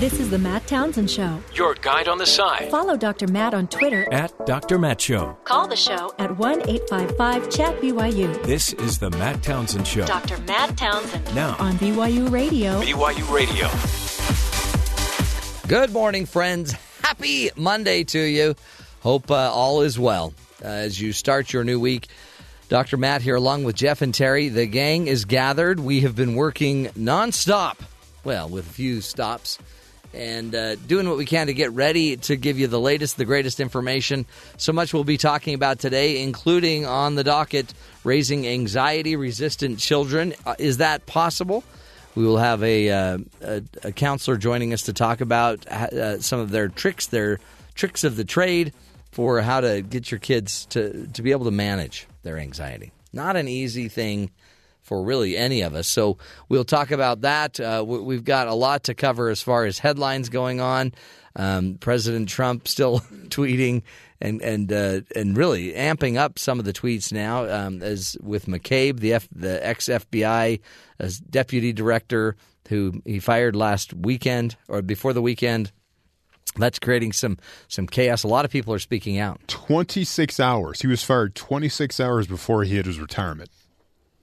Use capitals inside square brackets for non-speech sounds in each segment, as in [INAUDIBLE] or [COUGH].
This is the Matt Townsend Show. Your guide on the side. Follow Dr. Matt on Twitter At Dr. Matt Show. Call the show at 1 855 Chat BYU. This is the Matt Townsend Show. Dr. Matt Townsend. Now. On BYU Radio. BYU Radio. Good morning, friends. Happy Monday to you. Hope uh, all is well uh, as you start your new week. Dr. Matt here, along with Jeff and Terry. The gang is gathered. We have been working nonstop, well, with a few stops, and uh, doing what we can to get ready to give you the latest, the greatest information. So much we'll be talking about today, including on the docket raising anxiety resistant children. Uh, is that possible? We will have a, uh, a, a counselor joining us to talk about uh, some of their tricks, their tricks of the trade for how to get your kids to, to be able to manage their anxiety. Not an easy thing for really any of us. So we'll talk about that. Uh, we- we've got a lot to cover as far as headlines going on. Um, President Trump still [LAUGHS] tweeting and and uh, and really amping up some of the tweets now, um, as with McCabe, the F, the ex FBI as deputy director who he fired last weekend or before the weekend. That's creating some some chaos. A lot of people are speaking out. 26 hours. He was fired 26 hours before he hit his retirement.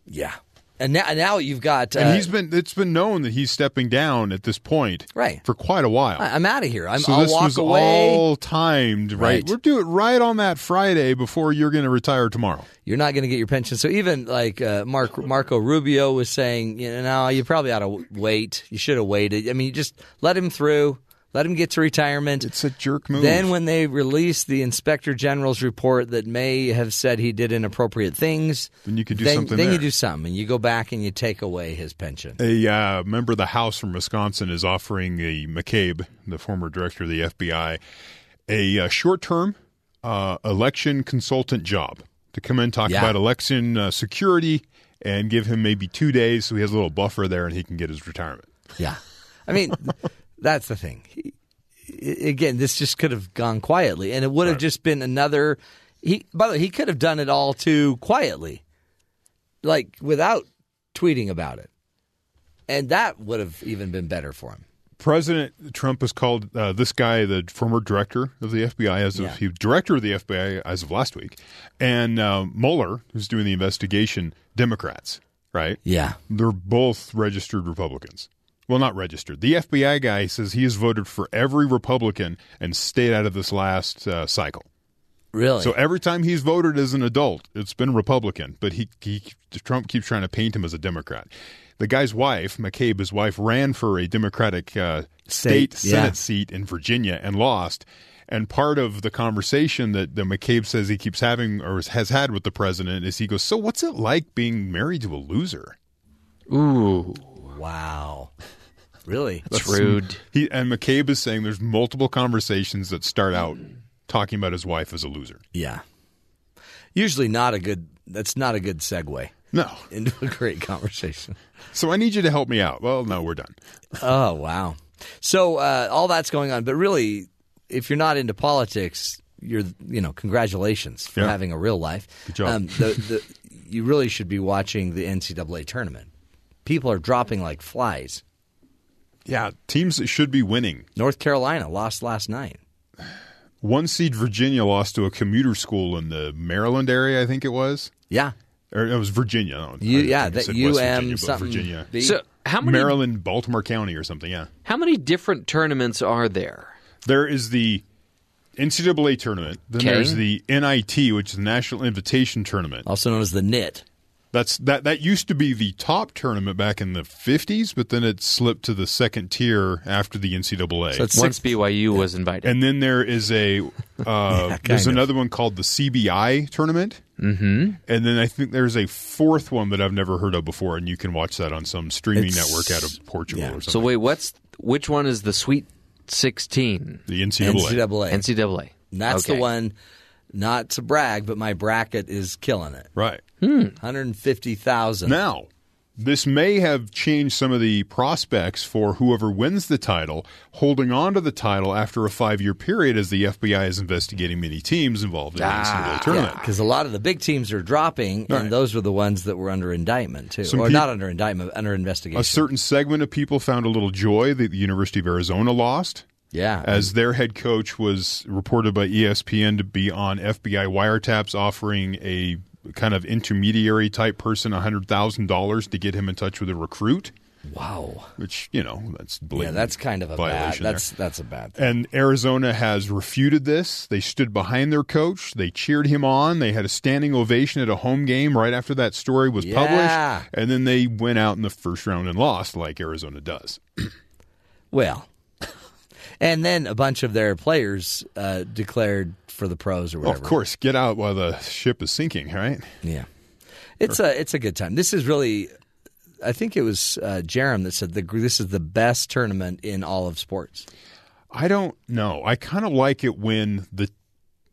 Yeah, and now now you've got. Uh, And he's been it's been known that he's stepping down at this point Right. for quite a while. I- I'm out of here. I'm, so I'll this walk was away. all timed, right? Right. We're doing it right on that Friday before you're going to retire tomorrow. You're not going to get your pension. So even like uh, Mark Marco Rubio was saying, you know, no, you probably ought to wait. You should have waited. I mean, just let him through. Let him get to retirement. It's a jerk move. Then, when they release the inspector general's report that may have said he did inappropriate things, Then you could do then, something Then you do something, and you go back and you take away his pension. A uh, member of the House from Wisconsin is offering a McCabe, the former director of the FBI, a uh, short-term uh, election consultant job to come in talk Yeah. about election uh, security and give him maybe two days so he has a little buffer there and he can get his retirement. Yeah, I mean, that's the thing. He, again, this just could have gone quietly, and it would have just been another. He, by the way, he could have done it all too quietly, like without tweeting about it, and that would have even been better for him. President Trump has called uh, this guy the former director of the FBI as of Yeah. he director of the FBI as of last week, and uh, Mueller, who's doing the investigation, Democrats, right? Yeah, They're both registered Republicans. Well, not registered. The FBI guy says he has voted for every Republican and stayed out of this last uh, cycle. really. So every time he's voted as an adult, it's been Republican. But he, he Trump keeps trying to paint him as a Democrat. The guy's wife, McCabe, his wife, ran for a Democratic uh, state State, Senate yeah. seat in Virginia and lost. And part of the conversation that, that McCabe says he keeps having or has had with the president is he goes, "So what's it like being married to a loser?" Ooh, wow, really? that's rude. He and McCabe is saying there's multiple conversations that start out talking about his wife as a loser. Yeah. Usually not a good. That's not a good segue No. into a great conversation. So I need you to help me out. Well, no, we're done. Oh wow! So uh, all that's going on, but really, if you're not into politics, you're you know congratulations for Yeah. having a real life. Good job. the, the, you really should be watching the NCAA tournament. People are dropping like flies. Yeah, teams that should be winning. North Carolina lost last night. One seed Virginia lost to a commuter school in the Maryland area, I think it was. Yeah, Or it was Virginia. No, you, yeah, think I that UM Virginia, something. Virginia. B. So how many Maryland, Baltimore County or something, yeah. how many different tournaments are there? There is the NCAA tournament. Then Okay. there's the NIT, which is the National Invitation Tournament. also known as the NIT. That's that that used to be the top tournament back in the 50s, but then it slipped to the second tier after the NCAA. So it's Once six, BYU was invited. and then there is a uh, [LAUGHS] there's of. another one called the CBI tournament. Mm-hmm. And then I think there's a fourth one that I've never heard of before, and you can watch that on some streaming It's- network out of Portugal yeah. or something. so wait, what's which one is the Sweet Sixteen? the NCAA. NCAA. NCAA. And that's Okay. the one. Not to brag, but my bracket is killing it. Right. One hundred fifty thousand. Now, this may have changed some of the prospects for whoever wins the title holding on to the title after a five year period as the FBI is investigating many teams involved in the ah, NCAA tournament. Because a lot of the big teams are dropping, Right. and those were the ones that were under indictment too, Some or peop- not under indictment, under investigation. A certain segment of people found a little joy that the University of Arizona lost. Yeah, as their head coach was reported by ESPN to be on FBI wiretaps offering a kind of intermediary type person $100,000 to get him in touch with a recruit, wow. which, you know, that's Yeah, that's kind of a bad. violation there. That's that's a bad. Thing. And Arizona has refuted this. They stood behind their coach. They cheered him on. They had a standing ovation at a home game right after that story was Yeah. published. And then they went out in the first round and lost, like Arizona does. Well, and then a bunch of their players uh, declared for the pros or Well, whatever. of course, get out while the ship is sinking, right? Yeah, it's a it's a good time. This is really, I think it was uh, Jerem that said the this is the best tournament in all of sports. I don't know. I kind of like it when the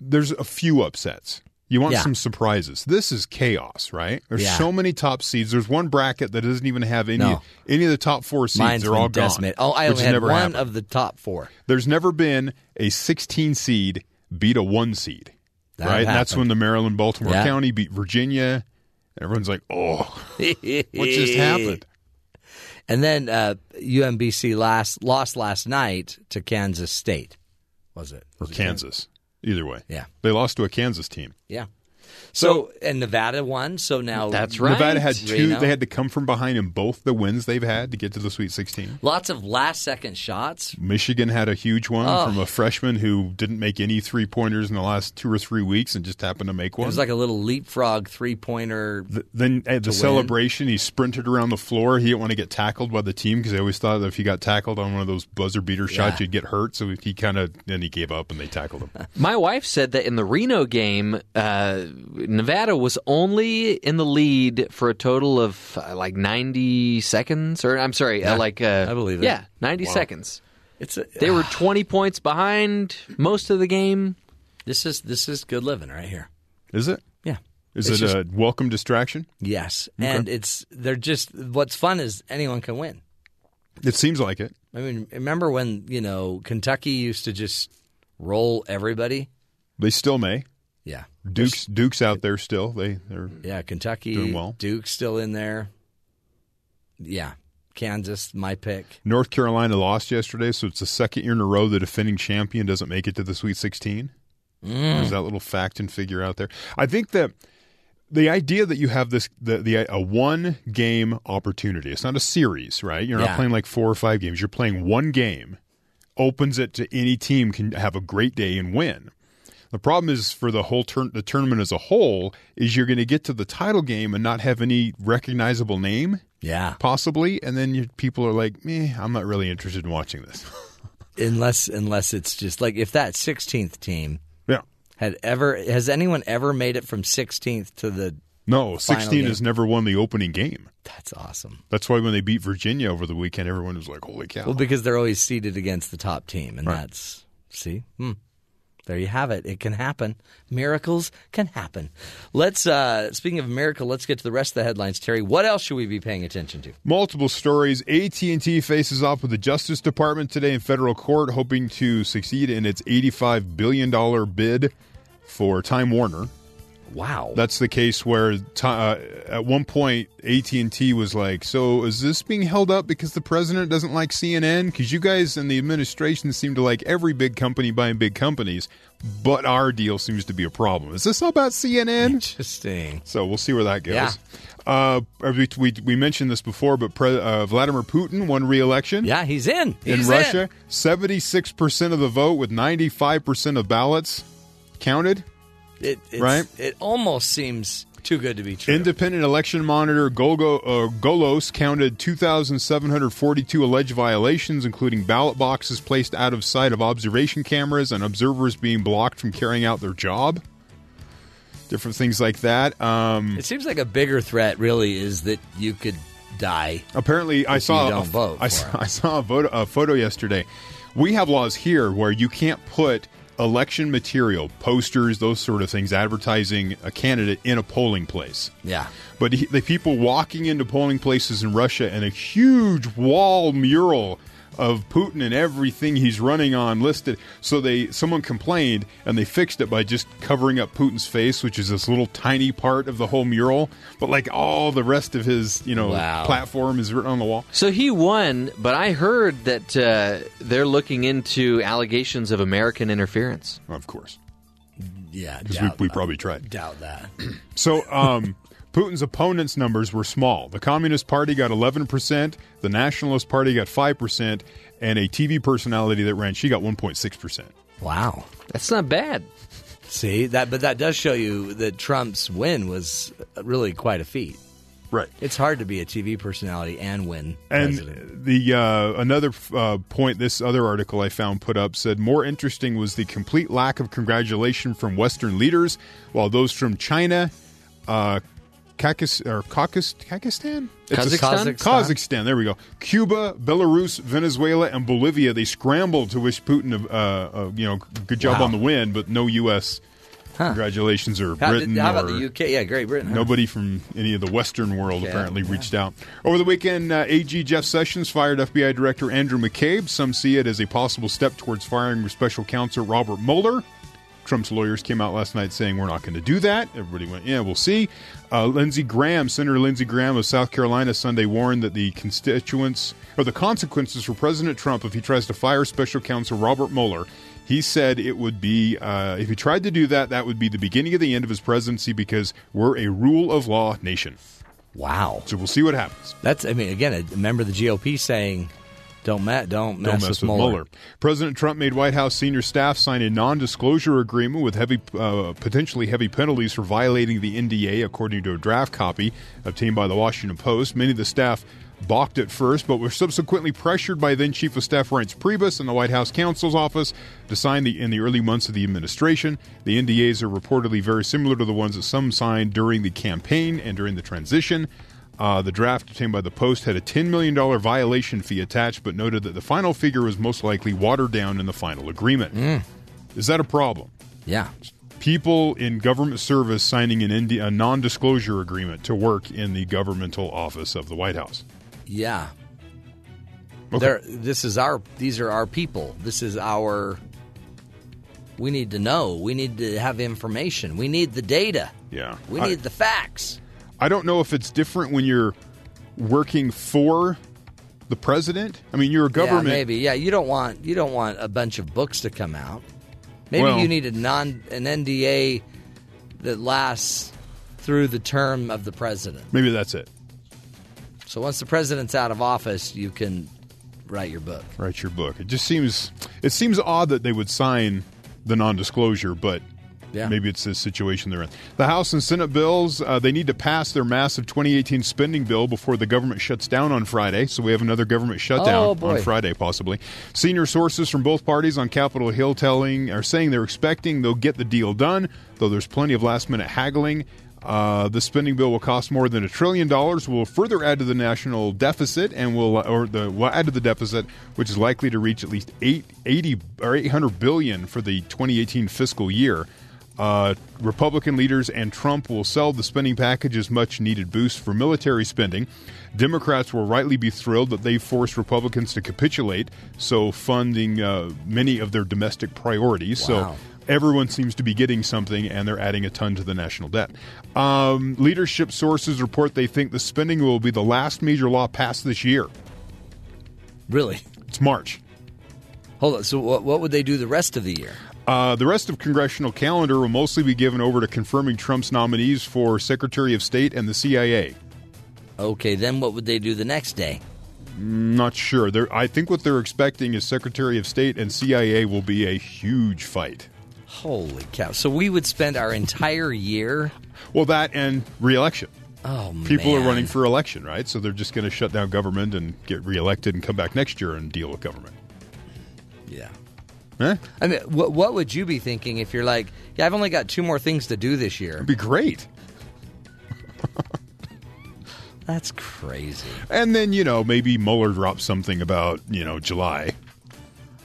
there's a few upsets. You want Yeah. some surprises. This is chaos, right? There's Yeah. so many top seeds. There's one bracket that doesn't even have any No. any of the top four seeds. Mine's They're all gone. Oh, I only had one happened. of the top four. There's never been a 16 seed beat a one seed, That right? That's when the Maryland Baltimore Yeah. County beat Virginia. Everyone's like, "Oh, [LAUGHS] what just happened?" And then uh, UMBC last lost last night to Kansas State. Was it? Or Was it Kansas. Either way, Yeah. they lost to a Kansas team. Yeah. So, and Nevada won. So now That's right. Nevada had two. Reno. They had to come from behind in both the wins they've had to get to the Sweet 16. Lots of last second shots. Michigan had a huge one Oh. from a freshman who didn't make any three pointers in the last two or three weeks and just happened to make one. It was like a little leapfrog three pointer. Th- then at the win. celebration, he sprinted around the floor. He didn't want to get tackled by the team because they always thought that if he got tackled on one of those buzzer beater shots, Yeah. you'd get hurt. So he kind of then he gave up and they tackled him. [LAUGHS] My wife said that in the Reno game, uh, Nevada was only in the lead for a total of uh, like 90 seconds, or I'm sorry, uh, like uh, I believe it. Yeah, 90 seconds. It's a, They were [SIGHS] 20 points behind most of the game. this is this is good living right here. Is it? Yeah. Is It's it just- a welcome distraction? Yes, and it's they're just what's fun is anyone can win. It seems like it. I mean, remember when you know Kentucky used to just roll everybody? They still may. Yeah, Duke's Duke's out there still. They they're yeah. Kentucky, Doing well. Duke's still in there. Yeah, Kansas, my pick. North Carolina lost yesterday, so it's the second year in a row the defending champion doesn't make it to the Sweet 16. Mm. There's that little fact and figure out there. I think that the idea that you have this the, the a one game opportunity. It's not a series, right? You're not Yeah. playing like four or five games. You're playing one game. Opens it to any team can have a great day and win. The problem is for the whole turn the tournament as a whole is you're going to get to the title game and not have any recognizable name Yeah, possibly, and then you, people are like, "Meh, I'm not really interested in watching this." [LAUGHS] unless unless it's just like if that 16th team yeah, had ever has anyone ever made it from 16th to the no, 16 game. has never won the opening game. that's awesome. That's why when they beat Virginia over the weekend, everyone was like, "Holy cow!" Well, because they're always seated against the top team, and Right. that's see, hmm. There you have it. It can happen. Miracles can happen. Let's. uh Speaking of miracle, let's get to the rest of the headlines. Terry, what else should we be paying attention to? Multiple stories. AT&T faces off with the Justice Department today in federal court, hoping to succeed in its $85 billion bid for Time Warner. Wow, That's the case where uh, at one point AT&T was like, "So is this being held up because the president doesn't like CNN? Because you guys in the administration seem to like every big company buying big companies, but our deal seems to be a problem. Is this all about CNN?" interesting. So we'll see where that goes. Yeah. Uh, we, we, we mentioned this before, but Pre- uh, Vladimir Putin won re-election Yeah, he's in. in He's Russia. Seventy-six percent of the vote, with ninety-five percent of ballots counted. It, it's, Right? It almost seems too good to be true. Independent election monitor Golgo, uh, Golos counted 2,742 alleged violations, including ballot boxes placed out of sight of observation cameras and observers being blocked from carrying out their job. Different things like that. Um, it seems like a bigger threat, really, is that you could die. apparently, I saw you a, don't vote I saw. I saw a, vote, a photo yesterday. We have laws here where you can't put election material, posters, those sort of things, advertising a candidate in a polling place. Yeah. But he, the people walking into polling places in Russia and a huge wall mural of Putin and everything he's running on listed. So they someone complained and they fixed it by just covering up Putin's face, which is this little tiny part of the whole mural. But like all the rest of his, you know, Wow. platform is written on the wall. So he won, but I heard that uh, they're looking into allegations of American interference. Of course, Yeah. because we, we probably tried. doubt that. So, um, Putin's opponents' numbers were small. The Communist Party got 11%, the Nationalist Party got 5%, and a TV personality that ran, she got 1.6%. Wow. That's not bad. See that, but that does show you that Trump's win was really quite a feat. Right. It's hard to be a TV personality and win And president. the uh, another uh, point this other article I found put up said more interesting was the complete lack of congratulation from Western leaders, while those from China, uh, Kakis, or Kakis, Kakistan, It's a- Kazakhstan? Kazakhstan. There we go. Cuba, Belarus, Venezuela, and Bolivia. They scrambled to wish Putin, uh, uh, you know, good job Wow. on the win, but no U.S. congratulations or How, Britain did, how or about the UK? Yeah, Great Britain. huh? Nobody from any of the Western world Yeah, apparently yeah. reached out. Over the weekend, uh, AG Jeff Sessions fired FBI Director Andrew McCabe. Some see it as a possible step towards firing Special Counsel Robert Mueller. Trump's lawyers came out last night saying we're not going to do that. Everybody went, yeah, we'll see. Uh, Lindsey Graham, Senator Lindsey Graham of South Carolina, Sunday warned that the constituents or the consequences for President Trump if he tries to fire Special Counsel Robert Mueller. He said it would be uh, if he tried to do that, that would be the beginning of the end of his presidency because we're a rule of law nation. Wow. So we'll see what happens. That's. I mean, again, a member of the GOP saying, "Don't mess, don't mess, Don't mess with Mueller. President Trump made White House senior staff sign a non-disclosure agreement with heavy, uh, potentially heavy penalties for violating the NDA, according to a draft copy obtained by the Washington Post. Many of the staff balked at first, but were subsequently pressured by then Chief of Staff Reince Priebus and the White House counsel's office to sign the in the early months of the administration. The NDAs are reportedly very similar to the ones that some signed during the campaign and during the transition. Uh, the draft obtained by the Post had a $10 million violation fee attached, but noted that the final figure was most likely watered down in the final agreement. Is that a problem? Yeah. People in government service signing an Indi- a non disclosure agreement to work in the governmental office of the White House. Yeah. Okay. They're, this is our. These are our people. This is our. We need to know. We need to have information. We need the data. Yeah. We I- need the facts. I don't know if it's different when you're working for the president. I mean, you're a government. Yeah, maybe. Yeah, you don't want you don't want a bunch of books to come out. Maybe Well- you need a non an NDA that lasts through the term of the president. Maybe that's it. So once the president's out of office, you can write your book. Write your book. It just seems it seems odd that they would sign the non-disclosure, but Yeah. maybe it's the situation they're in. The House and Senate bills uh, they need to pass their massive 2018 spending bill before the government shuts down on Friday. So we have another government shutdown Oh, on Friday, possibly. Senior sources from both parties on Capitol Hill telling are saying they're expecting they'll get the deal done, though there's plenty of last-minute haggling. Uh, the spending bill will cost more than a trillion dollars. Will further add to the national deficit, and will or the will add to the deficit, which is likely to reach at least eight, 80 or eight hundred billion for the 2018 fiscal year. Uh, Republican leaders and Trump will sell the spending package as much needed boost for military spending. Democrats will rightly be thrilled that they forced Republicans to capitulate, so funding uh, many of their domestic priorities. So everyone seems to be getting something and they're adding a ton to the national debt. Um, leadership sources report they think the spending will be the last major law passed this year. Really? It's March. Hold on. So what, what would they do the rest of the year? Uh, the rest of congressional calendar will mostly be given over to confirming Trump's nominees for Secretary of State and the CIA. Okay, then what would they do the next day? Not sure. They're, I think what they're expecting is Secretary of State and CIA will be a huge fight. Holy cow! So we would spend our entire year. Well, that and reelection. Oh People man. are running for election, right? So they're just going to shut down government and get reelected and come back next year and deal with government. Yeah. Eh? I mean, what, what would you be thinking if you're like, yeah, I've only got two more things to do this year? It'd be great. [LAUGHS] That's crazy. And then, you know, maybe Mueller drops something about, you know, July.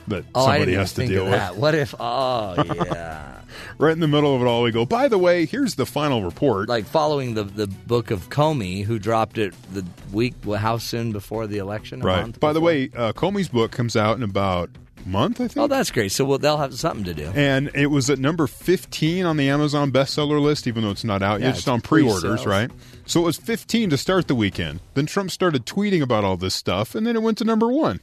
that Oh, somebody has to deal with. What if? Oh, [LAUGHS] yeah. Right in the middle of it all, we go. By the way, here's the final report. like following the the book of Comey, who dropped it the week. How soon before the election? Right. By the way, uh, Comey's book comes out in about month, I think. Oh, that's great. So well, they'll have something to do. and it was at number 15 on the Amazon bestseller list, even though it's not out Yeah, yet. It's it's on pre-orders, pre-sales. right? So it was 15 to start the weekend. Then Trump started tweeting about all this stuff, and then it went to number one.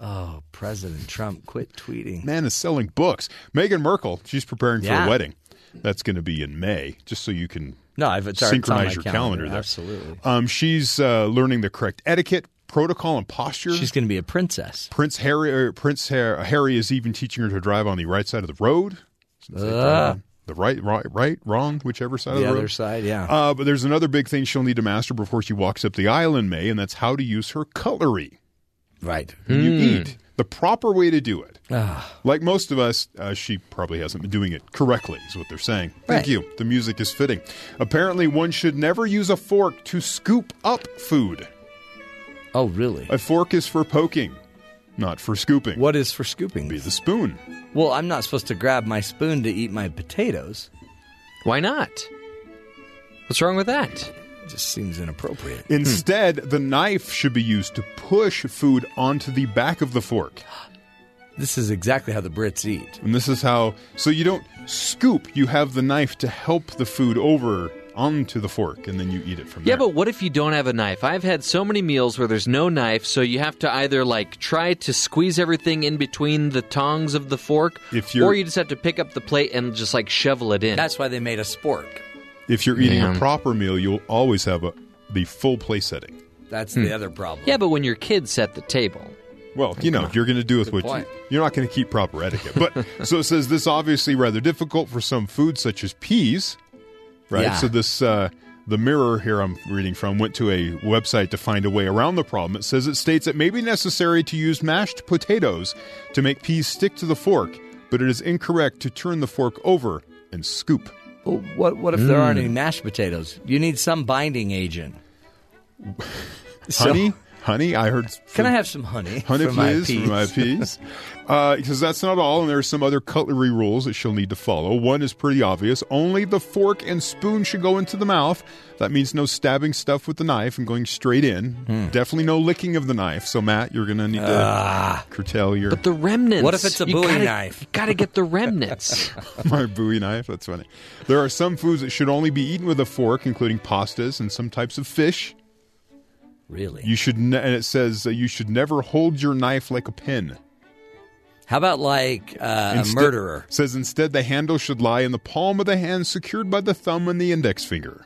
Oh, President Trump, quit tweeting. Man is selling books. Meghan Markle, she's preparing for a wedding. That's going to be in May, just so you can No, I've it's, already- it's synchronize my your calendar, there. Absolutely. Um, she's uh, learning the correct etiquette, protocol, and posture. She's going to be a princess. Prince Harry, Prince Har- Harry is even teaching her to drive on the right side of the road. Since they drive on the right, right, right, wrong, whichever side of The the other road. side, yeah. Uh, but there's another big thing she'll need to master before she walks up the aisle in May, and that's how to use her cutlery right. when you Hmm. eat. The proper way to do it. Ah. Like most of us, uh, she probably hasn't been doing it correctly, is what they're saying. Thank Right. you. The music is fitting. Apparently, one should never use a fork to scoop up food. Oh, really? A fork is for poking, not for scooping. What is for scooping? Be the spoon. Well, I'm not supposed to grab my spoon to eat my potatoes. Why not? What's wrong with that? It just seems inappropriate. Hmm. Instead, the knife should be used to push food onto the back of the fork. [GASPS] This is exactly how the Brits eat. And this is how, so you don't scoop, you have the knife to help the food over onto the fork, and then you eat it from Yeah, there. but what if you don't have a knife? I've had so many meals where there's no knife, so you have to either like try to squeeze everything in between the tongs of the fork, If you're- or you just have to pick up the plate and just like shovel it in. That's why they made a spork. if you're eating Yeah. a proper meal, you'll always have a, the full place setting. That's Hmm. the other problem. yeah, but when your kids set the table, Well, you know, you're going to do with what you, you're not going to keep proper etiquette. But [LAUGHS] so it says this obviously rather difficult for some foods such as peas, right? Yeah. So this uh, the Mirror here I'm reading from went to a website to find a way around the problem. It says it states it may be necessary to use mashed potatoes to make peas stick to the fork, but it is incorrect to turn the fork over and scoop. Well, what what if there aren't Hmm. any mashed potatoes? You need some binding agent. So- [LAUGHS] Honey, honey, I heard. Can I have some honey? Honey, for my please, peas? for my peas. [LAUGHS] Uh, because that's not all, and there are some other cutlery rules that she'll need to follow. One is pretty obvious: only the fork and spoon should go into the mouth. That means no stabbing stuff with the knife and going straight in. Hmm. Definitely no licking of the knife. So, Matt, you're going to need to Ah. curtail your but the remnants. What if it's a you Bowie gotta- knife? You got to get the remnants. [LAUGHS] my Bowie knife. That's funny. There are some foods that should only be eaten with a fork, including pastas and some types of fish. Really? You should, ne- and it says uh, you should never hold your knife like a pen. How about like uh, a murderer? Says instead the handle should lie in the palm of the hand, secured by the thumb and the index finger.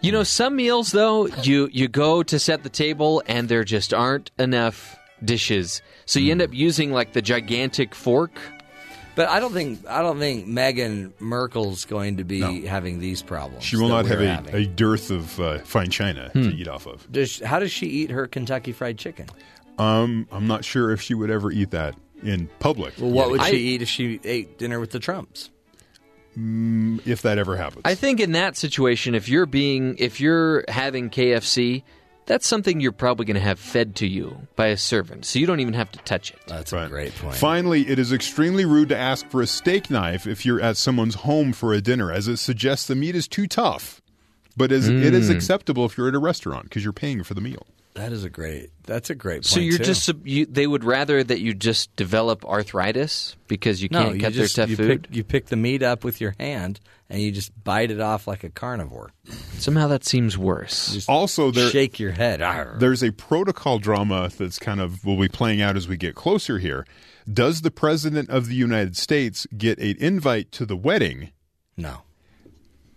You know, some meals though, you you go to set the table and there just aren't enough dishes, so you end up using like the gigantic fork. But I don't think I don't think Meghan Markle's going to be having these problems. She will not have a, a dearth of uh, fine china to eat off of. Does she- how does she eat her Kentucky Fried Chicken? Um, I'm not sure if she would ever eat that in public. Well, what would I- she eat if she ate dinner with the Trumps? if that ever happens? I think in that situation, if you're being if you're having KFC, that's something you're probably going to have fed to you by a servant, so you don't even have to touch it. That's a Right. great point. Finally, it is extremely rude to ask for a steak knife if you're at someone's home for a dinner, as it suggests the meat is too tough. But is, it is mm. acceptable if you're at a restaurant because you're paying for the meal. That is a great. That's a great. Point So you're too. just you, they would rather that you just develop arthritis because you no. can't You cut just their tough you food. pick, you pick the meat up with your hand and you just bite it off like a carnivore. Somehow that seems worse. Just Also, there shake your head. Arr. there's a protocol drama that's kind of will be playing out as we get closer here. Does the president of the United States get an invite to the wedding? No.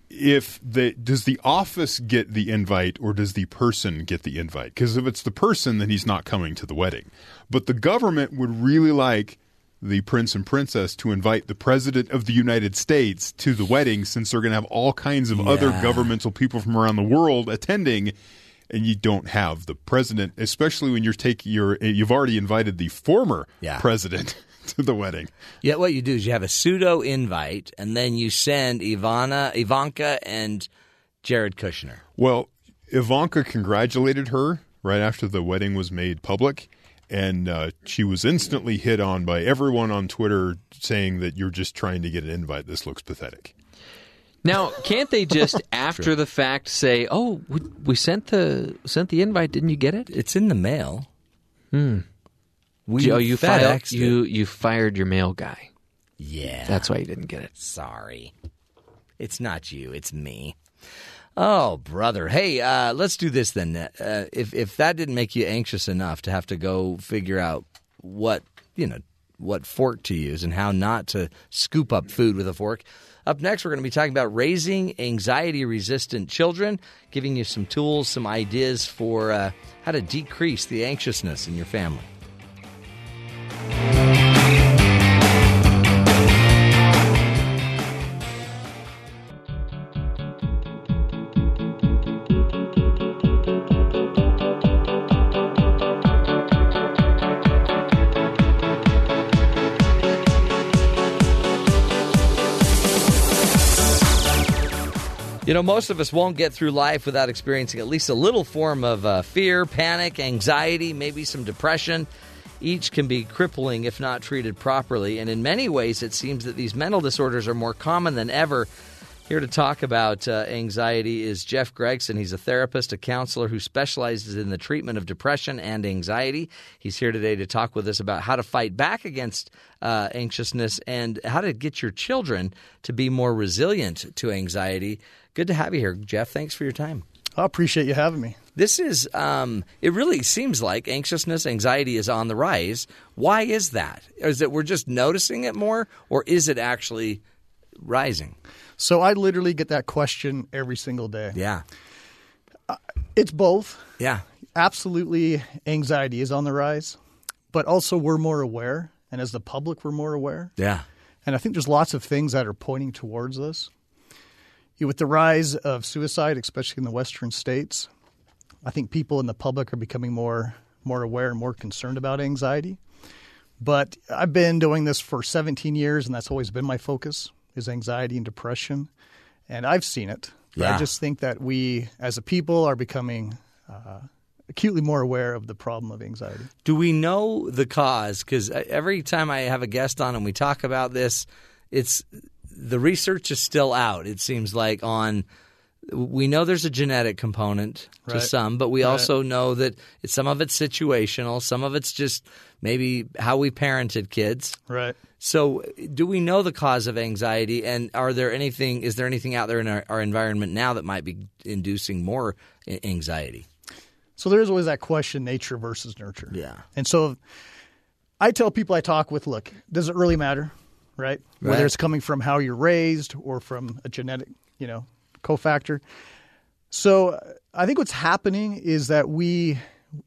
If the does the office get the invite or does the person get the invite? Because if it's the person, then he's not coming to the wedding. But the government would really like the prince and princess to invite the president of the United States to the wedding, since they're going to have all kinds of other governmental people from around the world attending. And you don't have the president, especially when you're taking your. You've already invited the former Yeah. president [LAUGHS] to the wedding. Yeah, what you do is you have a pseudo invite, and then you send Ivana, Ivanka, and Jared Kushner. Well, Ivanka congratulated her right after the wedding was made public, and uh, she was instantly hit on by everyone on Twitter saying that you're just trying to get an invite. This looks pathetic. Now, can't they just [LAUGHS] after the fact say, "Oh, we, we sent the sent the invite. Didn't you get it?" It's in the mail. Hmm. We oh, you fired you you fired your mail guy. Yeah. That's why you didn't get it. Sorry. It's not you, it's me. Oh, brother. Hey, uh, let's do this then. Uh, if if that didn't make you anxious enough to have to go figure out what, you know, what fork to use and how not to scoop up food with a fork. Up next, we're going to be talking about raising anxiety resistant children, giving you some tools, some ideas for uh, how to decrease the anxiousness in your family. You know, most of us won't get through life without experiencing at least a little form of uh, fear, panic, anxiety, maybe some depression. Each can be crippling if not treated properly. And in many ways, it seems that these mental disorders are more common than ever. Here to talk about uh, anxiety is Jeff Gregson. He's a therapist, a counselor who specializes in the treatment of depression and anxiety. He's here today to talk with us about how to fight back against uh, anxiousness and how to get your children to be more resilient to anxiety. Good to have you here, Jeff. Thanks for your time. I appreciate you having me. This is, um, it really seems like anxiousness, anxiety is on the rise. Why is that? Is it we're just noticing it more, or is it actually rising? So I literally get that question every single day. Yeah. It's both. Yeah. Absolutely, anxiety is on the rise, but also we're more aware. And as the public, we're more aware. Yeah. And I think there's lots of things that are pointing towards this. With the rise of suicide, especially in the western states, I think people in the public are becoming more more aware and more concerned about anxiety. But I've been doing this for 17 years, and that's always been my focus is anxiety and depression. And I've seen it. Yeah. I just think that we, as a people, are becoming uh, acutely more aware of the problem of anxiety. Do we know the cause? Because every time I have a guest on and we talk about this, it's the research is still out. It seems like on we know there's a genetic component to Right. some, but we Right. also know that some of it's situational, some of it's just maybe how we parented kids. Right. So, do we know the cause of anxiety, and are there anything? Is there anything out there in our, our environment now that might be inducing more anxiety? So there's always that question nature versus nurture. Yeah. And so I tell people I talk with look, does it really matter? Right? Right. Whether it's coming from how you're raised or from a genetic, you know, cofactor. So uh, I think what's happening is that we,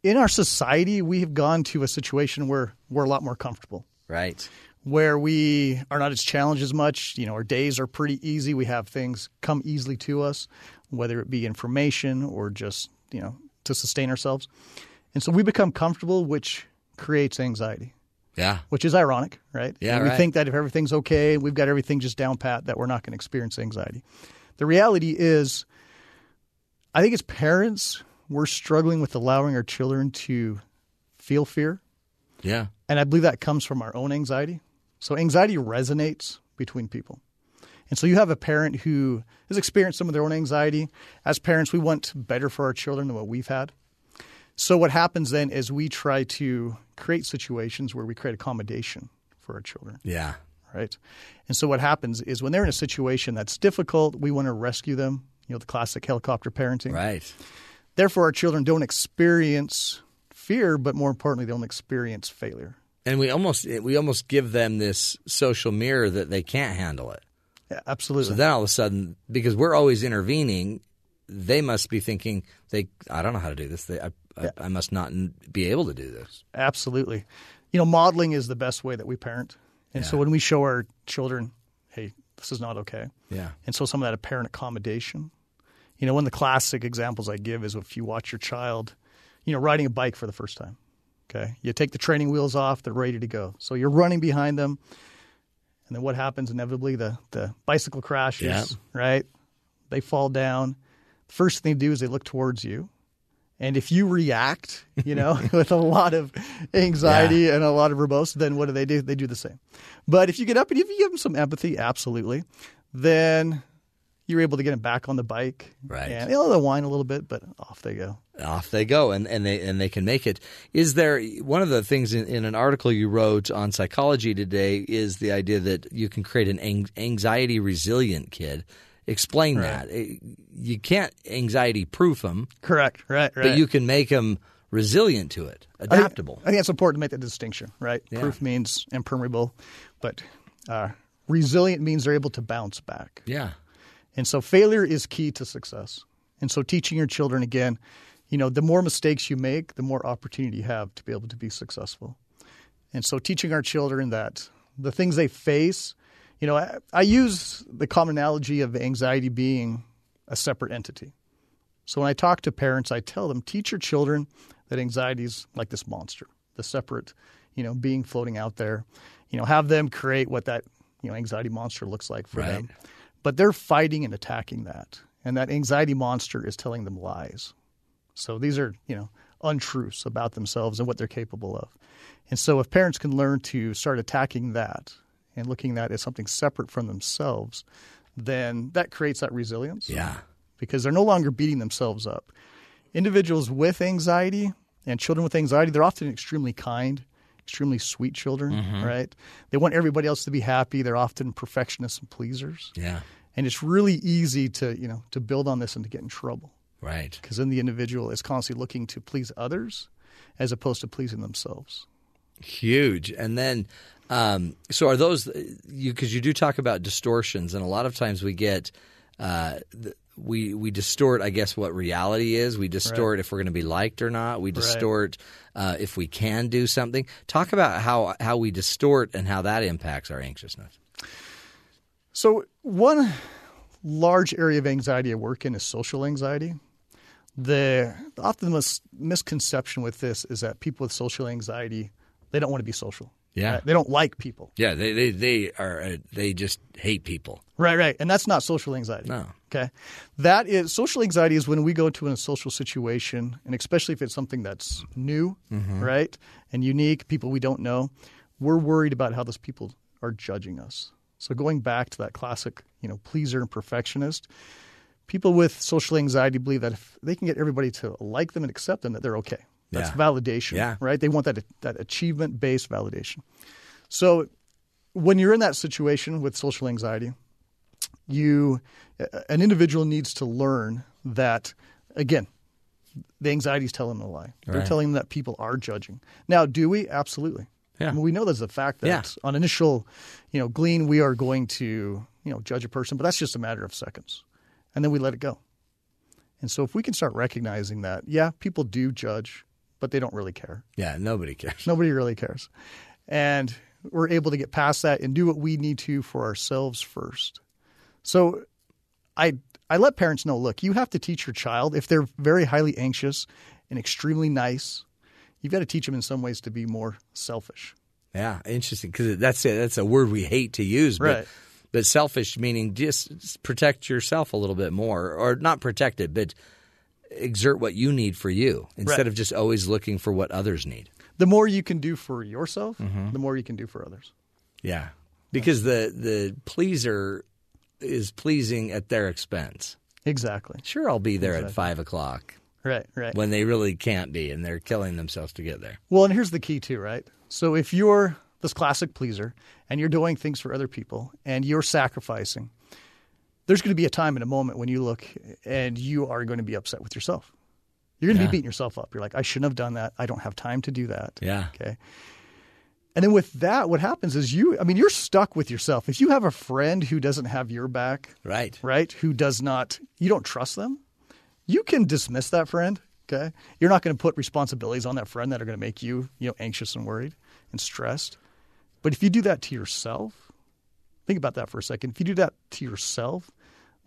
in our society, we have gone to a situation where we're a lot more comfortable, Right. where we are not as challenged as much. You know, our days are pretty easy. We have things come easily to us, whether it be information or just, you know, to sustain ourselves. And so we become comfortable, which creates anxiety, Yeah. which is ironic, right? Yeah, And we right. think that if everything's okay, we've got everything just down pat, that we're not going to experience anxiety. The reality is, I think as parents, we're struggling with allowing our children to feel fear. Yeah. And I believe that comes from our own anxiety. So anxiety resonates between people. And so you have a parent who has experienced some of their own anxiety. As parents, we want better for our children than what we've had. So what happens then is we try to create situations where we create accommodation for our children, Yeah. Right? And so what happens is when they're in a situation that's difficult, we want to rescue them, you know, the classic helicopter parenting. Right. Therefore, our children don't experience fear, but more importantly, they don't experience failure. And we almost eh, we almost give them this social mirror that they can't handle it. Yeah, absolutely. So then all of a sudden, because we're always intervening, they must be thinking they I don't know how to do this. They, I, I, I must not be able to do this. Absolutely. You know, modeling is the best way that we parent. And so when we show our children, hey, this is not okay. Yeah. And so some of that apparent accommodation. You know, one of the classic examples I give is if you watch your child, you know, riding a bike for the first time. Okay. You take the training wheels off, they're ready to go. So you're running behind them. And then what happens inevitably? The the bicycle crashes, Yeah. right? They fall down. First thing they do is they look towards you And if you react, you know, [LAUGHS] with a lot of anxiety and a lot of verbose, then what do they do? They do the same. But if you get up and if you give them some empathy, absolutely, then you're able to get them back on the bike. Right. And they'll they'll whine a little bit, but off they go. off they go and, and they and they can make it is there one of the things in, in an article you wrote on psychology today is the idea that you can create an anxiety resilient kid explain that Eh, you can't anxiety proof them Correct. Right. Right. but you can make them resilient to it I think- adaptable I think it's important to make that distinction, right? Yeah. Proof means impermeable, but uh, resilient means they're able to bounce back. yeah And so failure is key to success. And so teaching your children again, you know, the more mistakes you make, the more opportunity you have to be able to be successful. And so teaching our children that the things they face, you know, I, I use the common analogy of anxiety being a separate entity. So when I talk to parents, I tell them teach your children that anxiety is like this monster, the separate, you know, being floating out there. You know, have them create what that, you know, anxiety monster looks like for Right. them. But they're fighting and attacking that. And that anxiety monster is telling them lies. So these are, you know, untruths about themselves and what they're capable of. And so if parents can learn to start attacking that and looking at that as something separate from themselves, then that creates that resilience yeah because they're no longer beating themselves up. Individuals with anxiety and children with anxiety, they're often extremely kind, extremely sweet children, mm-hmm. right? They want everybody else to be happy. They're often perfectionists and pleasers. yeah And it's really easy to, you know, to build on this and to get in trouble right because then the individual is constantly looking to please others as opposed to pleasing themselves. Huge. And then, um, so are those you? Because you do talk about distortions, and a lot of times we get. Uh, we we distort, I guess, what reality is. We distort if we're going to be liked or not. We distort uh, if we can do something. Talk about how how we distort and how that impacts our anxiousness. So, one large area of anxiety I work in is social anxiety. The often the mis- misconception with this is that people with social anxiety they don't want to be social. Yeah. Right? they don't like people. Yeah, they they they are uh, they just hate people. Right, right, and that's not social anxiety. No. Okay, that is social anxiety is when we go to a social situation, and especially if it's something that's new, right, and unique, people we don't know, we're worried about how those people are judging us. So going back to that classic, you know, pleaser and perfectionist, people with social anxiety believe that if they can get everybody to like them and accept them, that they're okay. That's Yeah. validation, Yeah. right? They want that that achievement based validation. So when you're in that situation with social anxiety, you an individual needs to learn that again the anxiety is telling them a lie they're Right. telling them that people are judging now do we absolutely Yeah. I mean, we know there's a fact that Yeah. on initial you know glean we are going to you know judge a person but that's just a matter of seconds and then we let it go and so if we can start recognizing that yeah people do judge but they don't really care Yeah, nobody cares. Nobody really cares. And we're able to get past that and do what we need to for ourselves first. So I I let parents know, look, you have to teach your child if they're very highly anxious and extremely nice, you've got to teach them in some ways to be more selfish. Yeah, interesting because that's a, that's a word we hate to use, but Right. but selfish meaning just protect yourself a little bit more, or not protect it, but exert what you need for you instead Right. of just always looking for what others need. The more you can do for yourself, Mm-hmm. the more you can do for others. Yeah, because the the pleaser is pleasing at their expense. Exactly. Sure, I'll be there at five o'clock Right, right. when they really can't be, and they're killing themselves to get there. Well, and here's the key too, right? So if you're this classic pleaser and you're doing things for other people and you're sacrificing, there's going to be a time and a moment when you look and you are going to be upset with yourself. You're going to Yeah. be beating yourself up. You're like, I shouldn't have done that. I don't have time to do that. Yeah. Okay. And then with that, what happens is you, I mean, you're stuck with yourself. If you have a friend who doesn't have your back, Right. right? Who does not, you don't trust them, you can dismiss that friend. Okay. You're not going to put responsibilities on that friend that are going to make you, you know, anxious and worried and stressed. But if you do that to yourself, think about that for a second. If you do that to yourself,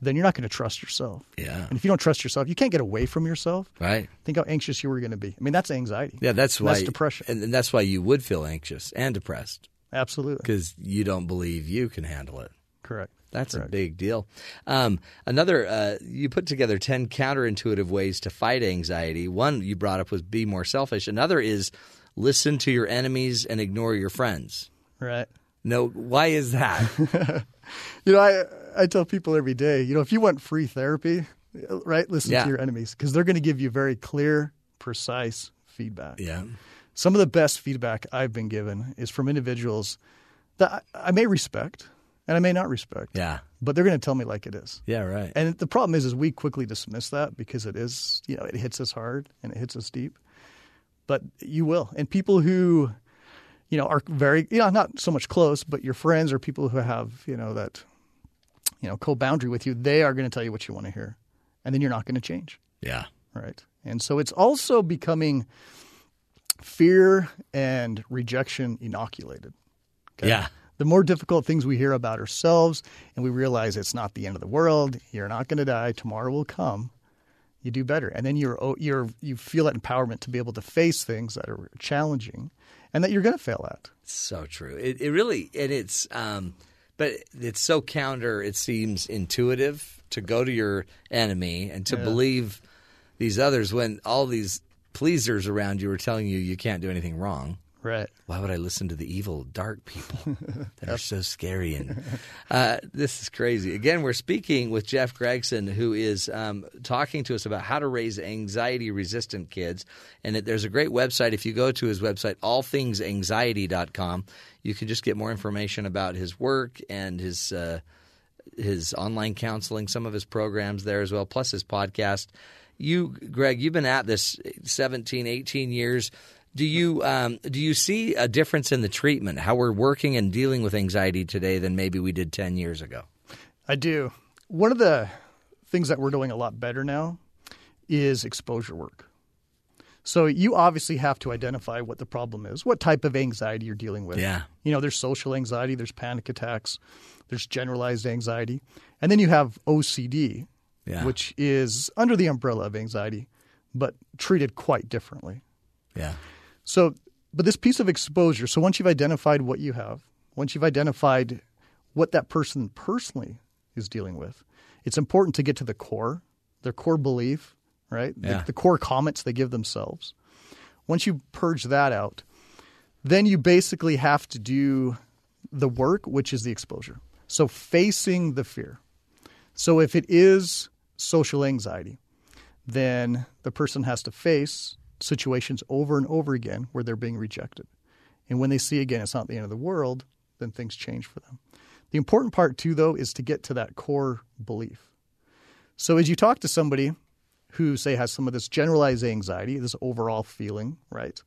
then you're not going to trust yourself. Yeah. And if you don't trust yourself, you can't get away from yourself. Right. Think how anxious you were going to be. I mean, that's anxiety. Yeah, that's And why That's depression. and, that's why you would feel anxious and depressed Absolutely. because you don't believe you can handle it. Correct. That's a big deal. Um, another, uh, you put together 10 counterintuitive ways to fight anxiety. One you brought up was be more selfish. Another is listen to your enemies and ignore your friends. Right. No, why is that? [LAUGHS] You know, I I tell people every day, you know, if you want free therapy, right, listen Yeah. to your enemies because they're going to give you very clear, precise feedback. yeah. Some of the best feedback I've been given is from individuals that I, I may respect and I may not respect. Yeah. But they're going to tell me like it is. Yeah, right. And the problem is, is we quickly dismiss that because it is, you know, it hits us hard and it hits us deep. But you will, and people who, you know, are very, you know, not so much close, but your friends or people who have, you know, that, you know, co-boundary with you, they are going to tell you what you want to hear, and then you're not going to change, yeah. right? And so it's also becoming fear and rejection inoculated. okay? Yeah. the more difficult things we hear about ourselves and we realize it's not the end of the world, you're not going to die, tomorrow will come, you do better. And then you're you're you feel that empowerment to be able to face things that are challenging and that you're going to fail at. So true. It, it really, and it's, um, but it's so counter. It seems intuitive to go to your enemy and to believe these others when all these pleasers around you are telling you you can't do anything wrong. Right. Why would I listen to the evil, dark people [LAUGHS] that are so scary? And [LAUGHS] uh, this is crazy. Again, we're speaking with Jeff Gregson, who is um, talking to us about how to raise anxiety-resistant kids. And it, there's a great website. If you go to his website, allthingsanxiety.com, you can just get more information about his work and his uh, his online counseling, some of his programs there as well, plus his podcast. You, Greg, you've been at this 17, 18 years. Do you um, do you see a difference in the treatment, how we're working and dealing with anxiety today than maybe we did 10 years ago? I do. One of the things that we're doing a lot better now is exposure work. So you obviously have to identify what the problem is, what type of anxiety you're dealing with. Yeah. You know, there's social anxiety, there's panic attacks, there's generalized anxiety, and then you have OCD, Yeah. which is under the umbrella of anxiety, but treated quite differently. Yeah. So, but this piece of exposure, so once you've identified what you have, once you've identified what that person personally is dealing with, it's important to get to the core, their core belief, right? Yeah. The, the core comments they give themselves. Once you purge that out, then you basically have to do the work, which is the exposure. So, facing the fear. So, if it is social anxiety, then the person has to face situations over and over again where they're being rejected. And when they see again it's not the end of the world, then things change for them. The important part, too, though, is to get to that core belief. So as you talk to somebody who, say, has some of this generalized anxiety, this overall feeling, right,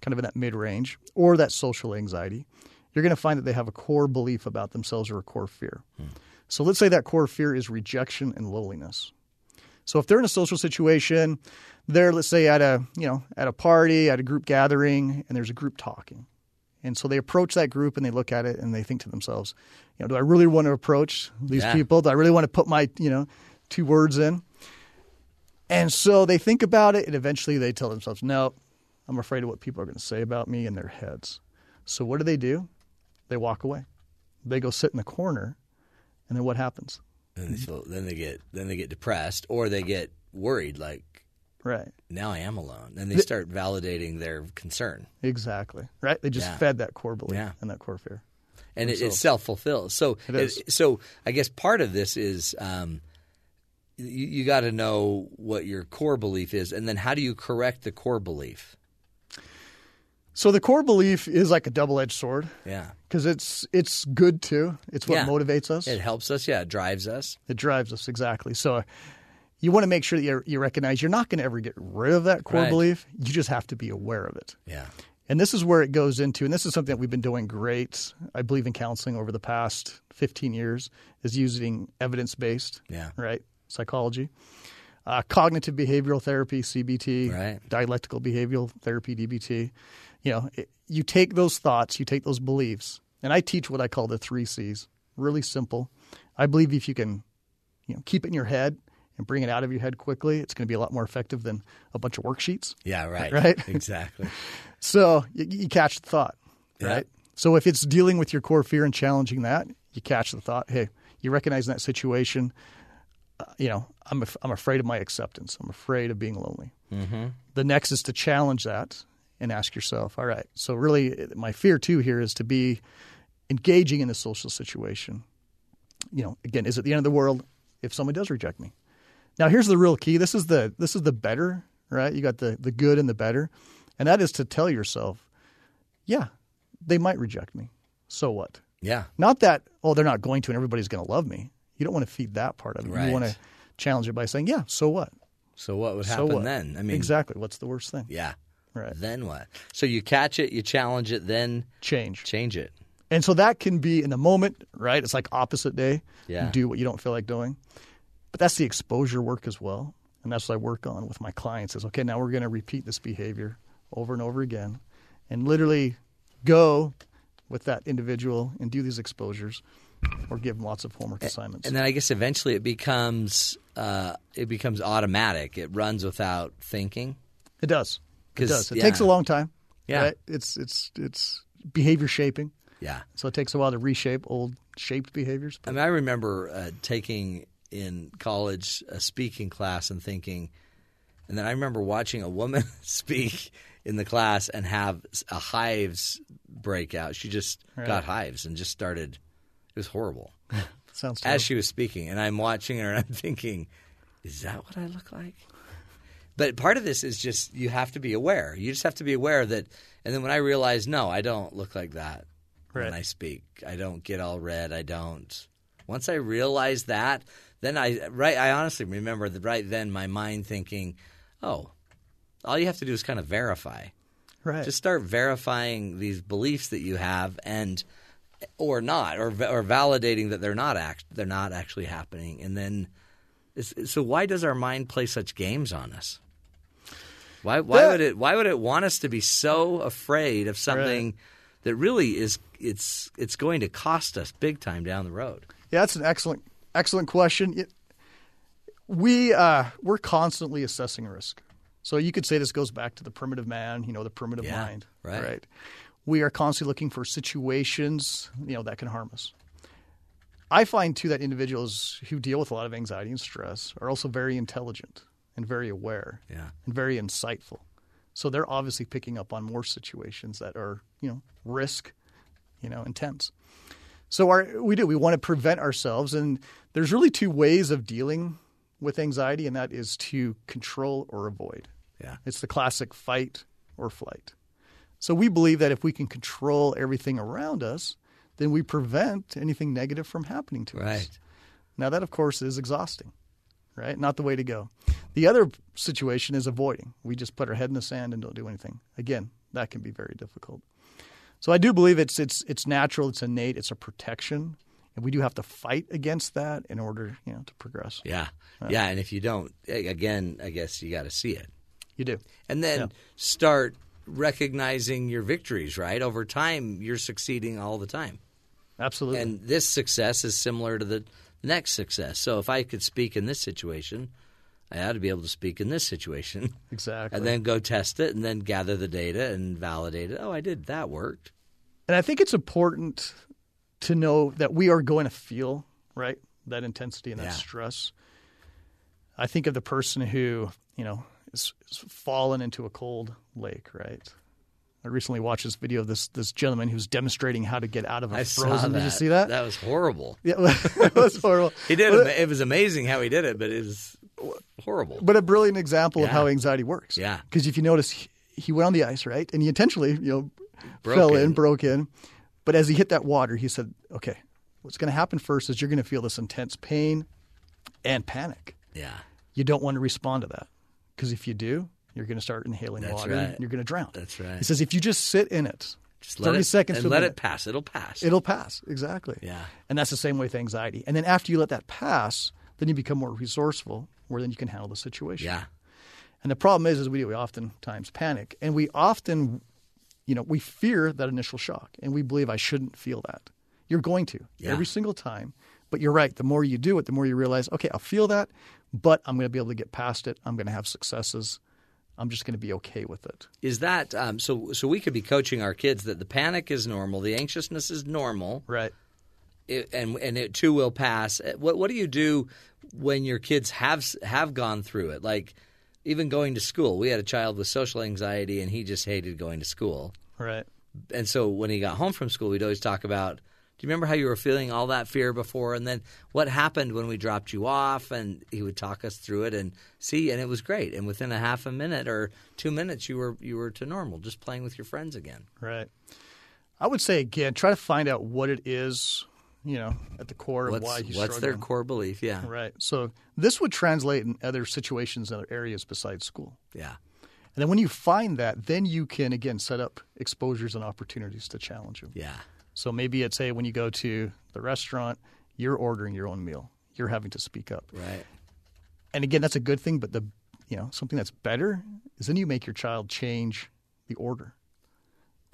kind of in that mid range, or that social anxiety, you're going to find that they have a core belief about themselves or a core fear. Hmm. So let's say that core fear is rejection and loneliness. So if they're in a social situation, they're let's say at a you know at a party, at a group gathering, and there's a group talking, and so they approach that group and they look at it and they think to themselves, you know, do I really want to approach these Yeah. people? Do I really want to put my you know two words in? And so they think about it, and eventually they tell themselves, no, I'm afraid of what people are going to say about me in their heads. So what do they do? They walk away. They go sit in the corner, and then what happens? And they feel, then they get then they get depressed or they get worried like Right. now I am alone. And they start validating their concern. Exactly. Right. They just Yeah. fed that core belief Yeah. and that core fear. and it, it self fulfills. So, It so I guess part of this is um, you, you got to know what your core belief is, and then how do you correct the core belief? So the core belief is like a double-edged sword Yeah, because it's it's good too. It's what Yeah. motivates us. it helps us. Yeah, it drives us. It drives us exactly. So you want to make sure that you you recognize you're not going to ever get rid of that core Right. belief. You just have to be aware of it. Yeah, And this is where it goes into, and this is something that we've been doing great, I believe, in counseling over the past 15 years, is using evidence based, Yeah. right, psychology, uh, cognitive behavioral therapy, CBT, Right. dialectical behavioral therapy, DBT. You know, it, you take those thoughts, you take those beliefs, and I teach what I call the three C's. Really simple. I believe if you can, you know, keep it in your head and bring it out of your head quickly, it's going to be a lot more effective than a bunch of worksheets. yeah, [LAUGHS] right, Right? exactly. So you, you catch the thought, Yeah. right? So if it's dealing with your core fear and challenging that, you catch the thought. Hey, you recognize in that situation, uh, you know, I'm af- I'm afraid of my acceptance. I'm afraid of being lonely. Mm-hmm. The next is to challenge that and ask yourself, all right. So really, my fear too here is to be engaging in a social situation. You know, again, is it the end of the world if someone does reject me? Now, here's the real key. This is the this is the better, right? You got the the good and the better, and that is to tell yourself, yeah, they might reject me. So what? Yeah. Not that oh they're not going to and everybody's going to love me. You don't want to feed that part of it. Right. You want to challenge it by saying, yeah, so what? So what would So happen what? then? I mean, exactly. What's the worst thing? Yeah. Right. Then what? So you catch it, you challenge it, then Change. change it. And so that can be in the moment, right? It's like opposite day. Yeah. You do what you don't feel like doing. But that's the exposure work as well. And that's what I work on with my clients is okay, now we're going to repeat this behavior over and over again and literally go with that individual and do these exposures or give them lots of homework assignments. And then I guess eventually it becomes uh, it becomes automatic. It runs without thinking. it does. It does. It yeah. takes a long time. Yeah. Right? It's it's it's behavior shaping. Yeah. So it takes a while to reshape old shaped behaviors. I mean, I remember uh, taking in college a speaking class and thinking, and then I remember watching a woman [LAUGHS] speak in the class and have a hives breakout. She just got hives and just started. It was horrible [LAUGHS] Sounds as she was speaking, and I'm watching her and I'm thinking, is that what I look like? But part of this is just you have to be aware. You just have to be aware that. And then when I realized, no, I don't look like that when I speak. I don't get all red. I don't. Once I realized that, then I right. I honestly remember that right then my mind thinking, oh, all you have to do is kind of verify. right. Just start verifying these beliefs that you have and or not or or validating that they're not act they're not actually happening and then so why does our mind play such games on us? Why why That- would it why would it want us to be so afraid of something that really is it's it's going to cost us big time down the road? Yeah, that's an excellent, excellent question. It, we uh, we're constantly assessing risk. So you could say this goes back to the primitive man, you know, the primitive Yeah, mind, right. We are constantly looking for situations, you know, that can harm us. I find too that individuals who deal with a lot of anxiety and stress are also very intelligent and very aware Yeah. and very insightful. So they're obviously picking up on more situations that are, you know, risk, you know, intense. So our, we do. We want to prevent ourselves, and there's really two ways of dealing with anxiety, and that is to control or avoid. Yeah. It's the classic fight or flight. So we believe that if we can control everything around us, then we prevent anything negative from happening to us. Right. Now that, of course, is exhausting, right? Not the way to go. The other situation is avoiding. We just put our head in the sand and don't do anything. Again, that can be very difficult. So I do believe it's it's it's natural, it's innate, it's a protection, and we do have to fight against that in order, you know, to progress. Yeah. Yeah, and if you don't eh, again, I guess you got to see it. You do. and then Yeah. start recognizing your victories right over time you're succeeding all the time Absolutely. and this success is similar to the next success so if i could speak in this situation i ought to be able to speak in this situation [LAUGHS] exactly. and then go test it and then gather the data and validate it oh i did that worked And I think it's important to know that we are going to feel, right, that intensity and that Yeah. stress. I think of the person who, you know, is, is fallen into a cold lake, right? I recently watched this video of this this gentleman who's demonstrating how to get out of a i frozen. Did you see that? that was horrible [LAUGHS] Yeah, [LAUGHS] it was horrible. he did it was amazing how he did it but it was horrible but a brilliant example of how anxiety works. Yeah. Because if you notice, he, he went on the ice, right, and he intentionally, you know, Broke fell in. in, broke in. But as he hit that water, he said, "Okay, what's going to happen first is you're going to feel this intense pain and panic. yeah You don't want to respond to that because if you do, you're going to start inhaling That's water right. and you're going to drown. That's right. He says if you just sit in it, just 30 let it, seconds and let it pass it'll pass it'll pass. Exactly. Yeah. And that's the same way with anxiety. And then after you let that pass, then you become more resourceful, where then you can handle the situation. yeah And the problem is, is we do. We oftentimes panic, and we often, you know, we fear that initial shock, and we believe I shouldn't feel that. You're going to Yeah. every single time, but you're right. The more you do it, the more you realize, okay, I'll feel that, but I'm going to be able to get past it. I'm going to have successes. I'm just going to be okay with it. Is that um, so? So we could be coaching our kids that the panic is normal, the anxiousness is normal, Right. it, and and it too will pass. What what do you do when your kids have have gone through it? Like even going to school. We had a child with social anxiety, and he just hated going to school. Right. And so when he got home from school, we'd always talk about. Do you remember how you were feeling all that fear before, and then what happened when we dropped you off? And he would talk us through it and see, and it was great. And within a half a minute or two minutes, you were you were to normal, just playing with your friends again. Right. I would say again, try to find out what it is, you know, at the core What's, of why he's what's their core belief? Yeah, Right. So this would translate in other situations in other areas besides school. yeah. And then when you find that, then you can again set up exposures and opportunities to challenge them. Yeah. So maybe it's hey, when you go to the restaurant, you're ordering your own meal. You're having to speak up. Right. And again, that's a good thing, but the you know, something that's better is then you make your child change the order.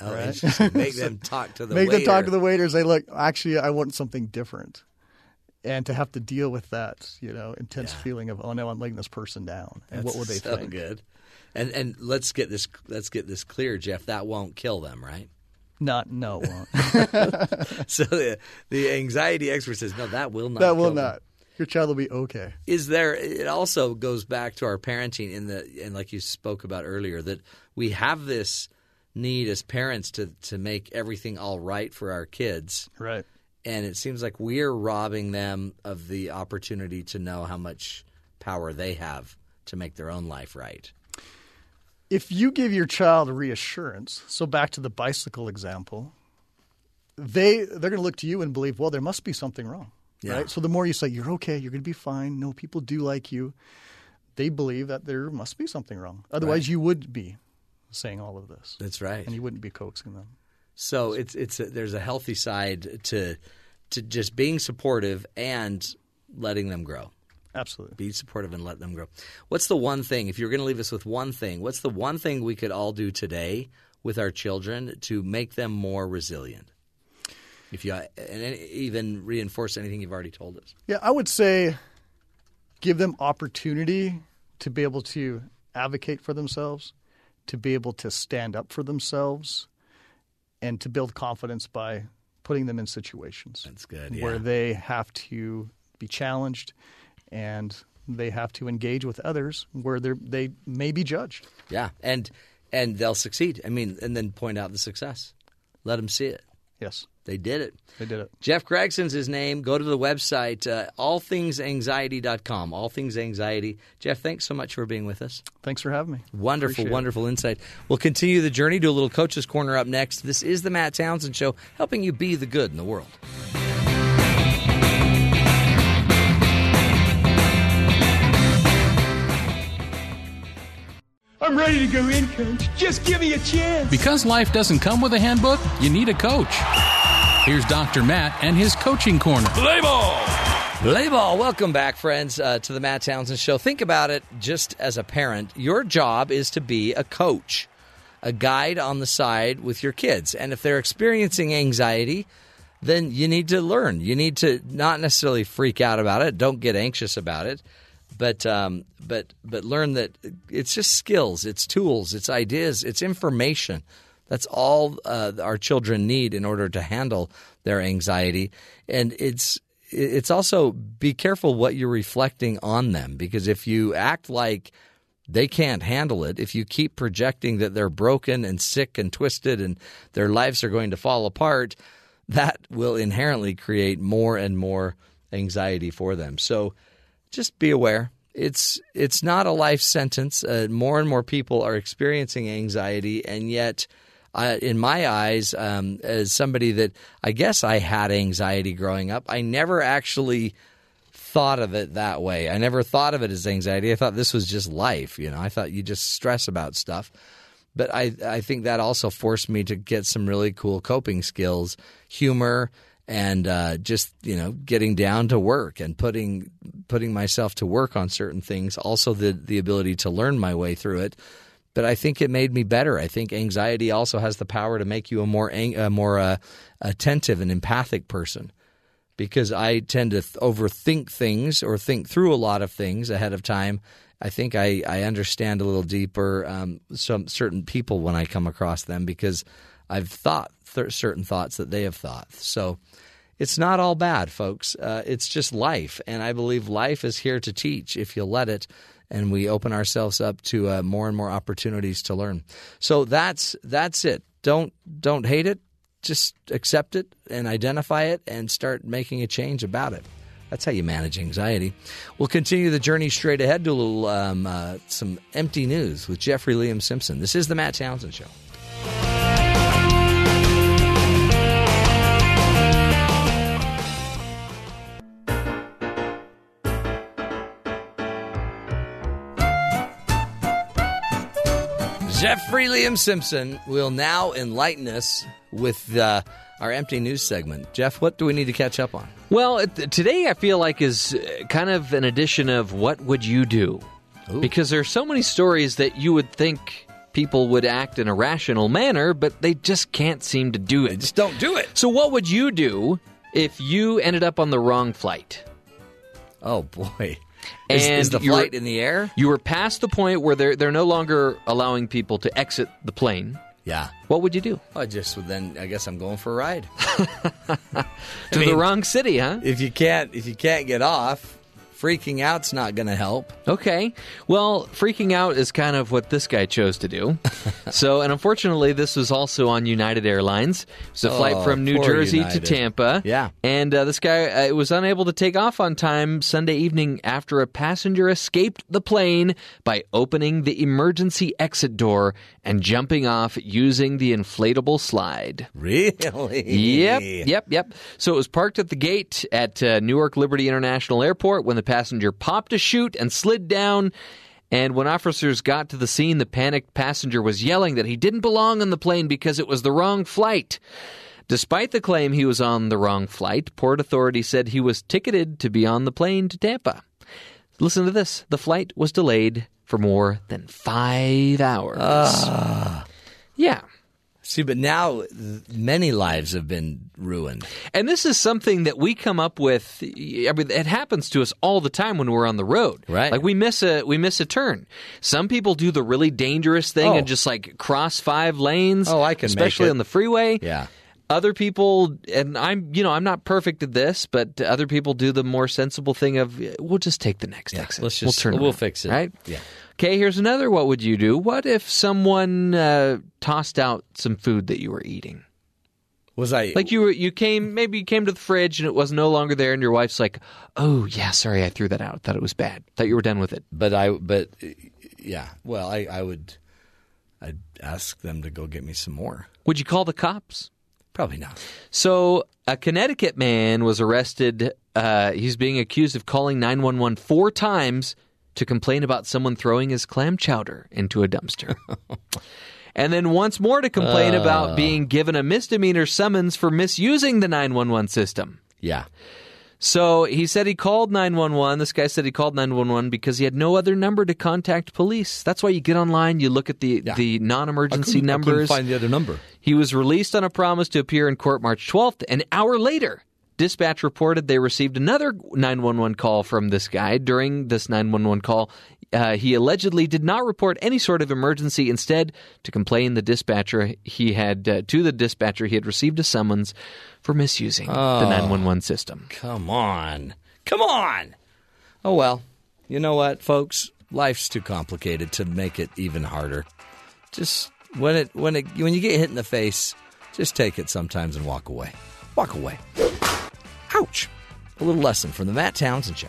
Oh, Right. [LAUGHS] Make them [LAUGHS] talk to the make waiter. them talk to the waiter and say, look, actually I want something different. And to have to deal with that, you know, intense feeling of, oh no, I'm letting this person down. And what would they so think? good. And and let's get this let's get this clear, Jeff. That won't kill them, right? Not no, it won't. [LAUGHS] [LAUGHS] So the, the anxiety expert says, no, that will not. that will kill them." not. Your child will be okay. is there it also goes back to our parenting in the and like you spoke about earlier that we have this need as parents to to make everything all right for our kids Right. and it seems like we're robbing them of the opportunity to know how much power they have to make their own life right if you give your child reassurance, so back to the bicycle example, they they're going to look to you and believe, well, there must be something wrong, Yeah. right? So the more you say you're okay, you're going to be fine. No, people do like you. They believe that there must be something wrong. Otherwise, you would be saying all of this, that's right and you wouldn't be coaxing them. So it's it's a, there's a healthy side to to just being supportive and letting them grow. Absolutely. Be supportive and let them grow. What's the one thing if you're going to leave us with one thing? What's the one thing we could all do today with our children to make them more resilient? If you uh, and even reinforce anything you've already told us. Yeah, I would say give them opportunity to be able to advocate for themselves, to be able to stand up for themselves, and to build confidence by putting them in situations That's good. where they have to be challenged and they have to engage with others where they they may be judged. Yeah, and and they'll succeed. I mean, and then point out the success. Let them see it. Yes, They did it. they did it. Jeff Gregson's his name. Go to the website, uh, allthingsanxiety.com. All Things Anxiety. Jeff, thanks so much for being with us. Thanks for having me. Wonderful, Appreciate it. wonderful insight. We'll continue the journey, do a little Coach's Corner up next. This is the Matt Townsend Show, helping you be the good in the world. I'm ready to go in, coach. Just give me a chance. Because life doesn't come with a handbook, you need a coach. Here's Dr. Matt and his coaching corner. Play ball. Play ball. Welcome back, friends, uh, to the Matt Townsend Show. Think about it just as a parent. Your job is to be a coach, a guide on the side with your kids. And if they're experiencing anxiety, then you need to learn. You need to not necessarily freak out about it. Don't get anxious about it, but um, but but learn that it's just skills, it's tools, it's ideas, it's information. That's all uh, our children need in order to handle their anxiety, and it's it's also be careful what you're reflecting on them because if you act like they can't handle it, if you keep projecting that they're broken and sick and twisted and their lives are going to fall apart, that will inherently create more and more anxiety for them. So just be aware. It's it's not a life sentence. Uh, more and more people are experiencing anxiety, and yet, uh, in my eyes, um, as somebody that I guess I had anxiety growing up, I never actually thought of it that way. I never thought of it as anxiety. I thought this was just life. You know, I thought you just stress about stuff. But I, I think that also forced me to get some really cool coping skills, humor, and uh, just you know getting down to work and putting putting myself to work on certain things. Also, the the ability to learn my way through it. But I think it made me better. I think anxiety also has the power to make you a more a more uh, attentive and empathic person because I tend to th- overthink things or think through a lot of things ahead of time. I think I, I understand a little deeper um, some certain people when I come across them because I've thought th- certain thoughts that they have thought. So it's not all bad, folks. Uh, it's just life, and I believe life is here to teach if you let it, and we open ourselves up to uh, more and more opportunities to learn. So that's that's it. Don't don't hate it. Just accept it and identify it, and start making a change about it. That's how you manage anxiety. We'll continue the journey straight ahead to a little um, uh, some empty news with Jeffrey Liam Simpson. This is the Matt Townsend Show. Jeffrey Liam Simpson will now enlighten us with uh, our empty news segment. Jeff, what do we need to catch up on? Well, it- today I feel like is uh, kind of an edition of what would you do? Because there are so many stories that you would think people would act in a rational manner, but they just can't seem to do it. Just don't do it. So what would you do if you ended up on the wrong flight? Oh boy, is, is the flight in the air? You were past the point where they're they're no longer allowing people to exit the plane. Yeah. What would you do? I just would then I guess I'm going for a ride. [LAUGHS] To the wrong city, huh? If you can't if you can't get off, freaking out's not going to help. Okay. Well, freaking out is kind of what this guy chose to do. [LAUGHS] so, and unfortunately, this was also on United Airlines. It was a flight Oh, from New Jersey United. to Tampa. Yeah. And uh, this guy uh, was unable to take off on time Sunday evening after a passenger escaped the plane by opening the emergency exit door and jumping off using the inflatable slide. Really? Yep, yep, yep. So it was parked at the gate at uh, Newark Liberty International Airport when the passenger popped a chute and slid down. And when officers got to the scene, the panicked passenger was yelling that he didn't belong on the plane because it was the wrong flight. Despite the claim he was on the wrong flight, Port Authority said he was ticketed to be on the plane to Tampa. Listen to this the flight was delayed for more than five hours. Ah. Yeah. See, but now many lives have been ruined. And this is something that we come up with. I mean, it happens to us all the time when we're on the road. Right. Like we miss a we miss a turn. Some people do the really dangerous thing Oh. and just like cross five lanes. Oh, I can make especially on the freeway. Yeah. Other people, and I'm, you know, I'm not perfect at this, but other people do the more sensible thing of we'll just take the next exit. let's we'll just- turn. we'll around, fix it. Right. Yeah. Okay. Here's another. What would you do? What if someone uh, tossed out some food that you were eating? Was I Like you were, you came, maybe you came to the fridge and it was no longer there, and your wife's like, "Oh yeah, sorry, I threw that out. Thought it was bad. Thought you were done with it." But I, but yeah. Well, I, I would, I'd ask them to go get me some more. Would you call the cops? Probably not. So, a Connecticut man was arrested. Uh, he's being accused of calling 911 four times to complain about someone throwing his clam chowder into a dumpster. [LAUGHS] and then once more to complain about ah. being given a misdemeanor summons for misusing the 911 system. Yeah. So he said he called 911. This guy said he called 911 because he had no other number to contact police. That's why you get online, you look at the, Yeah. the non emergency numbers. find the other number. He was released on a promise to appear in court March 12th. An hour later, dispatch reported they received another 911 call from this guy. During this 911 call, uh, he allegedly did not report any sort of emergency. Instead, to complain the dispatcher he had uh, to the dispatcher he had received a summons for misusing the 911 system. Come on. Come on. Oh, well. You know what, folks? Life's too complicated to make it even harder. Just when it when it when you get hit in the face, just take it sometimes and walk away. Walk away. Ouch. A little lesson from the Matt Townsend show.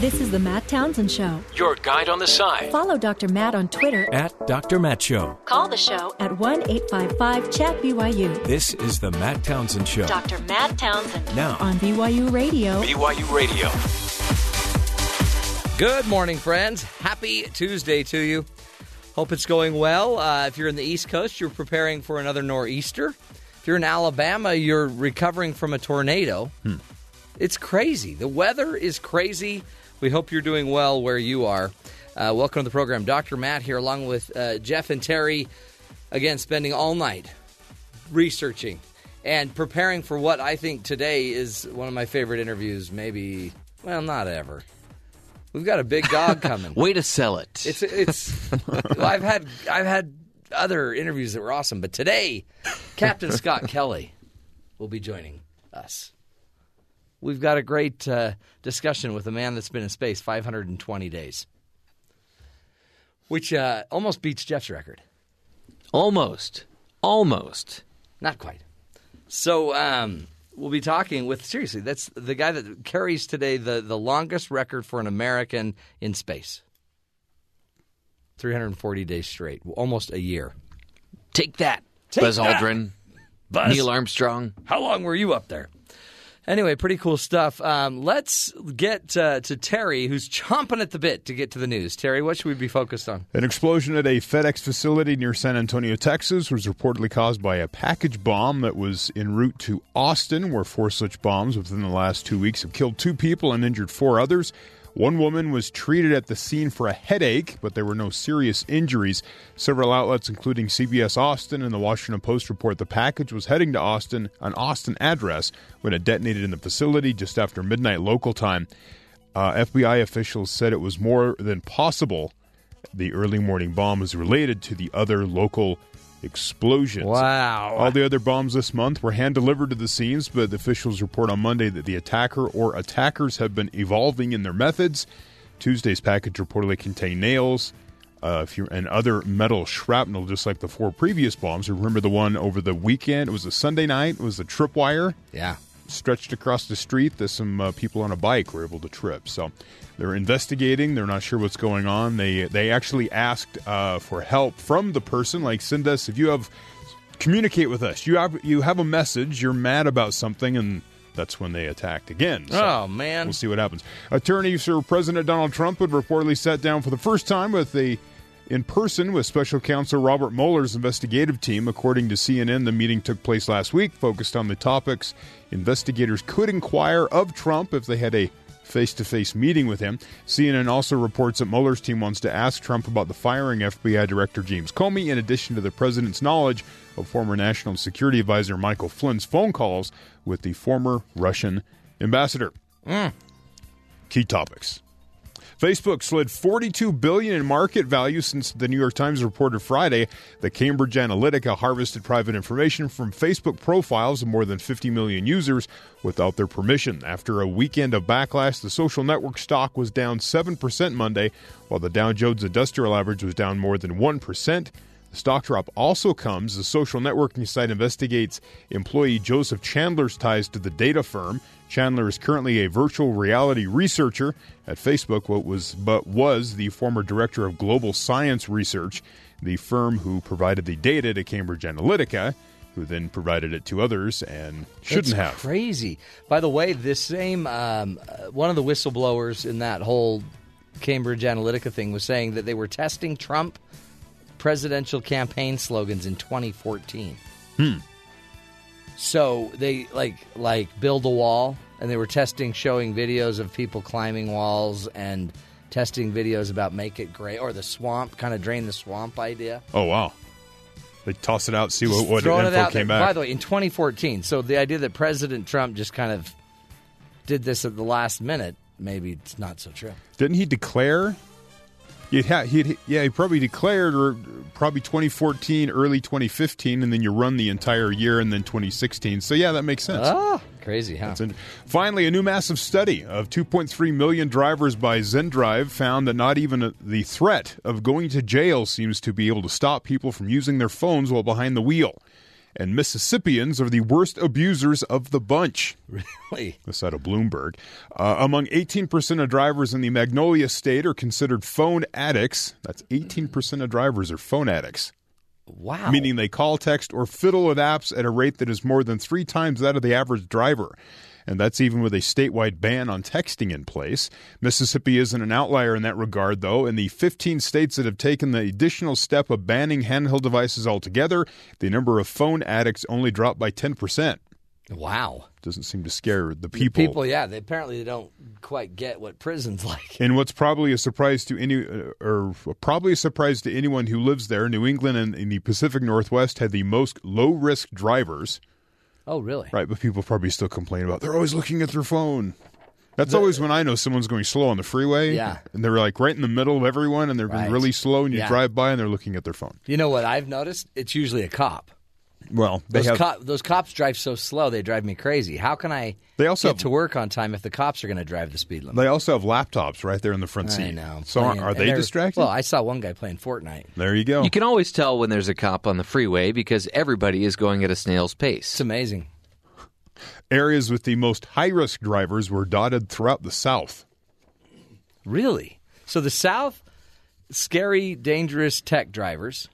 This is the Matt Townsend Show. Your guide on the side. Follow Dr. Matt on Twitter. At Dr. Matt Show. Call the show at 1 855 Chat BYU. This is the Matt Townsend Show. Dr. Matt Townsend Now, on BYU Radio. BYU Radio. Good morning, friends. Happy Tuesday to you. Hope it's going well. Uh, if you're in the East Coast, you're preparing for another nor'easter. If you're in Alabama, you're recovering from a tornado. It's crazy. The weather is crazy. We hope you're doing well where you are. Uh, welcome to the program. Dr. Matt here, along with uh, Jeff and Terry, again, spending all night researching and preparing for what I think today is one of my favorite interviews, maybe, well, not ever We've got a big dog [LAUGHS] coming. Way to sell it. It's it's. well, [LAUGHS] I've had I've had other interviews that were awesome, but today, Captain Scott [LAUGHS] Kelly will be joining us. We've got a great uh, discussion with a man that's been in space 520 days, which uh, almost beats Jeff's record. Almost. Almost. Not quite. So um, we'll be talking with seriously. That's the guy that carries today the the longest record for an American in space. 340 days straight, almost a year. Take that, Take Buzz that, Aldrin. Buzz. Neil Armstrong. How long were you up there? Anyway, pretty cool stuff. Um, let's get uh, to Terry, who's chomping at the bit to get to the news. Terry, what should we be focused on? An explosion at a FedEx facility near San Antonio, Texas, was reportedly caused by a package bomb that was en route to Austin, where four such bombs within the last two weeks have killed two people and injured four others. One woman was treated at the scene for a headache, but there were no serious injuries. Several outlets, including CBS Austin and the Washington Post, report the package was heading to Austin, an Austin address, when it detonated in the facility just after midnight local time. Uh, FBI officials said it was more than possible the early morning bomb was related to the other local explosions. Wow. All the other bombs this month were hand delivered to the scenes, but officials report on Monday that the attacker or attackers have been evolving in their methods. Tuesday's package reportedly contained nails uh, and other metal shrapnel, just like the four previous bombs. Remember the one over the weekend? It was a Sunday night. It was a tripwire Yeah. stretched across the street that some uh, people on a bike were able to trip. So they're investigating. They're not sure what's going on. They they actually asked uh, for help from the person. Like send us if you have communicate with us. You have you have a message. You're mad about something, and that's when they attacked again. So Oh, man. We'll see what happens. Attorney for President Donald Trump would reportedly sat down for the first time with a in person with special counsel Robert Mueller's investigative team. According to CNN, the meeting took place last week, focused on the topics investigators could inquire of Trump if they had a face to face meeting with him. CNN also reports that Mueller's team wants to ask Trump about the firing FBI Director James Comey, in addition to the president's knowledge of former National Security Advisor Michael Flynn's phone calls with the former Russian ambassador. Mm. Key topics. Facebook slid 42 billion in market value since the New York Times reported Friday that Cambridge Analytica harvested private information from Facebook profiles of more than 50 million users without their permission. After a weekend of backlash, the social network stock was down 7% Monday, while the Dow Jones Industrial Average was down more than 1%. The stock drop also comes as social networking site investigates employee Joseph Chancellor's ties to the data firm. Chandler is currently a virtual reality researcher at Facebook, what was but was the former director of global science research, the firm who provided the data to Cambridge Analytica, who then provided it to others and shouldn't That's have. Crazy. By the way, this same um, uh, one of the whistleblowers in that whole Cambridge Analytica thing was saying that they were testing Trump presidential campaign slogans in 2014. Hmm. So they like like build a wall, and they were testing, showing videos of people climbing walls and testing videos about make it gray or the swamp, kind of drain the swamp idea. Oh wow! They toss it out, see what, what info out came there. back. By the way, in 2014. So the idea that President Trump just kind of did this at the last minute, maybe it's not so true. Didn't he declare? He'd ha- he'd, yeah, he probably declared, or probably 2014, early 2015, and then you run the entire year, and then 2016. So yeah, that makes sense. Ah, crazy, huh? Finally, a new massive study of 2.3 million drivers by ZenDrive found that not even the threat of going to jail seems to be able to stop people from using their phones while behind the wheel. And Mississippians are the worst abusers of the bunch. [LAUGHS] Really? This out of Bloomberg. Uh, among 18% of drivers in the Magnolia State are considered phone addicts. That's 18% of drivers are phone addicts, Wow. meaning they call, text, or fiddle with apps at a rate that is more than three times that of the average driver. And that's even with a statewide ban on texting in place. Mississippi isn't an outlier in that regard, though. In the 15 states that have taken the additional step of banning handheld devices altogether, the number of phone addicts only dropped by 10%. wow. Doesn't seem to scare the people. The People, yeah, they apparently don't quite get what prison's [LAUGHS] like. And what's probably a surprise to any, uh, or probably a surprise to anyone who lives there, New England and in the Pacific Northwest had the most low risk drivers. Oh, really? Right, but people probably still complain about they're always looking at their phone. That's always when I know someone's going slow on the freeway. Yeah. And they're like right in the middle of everyone and they're Right. really slow and you Yeah. drive by and they're looking at their phone. You know what I've noticed? It's usually a cop. Well, they Those, have cop, those cops drive so slow, they drive me crazy. How can I They also get have- to work on time if the cops are going to drive the speed limit? they also have laptops right there in the front seat. I know. So are, Playing- are and they distracted? Well, I saw one guy playing Fortnite. there you go. You can always tell when there's a cop on the freeway because everybody is going at a snail's pace. It's amazing. Areas with the most high risk drivers were dotted throughout the South. Really? So the South, scary, dangerous tech drivers,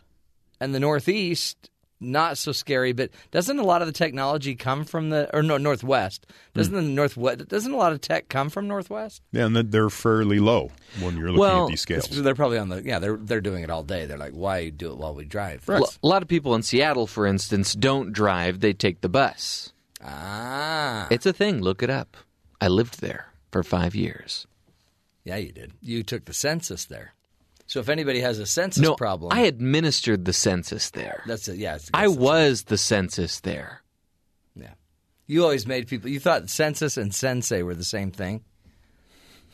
and the Northeast, not so scary. But doesn't a lot of the technology come from the or no Northwest? Doesn't the Northwest? Doesn't a lot of tech come from Northwest? Yeah, and they're fairly low when you're looking Well, at these scales. They're probably on the yeah. They're they're doing it all day. They're like, why do it while we drive? L- a lot of people in Seattle, for instance, don't drive, they take the bus. Ah, It's a thing. Look it up. I lived there for five years. yeah, you did. You took the census there. So if anybody has a census no, problem, I administered the census there. that's it. Yeah, I was the census there. Yeah. You always made people, you thought census and sensei were the same thing.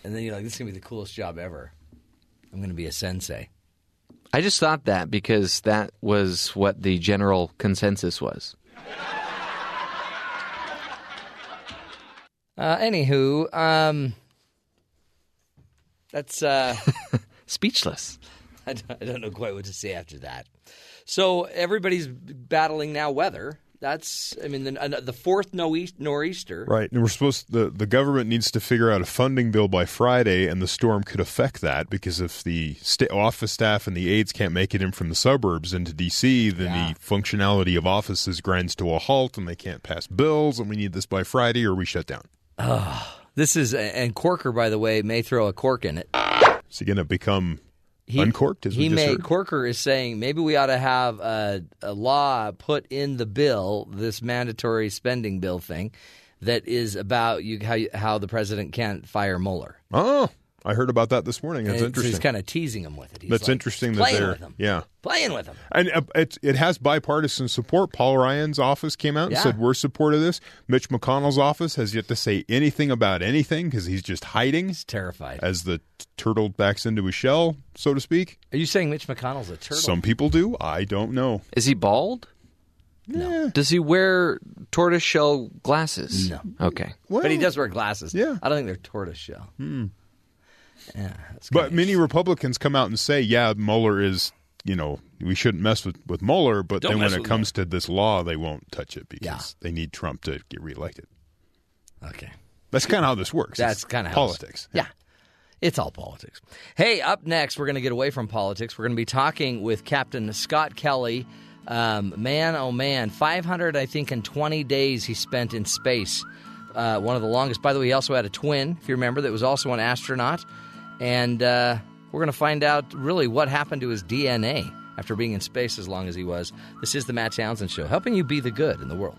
And then you're like, this is going to be the coolest job ever. I'm going to be a sensei. I just thought that because that was what the general consensus was. Uh, anywho, um, that's, uh, [LAUGHS] Speechless. [LAUGHS] I, don't, know quite what to say after that. So everybody's battling now weather. That's, I mean, the, uh, the fourth nor'easter. Right, and we're supposed the the government needs to figure out a funding bill by Friday, and the storm could affect that because if the sta office staff and the aides can't make it in from the suburbs into D.C., then Yeah. the functionality of offices grinds to a halt, and they can't pass bills, and we need this by Friday, or we shut down. This is, and Corker, by the way, may throw a cork in it. Is he going to become He- uncorked? As he we just may heard? Corker is saying maybe we ought to have a, a law put in the bill, this mandatory spending bill thing, that is about you how you, how the president can't fire Mueller. Oh, I heard about that this morning. That's And interesting. He's kind of teasing him with it. He's That's like, interesting that playing they're with him. yeah. playing with him. And uh, it, it has bipartisan support. Paul Ryan's office came out and Yeah. said we're supportive of this. Mitch McConnell's office has yet to say anything about anything because he's just hiding He's terrified. as the t- turtle backs into his shell, so to speak. Are you saying Mitch McConnell's a turtle? Some people do. I don't know. Is he bald? No. Does he wear tortoiseshell glasses? No. Okay. Well, but he does wear glasses. Yeah. I don't think they're tortoiseshell. Hmm. Yeah, But many Republicans come out and say, yeah, Mueller is, you know, we shouldn't mess with, with Mueller. But Don't then when it with comes to this law, they won't touch it because Yeah. they need Trump to get reelected. Okay. That's kind of how this works. That's kind of how politics. Yeah. It's all politics. Hey, up next, we're going to get away from politics. We're going to be talking with Captain Scott Kelly. Um, man, oh man, 500, I think, in 20 days he spent in space. Uh, one of the longest. By the way, he also had a twin, if you remember, that was also an astronaut. And uh, we're going to find out really what happened to his DNA after being in space as long as he was. This is the Matt Townsend Show, helping you be the good in the world.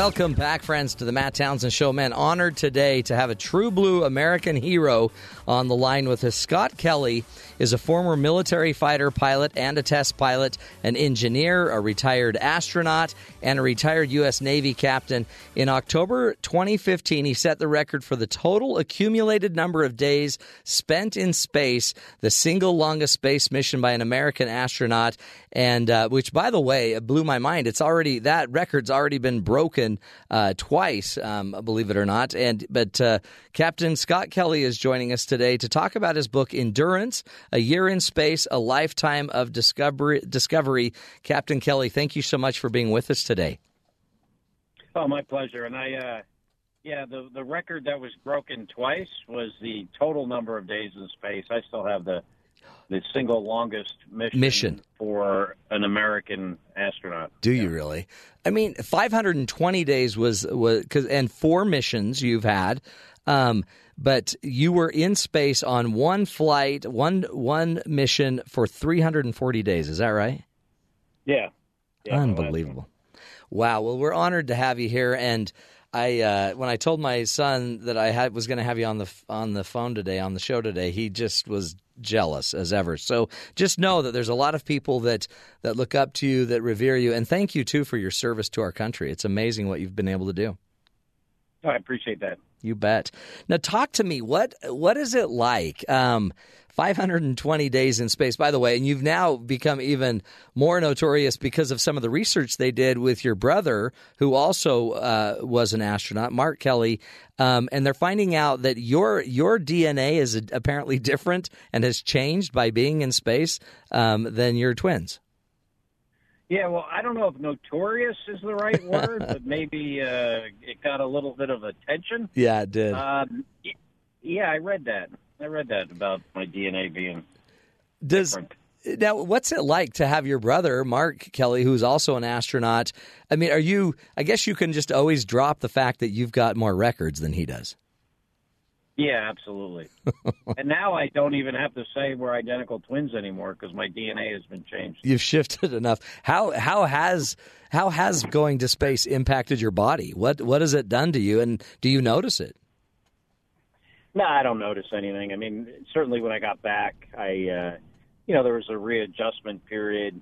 Welcome back, friends, to the Matt Townsend Show. Man, honored today to have a true blue American hero on the line with us. Scott Kelly is a former military fighter pilot and a test pilot, an engineer, a retired astronaut, and a retired U.S. Navy captain. In October 2015, he set the record for the total accumulated number of days spent in space, the single longest space mission by an American astronaut, and uh, which, by the way, blew my mind. It's already that record's already been broken uh, twice, um, believe it or not. And but uh, Captain Scott Kelly is joining us today to talk about his book Endurance: A Year in Space, a Lifetime of Discovery. Discovery. Captain Kelly, thank you so much for being with us today. Oh, my pleasure. And I, uh, yeah, the the record that was broken twice was the total number of days in space. I still have the the single longest mission, Mission. for an American astronaut. Do you really? I mean, 520 days was was cause, and four missions you've had, um, but you were in space on one flight, one one mission for 340 days. Is that right? Yeah, Yeah, Unbelievable. Wow. Well, we're honored to have you here, and I uh, when I told my son that I had was going to have you on the on the phone today on the show today, he just was jealous as ever. So just know that there's a lot of people that that look up to you, that revere you, and thank you too for your service to our country. It's amazing what you've been able to do. I appreciate that. You bet. Now, talk to me. What what is it like? Um, 520 days in space, by the way, and you've now become even more notorious because of some of the research they did with your brother, who also uh, was an astronaut, Mark Kelly, um, and they're finding out that your your DNA is apparently different and has changed by being in space um, than your twins. Yeah, well, I don't know if notorious is the right [LAUGHS] word, but maybe uh, it got a little bit of attention. Yeah, it did. Um, yeah, I read that. I read that about my DNA being Does different. now what's it like to have your brother Mark Kelly, who's also an astronaut? I mean, are you? I guess you can just always drop the fact that you've got more records than he does. Yeah, absolutely. [LAUGHS] and now I don't even have to say we're identical twins anymore because my DNA has been changed. You've shifted [LAUGHS] enough. How how has how has going to space impacted your body? What what has it done to you, and do you notice it? No, I don't notice anything. I mean, certainly when I got back, I, uh, you know, there was a readjustment period.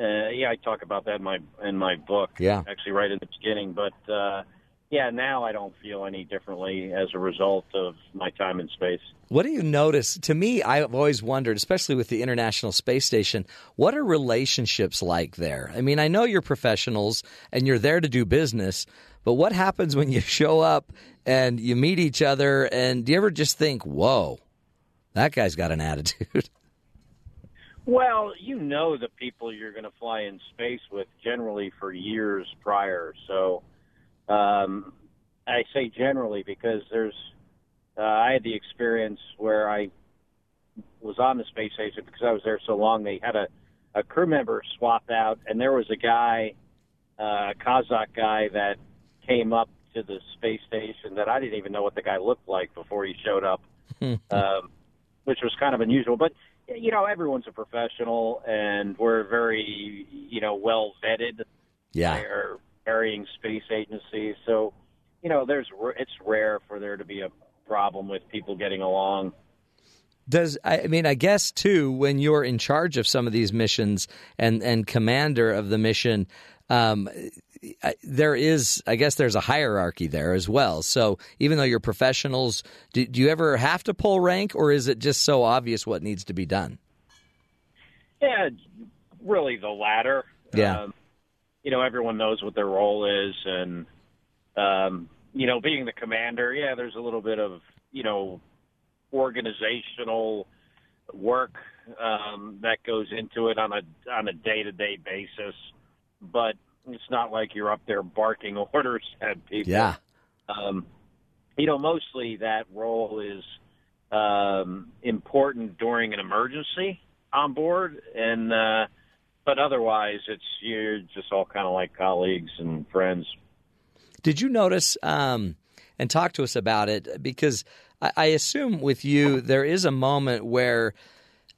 Uh, yeah, I talk about that in my in my book. Yeah. actually, right at the beginning. But uh, yeah, now I don't feel any differently as a result of my time in space. What do you notice? To me, I've always wondered, especially with the International Space Station, what are relationships like there? I mean, I know you're professionals and you're there to do business, but what happens when you [LAUGHS] show up and you meet each other? And do you ever just think, whoa, that guy's got an attitude? [LAUGHS] Well, you know the people you're going to fly in space with generally for years prior. So um, I say generally because there's uh, I had the experience where I was on the space station because I was there so long. They had a, a crew member swap out, and there was a guy, uh, a Kazakh guy, that came up to the space station that I didn't even know what the guy looked like before he showed up, [LAUGHS] um, which was kind of unusual. But you know, everyone's a professional, and we're very, you know, well vetted yeah. varying space agencies. So, you know, there's it's rare for there to be a problem with people getting along. Does I mean I guess too when you're in charge of some of these missions and and commander of the mission, um, I- there is I guess there's a hierarchy there as well. So even though you're professionals, do, do you ever have to pull rank, or is it just so obvious what needs to be done? Yeah, really the latter. Yeah. Um, you know, everyone knows what their role is, and um, you know, being the commander, yeah, there's a little bit of you know organizational work um, that goes into it on a on a day to day basis, but it's not like you're up there barking [LAUGHS] orders at people. Yeah. Um, you know, mostly that role is um, important during an emergency on board, and uh, but otherwise, it's you're just all kind of like colleagues and friends. Did you notice um, and talk to us about it? Because I, I assume with you there is a moment where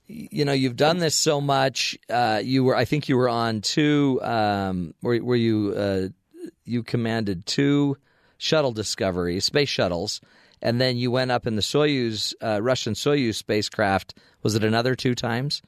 you know you've done this so much. Uh, you were, I think, you were on two. Um, were, were you? Uh, you commanded two shuttle discoveries, space shuttles, and then you went up in the Soyuz, uh, Russian Soyuz spacecraft. Was it another two times?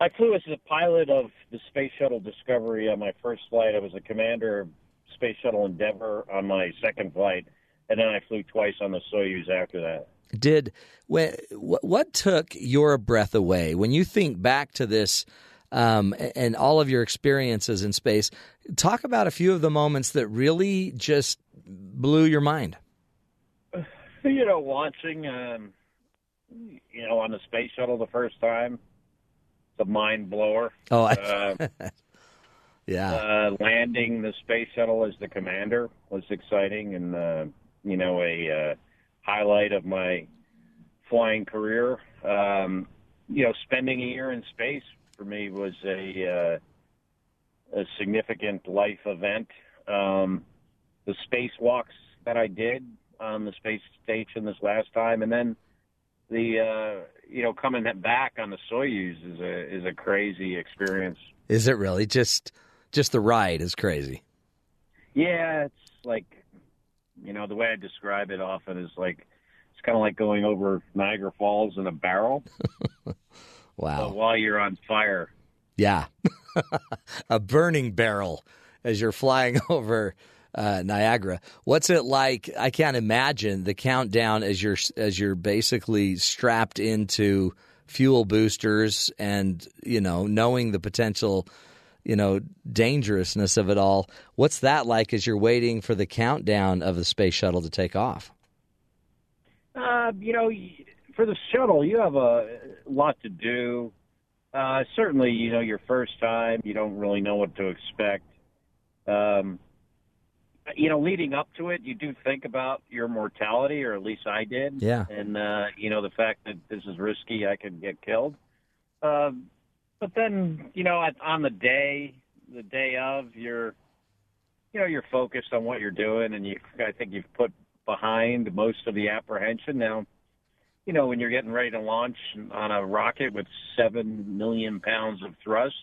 I flew as a pilot of the Space Shuttle Discovery on my first flight. I was a commander of Space Shuttle Endeavour on my second flight, and then I flew twice on the Soyuz after that. Did when, what, what took your breath away? When you think back to this um, and all of your experiences in space talk about a few of the moments that really just blew your mind. [SIGHS] You know, watching, um, you know, on the space shuttle the first time, it's a mind blower. oh I, Uh, [LAUGHS] yeah. uh, landing the space shuttle as the commander was exciting and uh, you know a uh, highlight of my flying career. Um, you know, spending a year in space for me was a uh, a significant life event. Um, the spacewalks that I did on the space station this last time, and then the uh, you know coming back on the Soyuz is a is a crazy experience. Is it really just just the ride is crazy? Yeah, it's like you know the way I describe it often is like it's kind of like going over Niagara Falls in a barrel. [LAUGHS] Wow. While you're on fire, Yeah. [LAUGHS] a burning barrel as you're flying [LAUGHS] over uh, Niagara. What's it like? I can't imagine the countdown as you're as you're basically strapped into fuel boosters and, you know, knowing the potential, you know, dangerousness of it all. What's that like as you're waiting for the countdown of the space shuttle to take off? Uh, you know, for the shuttle, you have a lot to do. Uh, certainly, you know, your first time, you don't really know what to expect. Um, you know, leading up to it, you do think about your mortality, or at least I did. Yeah. And, uh, you know, the fact that this is risky, I could get killed. Um, but then, you know, at, on the day, the day of, you're, you know, you're focused on what you're doing, and you, I think you've put behind most of the apprehension. Now, you know, when you're getting ready to launch on a rocket with seven million pounds of thrust,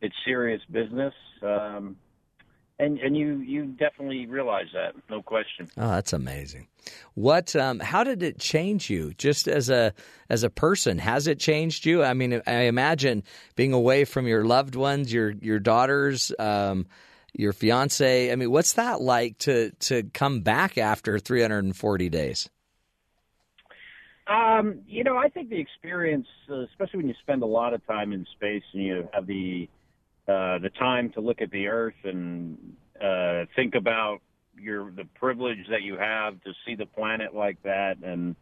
it's serious business. Um, and and you you definitely realize that, no question. Oh, that's amazing. What? Um, how did it change you, just as a as a person? Has it changed you? I mean, I imagine being away from your loved ones, your your daughters, um, your fiance. I mean, what's that like to to come back after 340 days? Um, you know, I think the experience, uh, especially when you spend a lot of time in space and you have the uh, the time to look at the Earth and uh, think about your the privilege that you have to see the planet like that and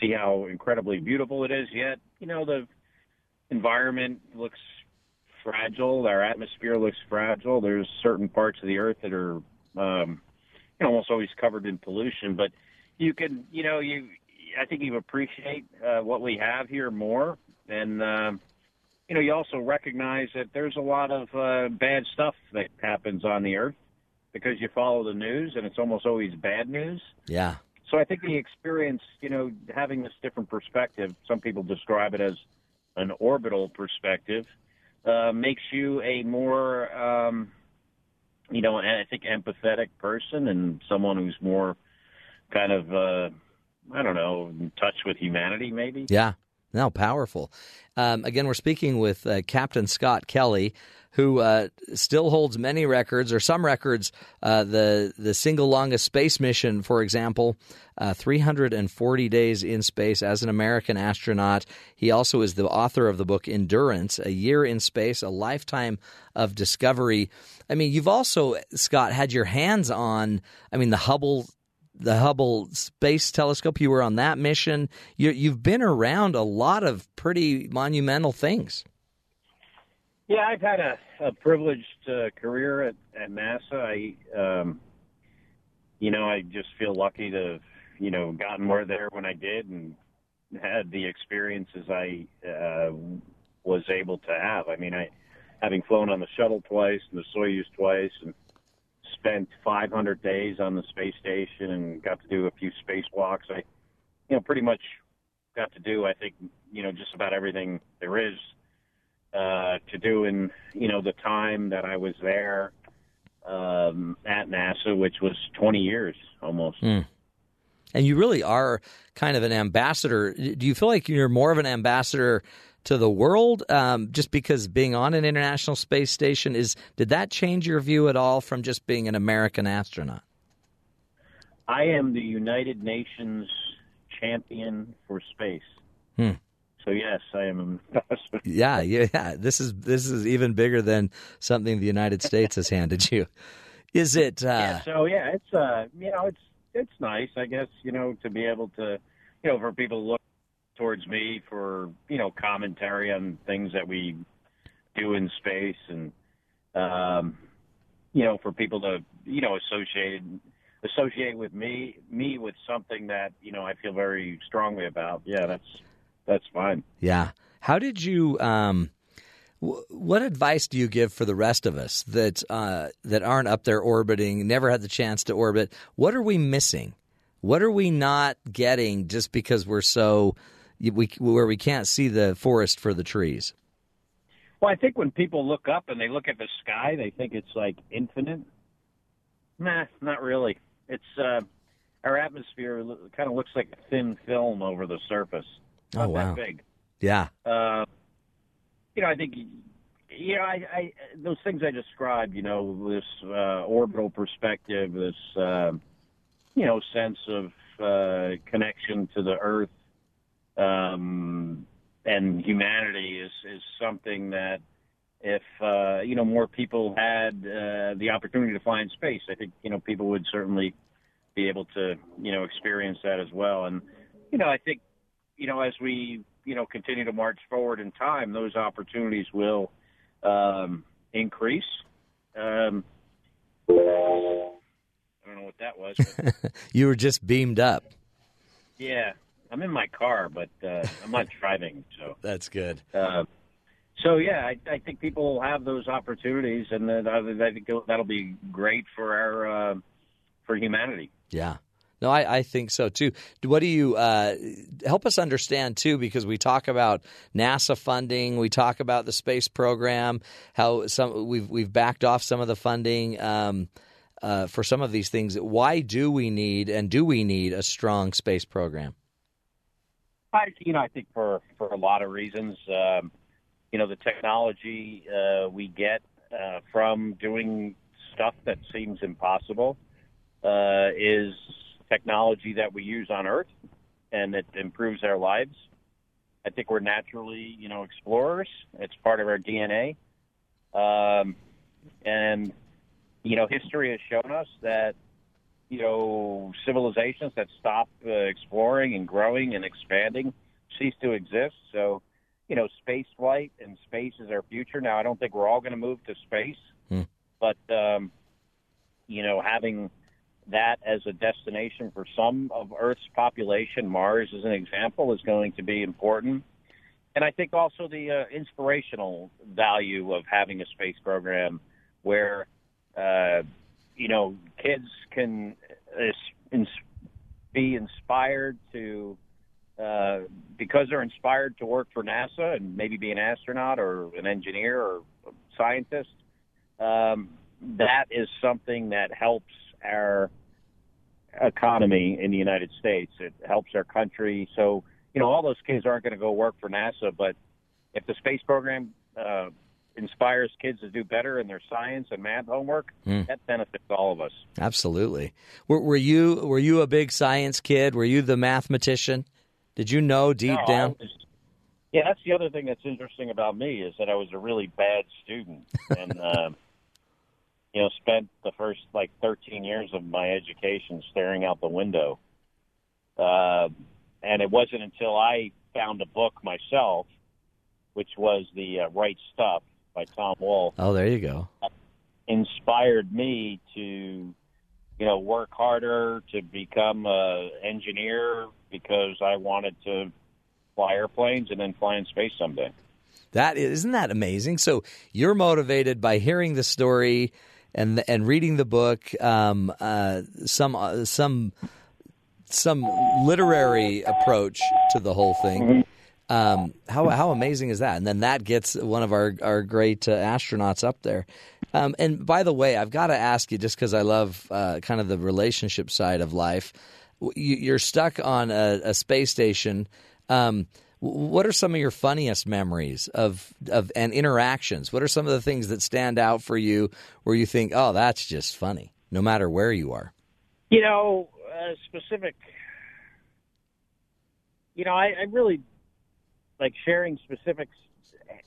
see how incredibly beautiful it is. Yet, you know, the environment looks fragile. Our atmosphere looks fragile. There's certain parts of the Earth that are, um, you know, almost always covered in pollution. But you can, you know, you I think you appreciate uh, what we have here more, and um, you know, you also recognize that there's a lot of uh, bad stuff that happens on the earth because you follow the news, and it's almost always bad news. Yeah. So I think the experience, you know, having this different perspective, some people describe it as an orbital perspective, uh, makes you a more, um, you know, I think empathetic person and someone who's more kind of, uh, I don't know, in touch with humanity, maybe. Yeah. No, powerful. Um, again, we're speaking with uh, Captain Scott Kelly, who uh, still holds many records, or some records. Uh, the the single longest space mission, for example, uh, 340 days in space as an American astronaut. He also is the author of the book Endurance: A Year in Space, a Lifetime of Discovery. I mean, you've also Scott had your hands on. I mean, the Hubble the Hubble Space Telescope. You were on that mission. You, have been around a lot of pretty monumental things. Yeah, I've had a, a privileged uh, career at, at NASA. I, um, you know, I just feel lucky to, have, you know, gotten more there when I did and had the experiences I uh, was able to have. I mean, I having flown on the shuttle twice and the Soyuz twice and spent 500 days on the space station and got to do a few spacewalks. I, you know, pretty much got to do, I think, you know, just about everything there is uh, to do in, you know, the time that I was there um, at NASA, which was 20 years almost. Mm. And you really are kind of an ambassador. Do you feel like you're more of an ambassador to the world um, just because being on an international space station is did that change your view at all from just being an american astronaut? I am the united nations champion for space. Hmm. so yes i am [LAUGHS] yeah yeah yeah. This is this is even bigger than something the united states has handed you. Is it uh, yeah, so yeah it's uh you know it's it's nice i guess you know to be able to you know for people to look towards me for you know commentary on things that we do in space and um, you know for people to you know associate associate with me me with something that you know I feel very strongly about. Yeah, that's that's fine. Yeah. How did you? Um, what advice do you give for the rest of us that uh, that aren't up there orbiting, never had the chance to orbit? What are we missing? What are we not getting just because we're so we where we can't see the forest for the trees? Well, I think when people look up and they look at the sky, they think it's like infinite. Nah, not really. It's uh, our atmosphere kind of looks like a thin film over the surface. Not Oh, wow. that big. Yeah. Uh, you know, I think, you know, I, I those things I described. You know, this uh, orbital perspective, this uh, you know sense of uh, connection to the Earth um, and humanity is is something that if uh, you know more people had uh, the opportunity to fly in space, I think you know people would certainly be able to you know experience that as well. And you know, I think you know as we you know continue to march forward in time, those opportunities will um, increase. Um, I don't know what that was. [LAUGHS] You were just beamed up. yeah, I'm in my car, but uh, I'm not driving, so. [LAUGHS] That's good. Uh, so yeah, I, I think people will have those opportunities, and I, I think that'll be great for our uh, for humanity. Yeah. No, I, I think so too. What do you uh, help us understand too? Because we talk about NASA funding, we talk about the space program, how some we've we've backed off some of the funding um, uh, for some of these things. Why do we need and do we need a strong space program? I, you know, I think for for a lot of reasons, um, you know, the technology uh, we get uh, from doing stuff that seems impossible uh, is technology that we use on Earth, and it improves our lives. I think we're naturally, you know, explorers. It's part of our DNA, um, and you know, history has shown us that you know, civilizations that stop uh, exploring and growing and expanding cease to exist. So, you know, space flight and space is our future. Now, I don't think we're all going to move to space, Hmm. but, um, you know, having that as a destination for some of Earth's population, Mars as an example, is going to be important. And I think also the uh, inspirational value of having a space program where, uh, you know, kids can uh, be inspired to, uh, because they're inspired to work for NASA and maybe be an astronaut or an engineer or a scientist. Um, that is something that helps our economy in the United States. It helps our country. So, you know, all those kids aren't going to go work for NASA, but if the space program uh, inspires kids to do better in their science and math homework, Hmm. that benefits all of us. Absolutely. Were, were you were you a big science kid? Were you the mathematician? Did you know deep No, down? was- yeah, that's the other thing that's interesting about me is that I was a really bad student [LAUGHS] and uh, you know spent the first like 13 years of my education staring out the window. Uh, and it wasn't until I found a book myself, which was the uh, Right Stuff by Tom Wolfe, Oh, there you go. inspired me to you know work harder to become a engineer because I wanted to fly airplanes and then fly in space someday. That isn't that amazing. So you're motivated by hearing the story and and reading the book. Um, uh, some uh, some some literary approach to the whole thing. Um, how how amazing is that? And then that gets one of our our great uh, astronauts up there. Um, and by the way, I've got to ask you, just because I love uh, kind of the relationship side of life. You, you're stuck on a, a space station. Um, what are some of your funniest memories of of and interactions? What are some of the things that stand out for you, where you think, "Oh, that's just funny," no matter where you are? You know, uh, specific. You know, I, I really like sharing specific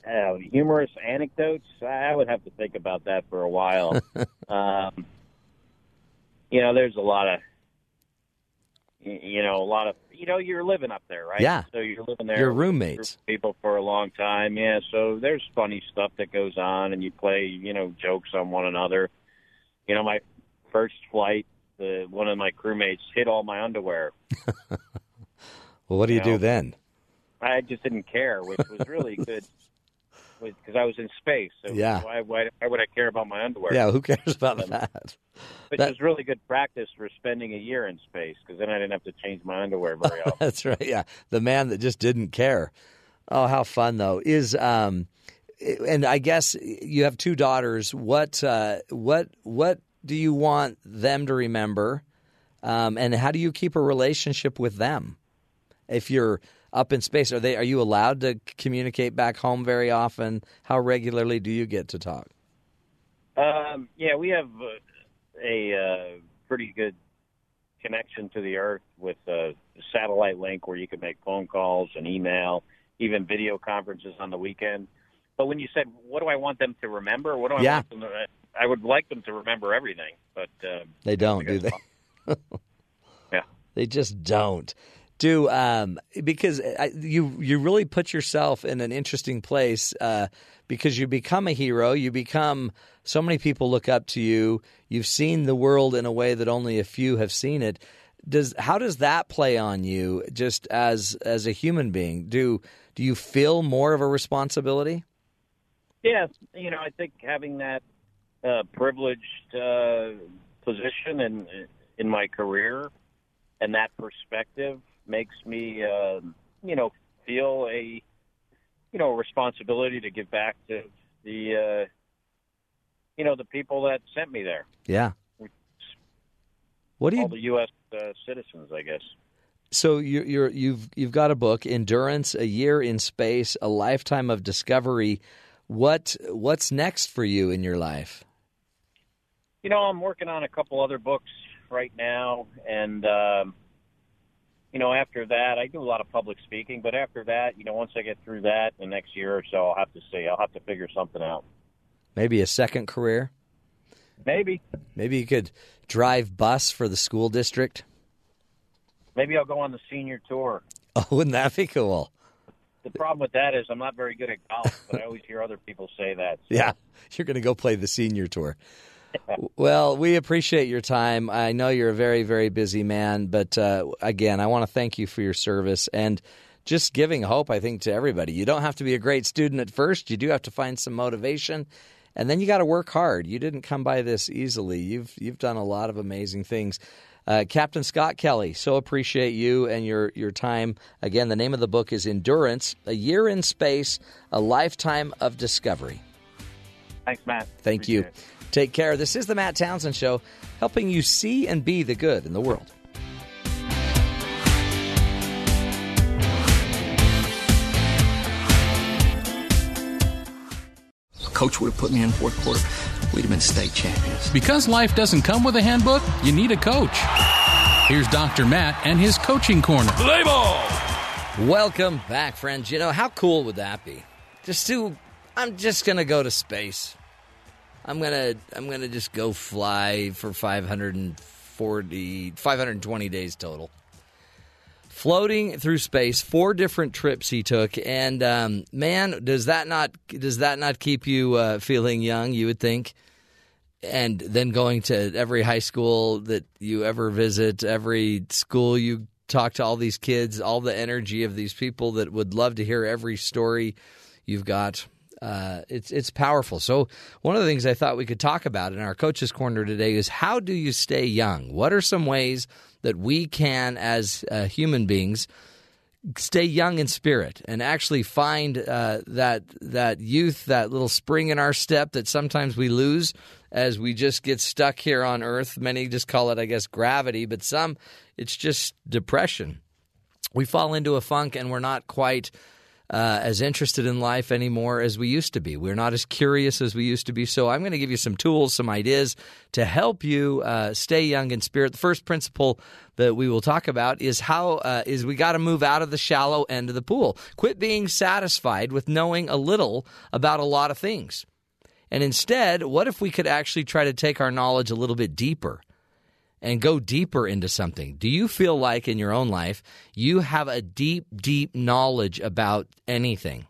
uh, humorous anecdotes. I would have to think about that for a while. [LAUGHS] um, you know, there's a lot of, you know, a lot of, you know, you're living up there, right? Yeah. So you're living there. Your with a group roommates. people for a long time. Yeah. So there's funny stuff that goes on, and you play, you know, jokes on one another. You know, my first flight, the one of my crewmates hid all my underwear. [LAUGHS] Well, what do you You do then? I just didn't care, which was really [LAUGHS] good because I was in space. So Yeah. why, why, why would I care about my underwear? Yeah, who cares about that? Which that- was really good practice for spending a year in space because then I didn't have to change my underwear very [LAUGHS] often. That's right. Yeah, the man that just didn't care. Oh, how fun though! Is um, and I guess you have two daughters. What uh, what what do you want them to remember, um, and how do you keep a relationship with them? If you're up in space, are they are you allowed to communicate back home very often? How regularly do you get to talk? Um, yeah, we have uh, a uh, pretty good connection to the Earth with a satellite link where you can make phone calls and email, even video conferences on the weekend. But when you said, "What do I want them to remember?" What do I Yeah. want them to? I would like them to remember everything, but uh, They don't, do they? [LAUGHS] yeah. They just don't. Do um, because I, you you really put yourself in an interesting place uh, because you become a hero. You become so many people look up to you. You've seen the world in a way that only a few have seen it. Does how does that play on you just as as a human being? Do do you feel more of a responsibility? Yeah, you know, I think having that uh, privileged uh, position in in my career and that perspective makes me, uh, you know, feel a you know responsibility to give back to the uh, you know the people that sent me there, Yeah. What do you all the U.S. Uh, citizens, I guess. So you're, you're you've you've got a book, Endurance: A Year in Space, a Lifetime of Discovery. What what's next for you in your life? You know, I'm working on a couple other books right now, and um, you know, after that, I do a lot of public speaking. But after that, you know, once I get through that, the next year or so, I'll have to see. I'll have to figure something out. Maybe a second career. Maybe, Maybe you could drive bus for the school district. maybe I'll go on the senior tour. [LAUGHS] Oh, wouldn't that be cool? The problem with that is I'm not very good at golf, but I always hear other people say that. [LAUGHS] Yeah, you're going to go play the senior tour. Well, we appreciate your time. I know you're a very, very busy man, but uh, again, I want to thank you for your service and just giving hope, I think, to everybody. You don't have to be a great student at first, you do have to find some motivation. And then you got to work hard. You didn't come by this easily. You've you've done a lot of amazing things. Uh, Captain Scott Kelly, so appreciate you and your your time. Again, the name of the book is Endurance: A Year in Space, a Lifetime of Discovery. Thanks, Matt. Thank you. It. Take care. This is the Matt Townsend Show, helping you see and be the good in the world. Coach would have put me in fourth quarter. We'd have been state champions. Because life doesn't come with a handbook, you need a coach. Here's Dr. Matt and his coaching corner. Play ball. Welcome back, friends. You know, how cool would that be? Just to, I'm just going to go to space. I'm to, I'm to just go fly for 540, 520 days total. Floating through space, four different trips he took, and um, man, does that not does that not keep you uh, feeling young? You would think, and then going to every high school that you ever visit, every school you talk to all these kids, all the energy of these people that would love to hear every story you've got. Uh, it's it's powerful. So one of the things I thought we could talk about in our coaches corner today is how do you stay young? What are some ways that we can, as uh, human beings, stay young in spirit and actually find uh, that that youth, that little spring in our step that sometimes we lose as we just get stuck here on Earth. Many just call it, I guess, gravity, but some it's just depression. We fall into a funk and we're not quite uh, as interested in life anymore as we used to be. We're not as curious as we used to be. So I'm going to give you some tools, some ideas to help you uh, stay young in spirit. The first principle that we will talk about is how uh, is we got to move out of the shallow end of the pool. Quit being satisfied with knowing a little about a lot of things. And instead, what if we could actually try to take our knowledge a little bit deeper? And go deeper into something. Do you feel like in your own life you have a deep, deep knowledge about anything?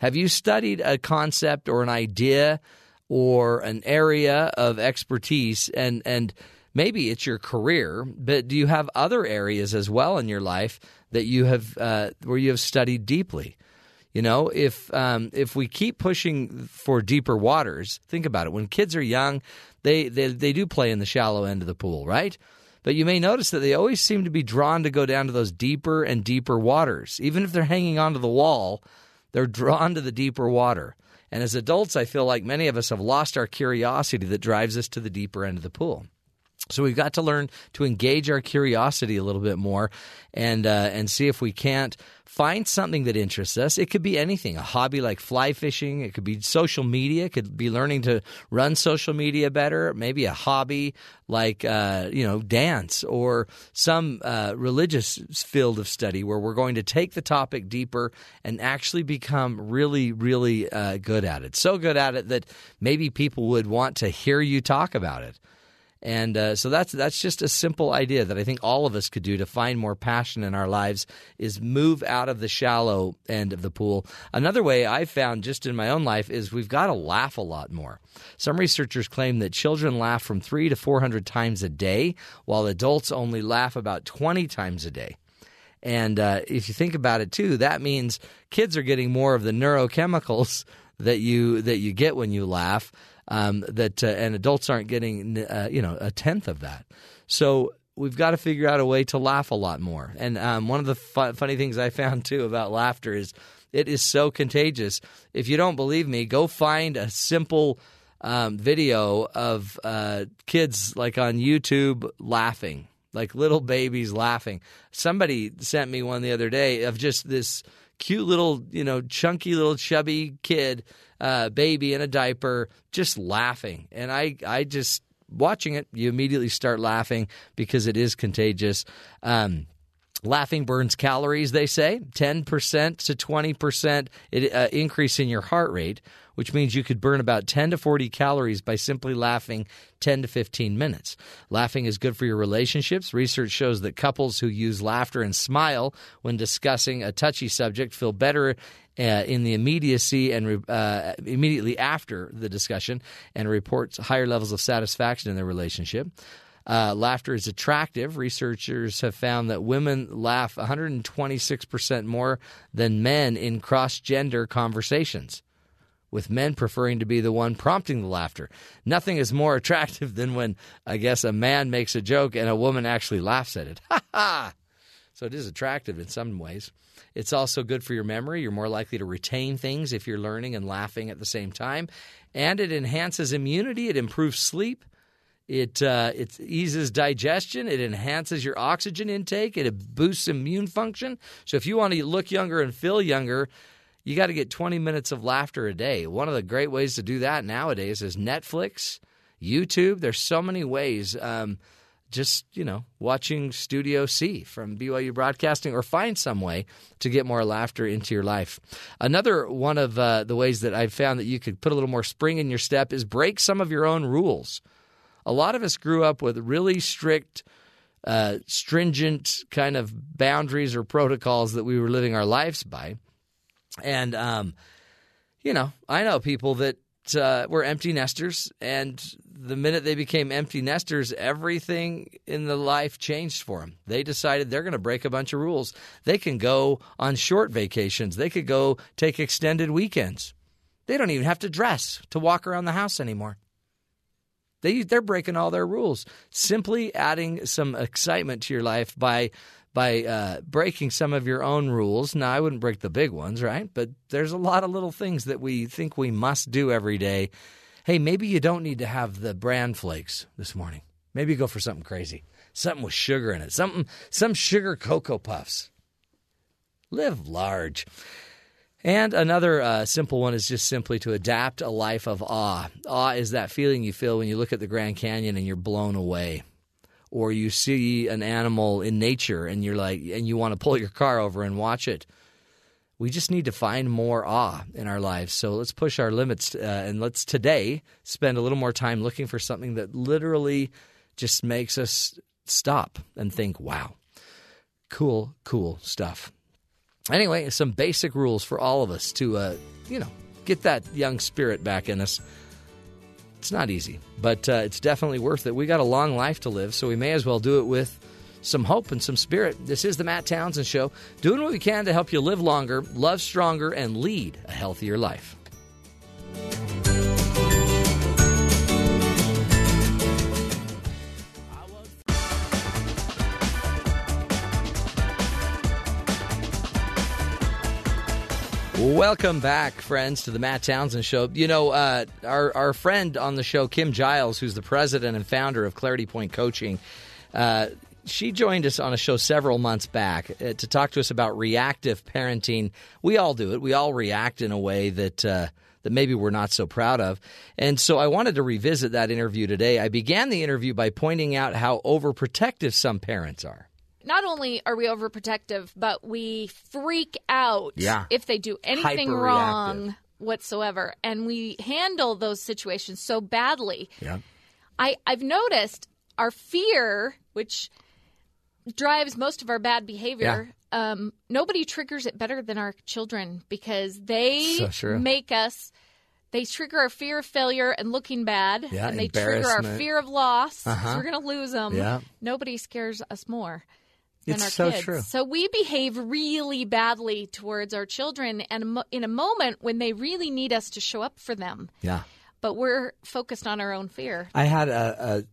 Have you studied a concept or an idea or an area of expertise and and maybe it's your career, but do you have other areas as well in your life that you have uh, where you have studied deeply? You know, if um, if we keep pushing for deeper waters, think about it. When kids are young, they, they they do play in the shallow end of the pool, right? But you may notice that they always seem to be drawn to go down to those deeper and deeper waters. Even if they're hanging onto the wall, They're drawn to the deeper water. And as adults, I feel like many of us have lost our curiosity that drives us to the deeper end of the pool. So we've got to learn to engage our curiosity a little bit more, and uh, and see if we can't find something that interests us. It could be anything, a hobby like fly fishing. It could be social media. It could be learning to run social media better. Maybe a hobby like uh, you know dance or some uh, religious field of study where we're going to take the topic deeper and actually become really really uh, good at it. So good at it that maybe people would want to hear you talk about it. And uh, so that's that's just a simple idea that I think all of us could do to find more passion in our lives is move out of the shallow end of the pool. Another way I've found just in my own life is we've got to laugh a lot more. Some researchers claim that children laugh from 3 to 400 times a day while adults only laugh about 20 times a day. And uh, if you think about it too, that means kids are getting more of the neurochemicals [LAUGHS] that you that you get when you laugh um, that uh, and adults aren't getting uh, you know a tenth of that. So we've got to figure out a way to laugh a lot more. And um, one of the fu- funny things I found too about laughter is it is so contagious. If you don't believe me, go find a simple um, video of uh, kids like on YouTube laughing, like little babies laughing. Somebody sent me one the other day of just this cute little, you know, chunky little chubby kid, uh, baby in a diaper, just laughing. And I, I just watching it, you immediately start laughing because it is contagious. Um, Laughing burns calories, they say, 10% to 20% uh, increase in your heart rate, which means you could burn about 10 to 40 calories by simply laughing 10 to 15 minutes. Laughing is good for your relationships. Research shows that couples who use laughter and smile when discussing a touchy subject feel better uh, in the immediacy and uh, immediately after the discussion and reports higher levels of satisfaction in their relationship. Uh, laughter is attractive. Researchers have found that women laugh 126% more than men in cross gender conversations, with men preferring to be the one prompting the laughter. Nothing is more [LAUGHS] attractive than when, I guess, a man makes a joke and a woman actually laughs at it. [LAUGHS] Ha ha! So it is attractive in some ways. It's also good for your memory. You're more likely to retain things if you're learning and laughing at the same time. And it enhances immunity, it improves sleep. It uh, it eases digestion. It enhances your oxygen intake. It boosts immune function. So if you want to look younger and feel younger, you got to get 20 minutes of laughter a day. One of the great ways to do that nowadays is Netflix, YouTube. There's so many ways. Um, just you know, watching Studio C from BYU Broadcasting, or find some way to get more laughter into your life. Another one of uh, the ways that I've found that you could put a little more spring in your step is break some of your own rules a lot of us grew up with really strict, uh, stringent kind of boundaries or protocols that we were living our lives by. And, um, you know, I know people that uh, were empty nesters, and the minute they became empty nesters, everything in the life changed for them. They decided they're going to break a bunch of rules. They can go on short vacations, they could go take extended weekends. They don't even have to dress to walk around the house anymore. They they're breaking all their rules. Simply adding some excitement to your life by by uh, breaking some of your own rules. Now, I wouldn't break the big ones, right? But there's a lot of little things that we think we must do every day. Hey, maybe you don't need to have the bran flakes this morning. Maybe go for something crazy, something with sugar in it, something some sugar cocoa puffs. Live large. And another uh, simple one is just simply to adapt a life of awe. Awe is that feeling you feel when you look at the Grand Canyon and you're blown away. Or you see an animal in nature and you're like, and you want to pull your car over and watch it. We just need to find more awe in our lives. So let's push our limits uh, and let's today spend a little more time looking for something that literally just makes us stop and think, wow, cool, cool stuff anyway, some basic rules for all of us to, uh, you know, get that young spirit back in us. It's not easy, but uh, it's definitely worth it. We got a long life to live, so we may as well do it with some hope and some spirit. This is the Matt Townsend Show, doing what we can to help you live longer, love stronger, and lead a healthier life. Welcome back, friends, to the Matt Townsend Show. You know, uh, our our friend on the show, Kim Giles, who's the president and founder of Clarity Point Coaching, uh, she joined us on a show several months back uh, to talk to us about reactive parenting. We all do it. We all react in a way that. Uh, that maybe we're not so proud of. And so I wanted to revisit that interview today. I began the interview by pointing out how overprotective some parents are. Not only are we overprotective, but we freak out Yeah. if they do anything wrong whatsoever. And we handle those situations so badly. Yeah. I, I've noticed our fear, which drives most of our bad behavior, um, nobody triggers it better than our children because they So make us. They trigger our fear of failure and looking bad, Yeah, and they trigger our fear of loss. Uh-huh. we're going to lose them. Yeah. Nobody scares us more than It's our so kids. true. So we behave really badly towards our children, and in a moment when they really need us to show up for them, Yeah. but we're focused on our own fear. I had a,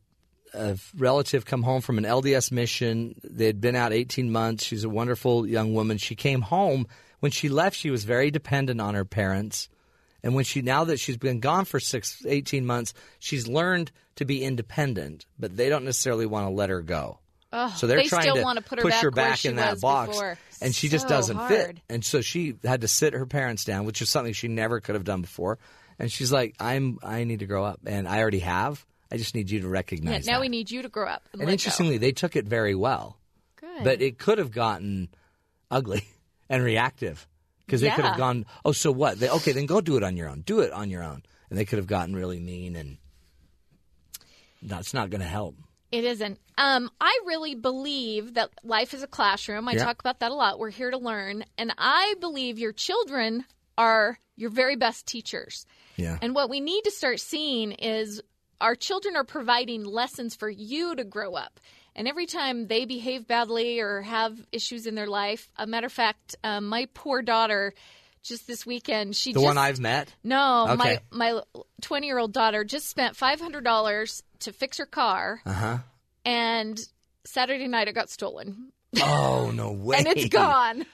a, a relative come home from an LDS mission. They had been out 18 months. She's a wonderful young woman. She came home. When she left, she was very dependent on her parents. And when she now that she's been gone for six, 18 months, she's learned to be independent, but they don't necessarily want to let her go. Ugh, so they're they trying to wanna put her push back her back in that box, before. and she just doesn't fit. And so she had to sit her parents down, which is something she never could have done before. And she's like, "I'm I need to grow up, and I already have. I just need you to Yeah, recognize now that." we need you to grow up. And, and interestingly, they took it very well. Good. but it could have gotten ugly [LAUGHS] and reactive because they could have gone, "Oh, so what? They, okay, then go do it on your own. Do it on your own." And they could have gotten really mean, and that's not going to help. It isn't. Um, I really believe that life is a classroom. I Yeah. talk about that a lot. We're here to learn. And I believe your children are your very best teachers. Yeah. And what we need to start seeing is our children are providing lessons for you to grow up. And every time they behave badly or have issues in their life, a matter of fact, um, my poor daughter, just this weekend, she the just one I've met. no, Okay. my my 20 year old daughter just spent five hundred dollars to fix her car, Uh huh. and Saturday night it got stolen, Oh no [LAUGHS] way! and it's gone.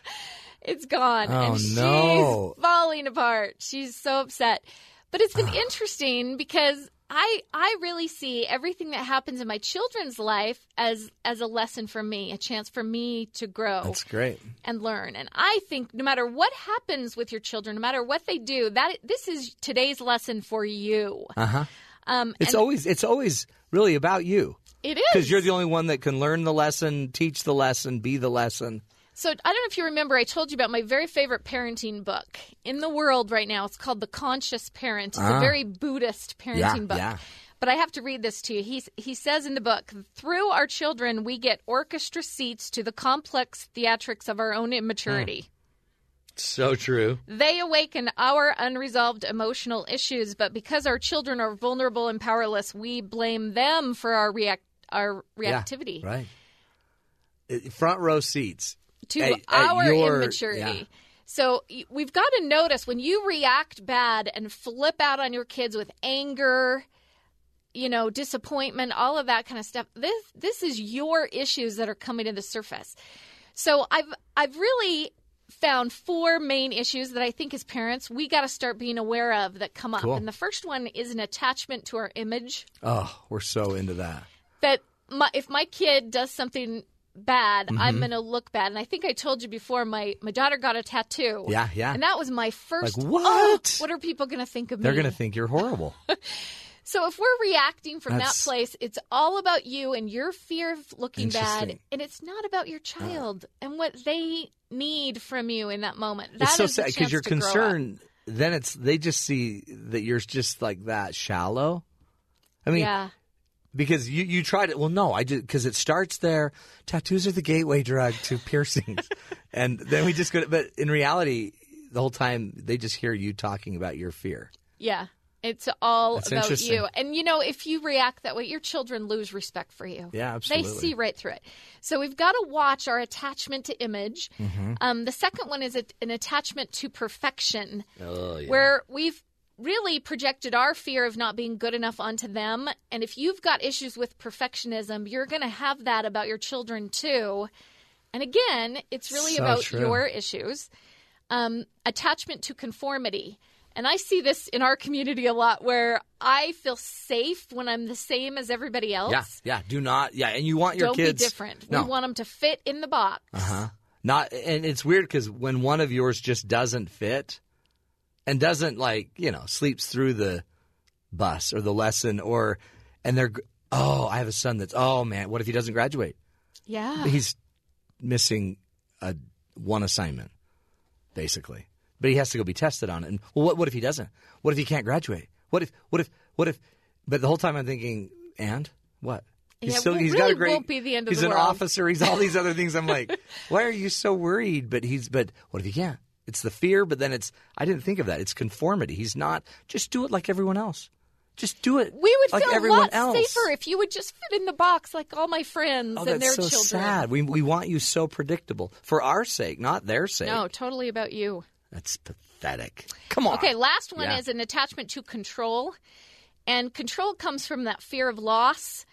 It's gone, Oh, and no. she's falling apart. She's so upset. But it's been [SIGHS] interesting because I I really see everything that happens in my children's life as as a lesson for me, a chance for me to grow That's great. and learn. And I think no matter what happens with your children, no matter what they do, that this is today's lesson for you. Uh huh. Um, It's and always it's always really about you it is because you're the only one that can learn the lesson, teach the lesson, be the lesson. So I don't know if you remember, I told you about my very favorite parenting book in the world right now. It's called The Conscious Parent. It's Ah. a very Buddhist parenting Yeah, book. yeah. But I have to read this to you. He's, he says in the book, through our children, we get orchestra seats to the complex theatrics of our own immaturity. So true. They awaken our unresolved emotional issues, but because our children are vulnerable and powerless, we blame them for our react our Yeah, reactivity right. Front row seats. To At- at our your- immaturity. yeah. So we've got to notice when you react bad and flip out on your kids with anger, you know, disappointment, all of that kind of stuff. This this is your issues that are coming to the surface. So I've I've really found four main issues that I think as parents we got to start being aware of that come up. Cool. And the first one is an attachment to our image Oh, we're so into that. that my, if my kid does something bad, Mm-hmm. I'm going to look bad. And I think I told you before, my, my daughter got a tattoo. Yeah, yeah. And that was my first. Like, "Oh, what? what are people going to think of me? They're going to think you're horrible. [LAUGHS] So if we're reacting from That's- that place, it's all about you and your fear of looking bad, and it's not about your child and what they need from you in that moment. it's That so is sad chance you're to grow up. concerned. Then it's they just see that you're just like that shallow. I mean, yeah. Because you you tried it. Well, no, I did because it starts there. Tattoos are the gateway drug to [LAUGHS] piercings, and then we just go. To, but in reality, the whole time they just hear you talking about your fear. Yeah. It's all That's about you. And you know, if you react that way, your children lose respect for you. Yeah, absolutely. They see right through it. So we've got to watch our attachment to image. Mm-hmm. Um, the second one is a, an attachment to perfection, Oh yeah. where we've really projected our fear of not being good enough onto them. And if you've got issues with perfectionism, you're going to have that about your children too. And again, it's really So about true. your issues. um, attachment to conformity. And I see this in our community a lot where I feel safe when I'm the same as everybody else. Yeah, yeah. Do not. Yeah, and you want your Don't kids be different. No. We want them to fit in the box. Uh huh. Not, and it's weird because when one of yours just doesn't fit, and doesn't like you know sleeps through the bus or the lesson or, and they're oh I have a son that's oh man what if he doesn't graduate? Yeah. He's missing a one assignment, basically. But he has to go be tested on it. And well, what what if he doesn't? What if he can't graduate? What if what if what if? But the whole time I'm thinking, and what? He's Yeah, still well, he's really got a great. won't be the end of he's the an world. officer. He's all these other things. I'm like, [LAUGHS] why are you so worried? But he's but what if he can't? It's the fear, but then it's I didn't think of that. It's conformity. He's not. Just do it like everyone else. Just do it. We would like feel a lot else. safer if you would just fit in the box like all my friends Oh, and that's their so children. sad. We we want you so predictable for our sake, not their sake. No, totally about you. That's pathetic. Come on. Okay, last one Yeah. is an attachment to control. And control comes from that fear of loss.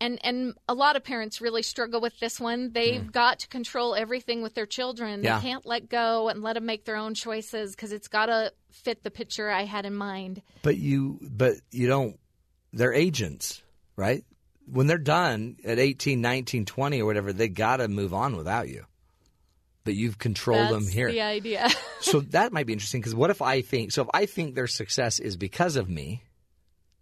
And and a lot of parents really struggle with this one. They've got to control everything with their children. Mm. Yeah. They can't let go and let them make their own choices because it's got to fit the picture I had in mind. But you but you don't they're agents, right? When they're done at 18, 19, 20 or whatever, they got to move on without you. But you've controlled them here. the idea. so that might be interesting because what if I think so if I think their success is because of me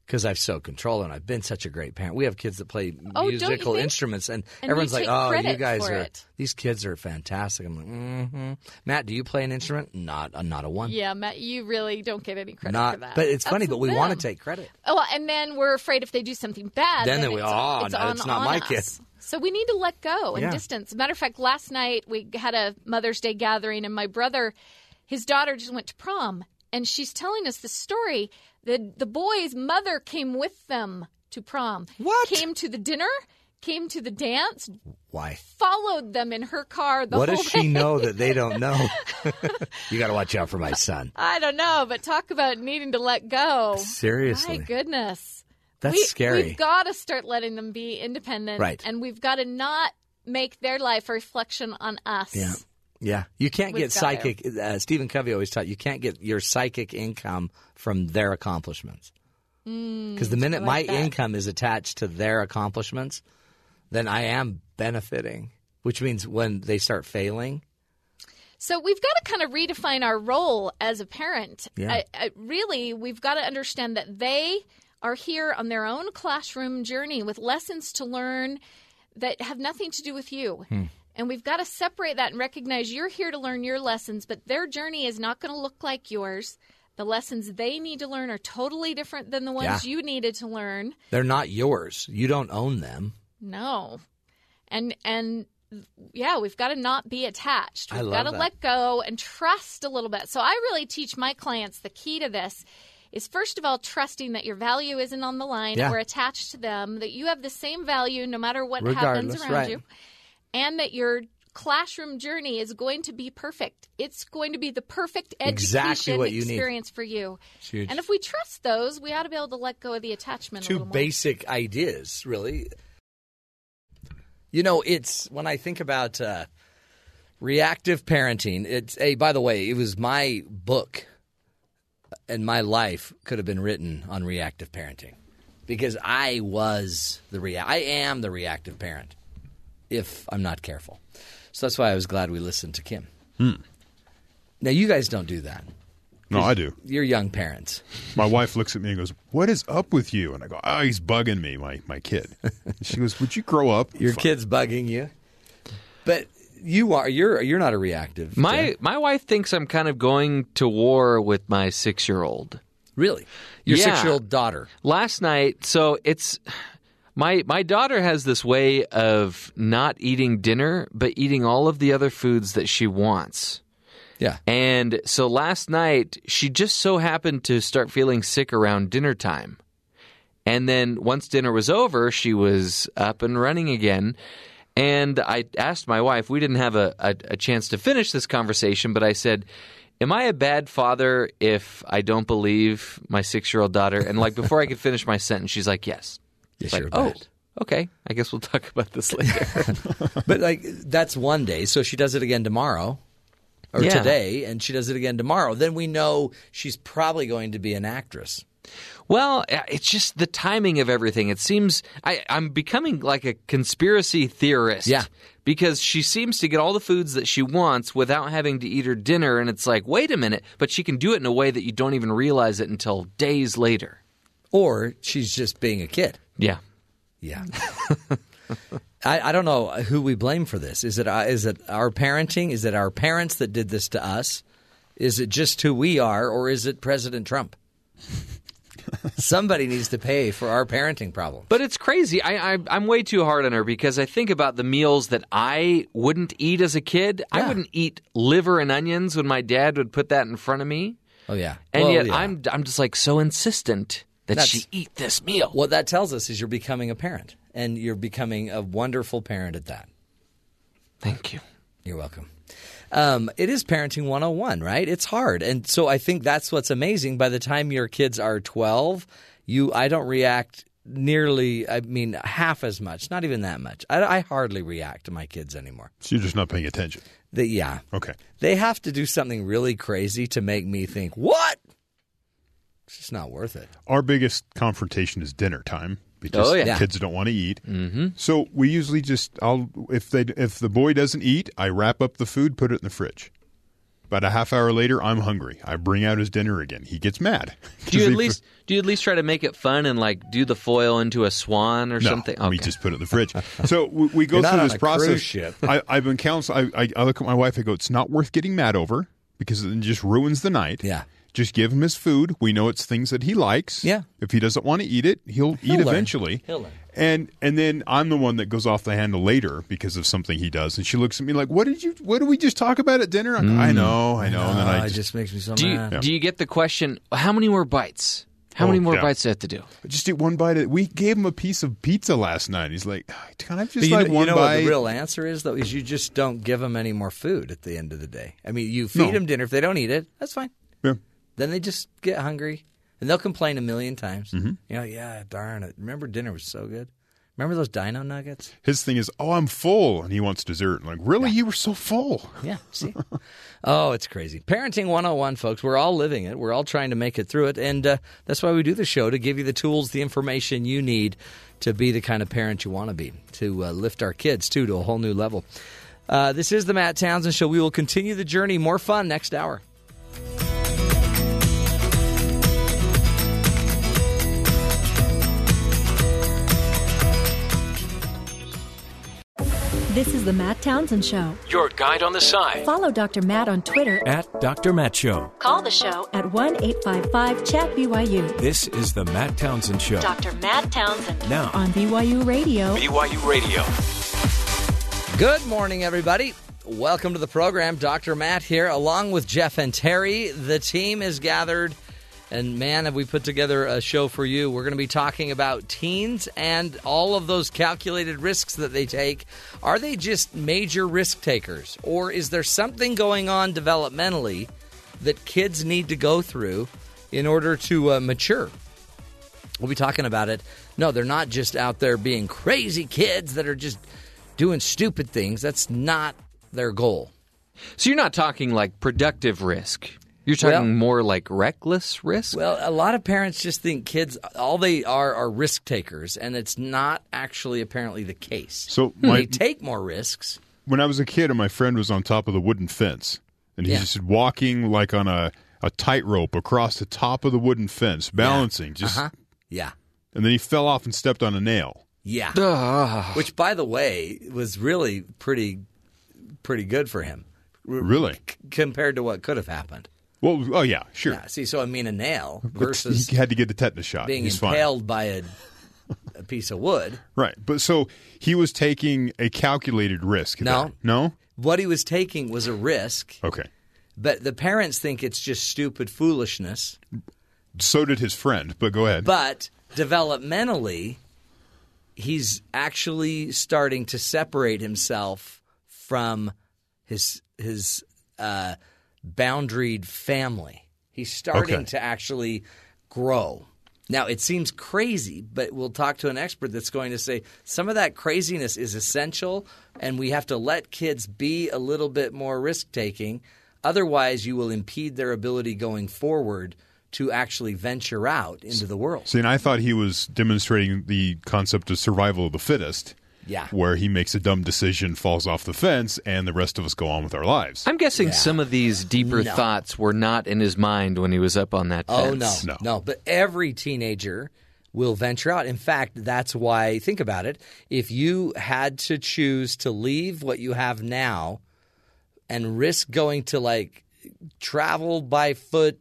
because I've so controlled and I've been such a great parent. We have kids that play Oh, musical instruments and, And everyone's like, "Oh, you guys are it. these kids are fantastic." I'm like, mm-hmm. "Matt, do you play an instrument?" Not, uh, not a one. yeah, Matt, you really don't get any credit not. for that. But it's funny. But we want to take credit. Oh, well, and then we're afraid if they do something bad, Then then, we- it's, oh, it's no, on, it's not my us. kid. So we need to let go and Yeah. distance. Matter of fact, last night we had a Mother's Day gathering, and my brother, his daughter just went to prom, and she's telling us the story. The the boy's mother came with them to prom. What? Came to the dinner, came to the dance, Why? followed them in her car. The What does she way. know that they don't know? [LAUGHS] [LAUGHS] you got to watch out for my son. I don't know, but talk about needing to let go. Seriously. My goodness. That's we, scary. We've got to start letting them be independent. Right. And we've got to not make their life a reflection on us. Yeah. Yeah. You can't We've get psychic. Uh, Stephen Covey always taught you can't get your psychic income from their accomplishments. Because the minute Mm, like my that. income is attached to their accomplishments, then I am benefiting, which means when they start failing, So we've got to kind of redefine our role as a parent. Yeah. I, I, really, we've got to understand that they are here on their own classroom journey with lessons to learn that have nothing to do with you. Hmm. And we've got to separate that and recognize you're here to learn your lessons, but their journey is not going to look like yours. The lessons they need to learn are totally different than the ones Yeah. you needed to learn. they're not yours. You don't own them. No. And and yeah, we've got to not be attached. I We've love got to that. let go and trust a little bit. So I really teach my clients the key to this is first of all trusting that your value isn't on the line Yeah. or attached to them, that you have the same value no matter what Regardless, happens around right. you. And that your classroom journey is going to be perfect. It's going to be the perfect education Exactly what you need. experience for you. And if we trust those, we ought to be able to let go of the attachment a two basic ideas, really. You know, it's when I think about uh, reactive parenting. It's a. By the way, it was my book, and my life could have been written on reactive parenting, because I was the rea- I am the reactive parent, if I'm not careful. So that's why I was glad we listened to Kim. Hmm. Now you guys don't do that. No, I do. You're young parents. My wife looks at me and goes, "What is up with you?" And I go, "Oh, he's bugging me, my my kid." she goes, "Would you grow up?" Your Fine. kid's bugging you, but you are you're you're not a reactive. My Jim. my wife thinks I'm kind of going to war with my six year old. really your Yeah. six year old daughter. Last night, so it's my my daughter has this way of not eating dinner, but eating all of the other foods that she wants. Yeah, And so last night, she just so happened to start feeling sick around dinner time. And then once dinner was over, she was up and running again. And I asked my wife, we didn't have a, a, a chance to finish this conversation, but I said, Am I a bad father if I don't believe my six year old daughter? And like before I could finish my sentence, she's like, Yes. Yes, Like, you're oh, okay. I guess we'll [LAUGHS] talk about this later. [LAUGHS] But like that's one day. So she does it again tomorrow. or Yeah. today, and she does it again tomorrow, then we know she's probably going to be an actress. Well, uh, it's just the timing of everything. It seems I, I'm becoming like a conspiracy theorist. Yeah. Because she seems to get all the foods that she wants without having to eat her dinner. And it's like, wait a minute, but she can do it in a way that you don't even realize it until days later. Or she's just being a kid. Yeah. Yeah. [LAUGHS] I, I don't know who we blame for this. Is it uh, is it our parenting? Is it our parents that did this to us? Is it just who we are, or is it President Trump? [LAUGHS] Somebody needs to pay for our parenting problem. But it's crazy. I, I, I'm way too hard on her because I think about the meals that I wouldn't eat as a kid. I wouldn't eat liver and onions when my dad would put that in front of me. Oh yeah, And Well, yet yeah. I'm, I'm just like so insistent that That's- she eat this meal. What that tells us is you're becoming a parent, and you're becoming a wonderful parent at that. Thank you. You're welcome. Um, it is parenting 101, right? It's hard. And so I think that's what's amazing. By the time your kids are 12, you I don't react nearly, I mean, half as much, not even that much. I, I hardly react to my kids anymore. So you're just not paying attention. They, yeah. Okay. They have to do something really crazy to make me think, what? It's just not worth it. Our biggest confrontation is dinner time because Oh, yeah. kids don't want to eat. Mm-hmm. So we usually just I'll if they if the boy doesn't eat, I wrap up the food, put it in the fridge. About a half hour later, I'm hungry. I bring out his dinner again. He gets mad. [LAUGHS] Do you [LAUGHS] 'Cause at least do you at least try to make it fun and like do the foil into a swan or no, something? We just put it in the fridge. [LAUGHS] So we, we go You're not through on this a process. ship. I, I've been counseling. I, I, I look at my wife. I go, it's not worth getting mad over because it just ruins the night. Yeah. Just give him his food. We know it's things that he likes. Yeah. If he doesn't want to eat it, he'll, He'll eat learn. eventually. He'll learn. And and then I'm the one that goes off the handle later because of something he does. And she looks at me like, "What did you? What did we just talk about at dinner?" I, I know, I know. and then I it just, just makes me so do you, mad. do you get the question? How many more bites? How Oh, many more yeah. bites do I have to do? just eat one bite. Of, we gave him a piece of pizza last night. He's like, "Can I just But you, like know, one you know bite?" what the real answer is, though, is you just don't give them any more food at the end of the day. I mean, you feed No. them dinner. If they don't eat it, that's fine. Yeah. Then they just get hungry, and they'll complain a million times. Mm-hmm. You know, yeah, darn it. Remember dinner was so good. Remember those Dino Nuggets? His thing is, "Oh, I'm full," and he wants dessert. Like, really? You were so full. [LAUGHS] Yeah, see? [LAUGHS] oh, it's crazy. Parenting 101, folks. We're all living it. We're all trying to make it through it. And uh, that's why we do the show to give you the tools, the information you need to be the kind of parent you want to be, to uh, lift our kids, too, to a whole new level. Uh, this is the Matt Townsend Show. We will continue the journey. More fun next hour. This is the Matt Townsend Show. Your guide on the side. Follow Dr. Matt on Twitter. At Dr. Matt Show. Call the show at 1 855 Chat BYU. This is the Matt Townsend Show. Dr. Matt Townsend Now, on BYU Radio. BYU Radio. Good morning, everybody. Welcome to the program. Dr. Matt here, along with Jeff and Terry. The team is gathered, and man, have we put together a show for you. We're going to be talking about teens and all of those calculated risks that they take. Are they just major risk takers, or is there something going on developmentally that kids need to go through in order to uh, mature? We'll be talking about it. No, they're not just out there being crazy kids that are just doing stupid things. That's not their goal. So you're not talking like productive risk. You're talking Well- more like reckless risk. Well, a lot of parents just think kids, all they are are risk takers, and it's not actually apparently the case. So [LAUGHS] they take more risks. when I was a kid, and my friend was on top of the wooden fence, and he's Yeah. just walking like on a a tightrope across the top of the wooden fence, balancing, just, Uh-huh. Yeah. and then he fell off and stepped on a nail. Yeah. Ugh. Which, by the way, was really pretty pretty good for him. R- Really? c- compared to what could have happened. Well, oh yeah, sure. Yeah. See, so I mean, a nail versus he had to get the tetanus shot. being He's fine. impaled by a, a piece of wood. Right. But so he was taking a calculated risk. No. there. No? What he was taking was a risk, Okay. but the parents think it's just stupid foolishness. So did his friend, but go ahead. But developmentally, he's actually starting to separate himself from his his uh, boundaried family. He's starting Okay. to actually grow. Now, it seems crazy, but we'll talk to an expert that's going to say some of that craziness is essential, and we have to let kids be a little bit more risk taking. Otherwise, you will impede their ability going forward to actually venture out into the world. See, and I thought he was demonstrating the concept of survival of the fittest. Yeah. Where he makes a dumb decision, falls off the fence, and the rest of us go on with our lives. I'm guessing some of these deeper No. thoughts were not in his mind when he was up on that Oh fence. no, no, But every teenager will venture out. In fact, that's why. Think about it. If you had to choose to leave what you have now and risk going to like travel by foot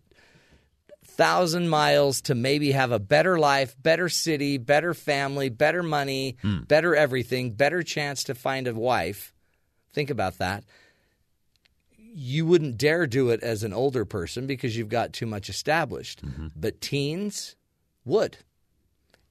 thousand miles to maybe have a better life, better city, better family, better money, hmm. better everything, better chance to find a wife. Think about that you wouldn't dare do it as an older person because you've got too much established. Mm-hmm. But teens would.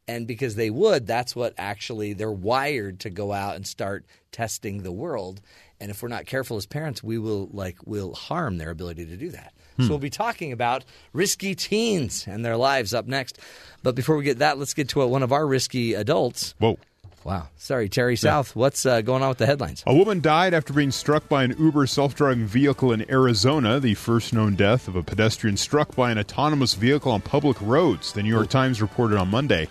And because they would, that's what actually they're wired to go out and start testing the world. And if we're not careful as parents, we will like will harm their ability to do that. So we'll be talking about risky teens and their lives up next. But before we get that, let's get to uh, one of our risky adults. Whoa. Wow. Sorry, Terry South. What's uh, going on with the headlines? A woman died after being struck by an Uber self driving vehicle in Arizona, the first known death of a pedestrian struck by an autonomous vehicle on public roads, the New York Times reported on Monday.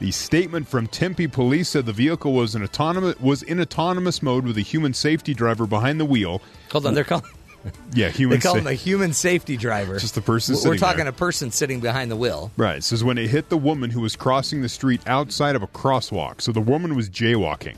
The statement from Tempe police said the vehicle was an autonomous was in autonomous mode with a human safety driver behind the wheel. Hold on, they're calling [LAUGHS] Yeah, human they call sa- him a human safety driver. Just the person We're talking there. a person sitting behind the wheel. Right. Says when it hit the woman who was crossing the street outside of a crosswalk. So the woman was jaywalking.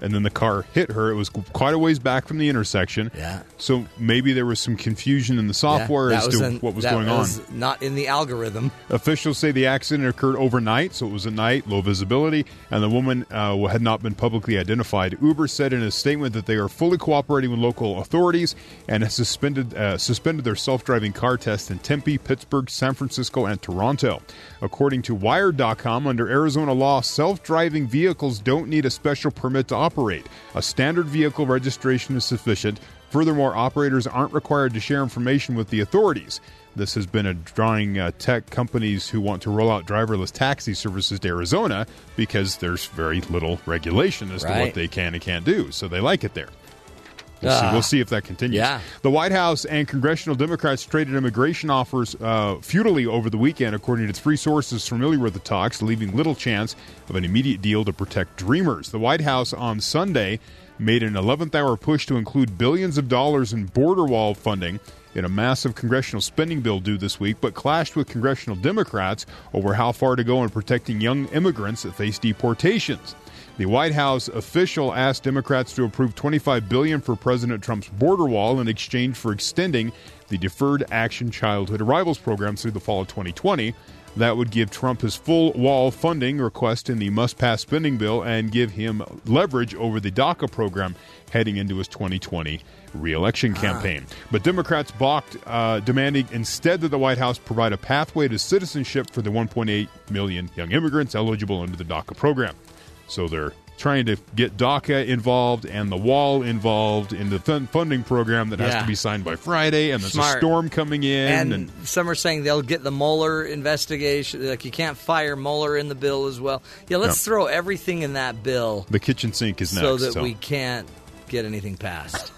And then the car hit her. It was quite a ways back from the intersection. Yeah. So maybe there was some confusion in the software Yeah, as to in- what was going was on. Not in the algorithm. Officials say the accident occurred overnight, so it was a night, low visibility, and the woman uh, had not been publicly identified. Uber said in a statement that they are fully cooperating with local authorities and has suspended uh, suspended their self-driving car test in Tempe, Pittsburgh, San Francisco, and Toronto. According to Wired.com, under Arizona law, self-driving vehicles don't need a special permit to operate. A standard vehicle registration is sufficient. Furthermore, operators aren't required to share information with the authorities. This has been a drawing uh, tech companies who want to roll out driverless taxi services to Arizona because there's very little regulation as to what they can and can't do. So they like it there. We'll, see. Ah. we'll see if that continues. Yeah. The White House and congressional Democrats traded immigration offers uh, futilely over the weekend, according to three sources familiar with the talks, leaving little chance of an immediate deal to protect dreamers. The White House on Sunday made an 11th hour push to include billions of dollars in border wall funding in a massive congressional spending bill due this week, but clashed with congressional Democrats over how far to go in protecting young immigrants that face deportations. The White House official asked Democrats to approve 25 billion for President Trump's border wall in exchange for extending the Deferred Action Childhood Arrivals program through the fall of 2020. That would give Trump his full wall funding request in the must pass spending bill and give him leverage over the DACA program heading into his 2020 reelection campaign. But Democrats balked, uh, demanding instead that the White House provide a pathway to citizenship for the 1.8 million young immigrants eligible under the DACA program. So they're trying to get DACA involved and the wall involved in the fun- funding program that has Yeah. to be signed by Friday, and there's Smart. a storm coming in. And, and some are saying they'll get the Mueller investigation. Like you can't fire Mueller in the bill as well. Yeah, let's No. throw everything in that bill the kitchen sink is next. so that so. we can't get anything passed.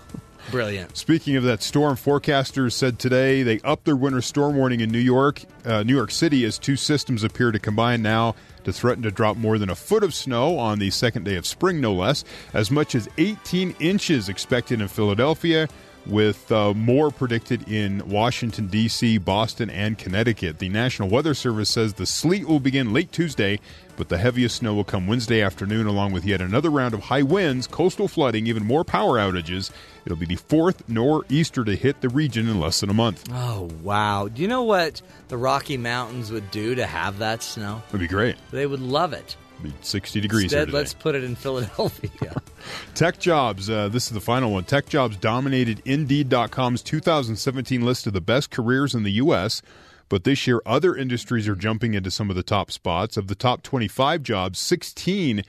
Brilliant. Speaking of that storm, forecasters said today they upped their winter storm warning in New York, uh, New York City, as two systems appear to combine now to threaten to drop more than a foot of snow on the second day of spring, no less. As much as 18 inches expected in Philadelphia, with uh, more predicted in Washington, D.C., Boston, and Connecticut. The National Weather Service says the sleet will begin late Tuesday, but the heaviest snow will come Wednesday afternoon, along with yet another round of high winds, coastal flooding, even more power outages. It'll be the fourth nor'easter to hit the region in less than a month. Oh wow! Do you know what the Rocky Mountains would do to have that snow? It'd be great. They would love it. It'd be 60 degrees here Instead, today. let's put it in Philadelphia. [LAUGHS] Tech jobs. Uh, this is the final one. Tech jobs dominated Indeed.com's 2017 list of the best careers in the U.S. But this year, other industries are jumping into some of the top spots. Of the top 25 jobs, 16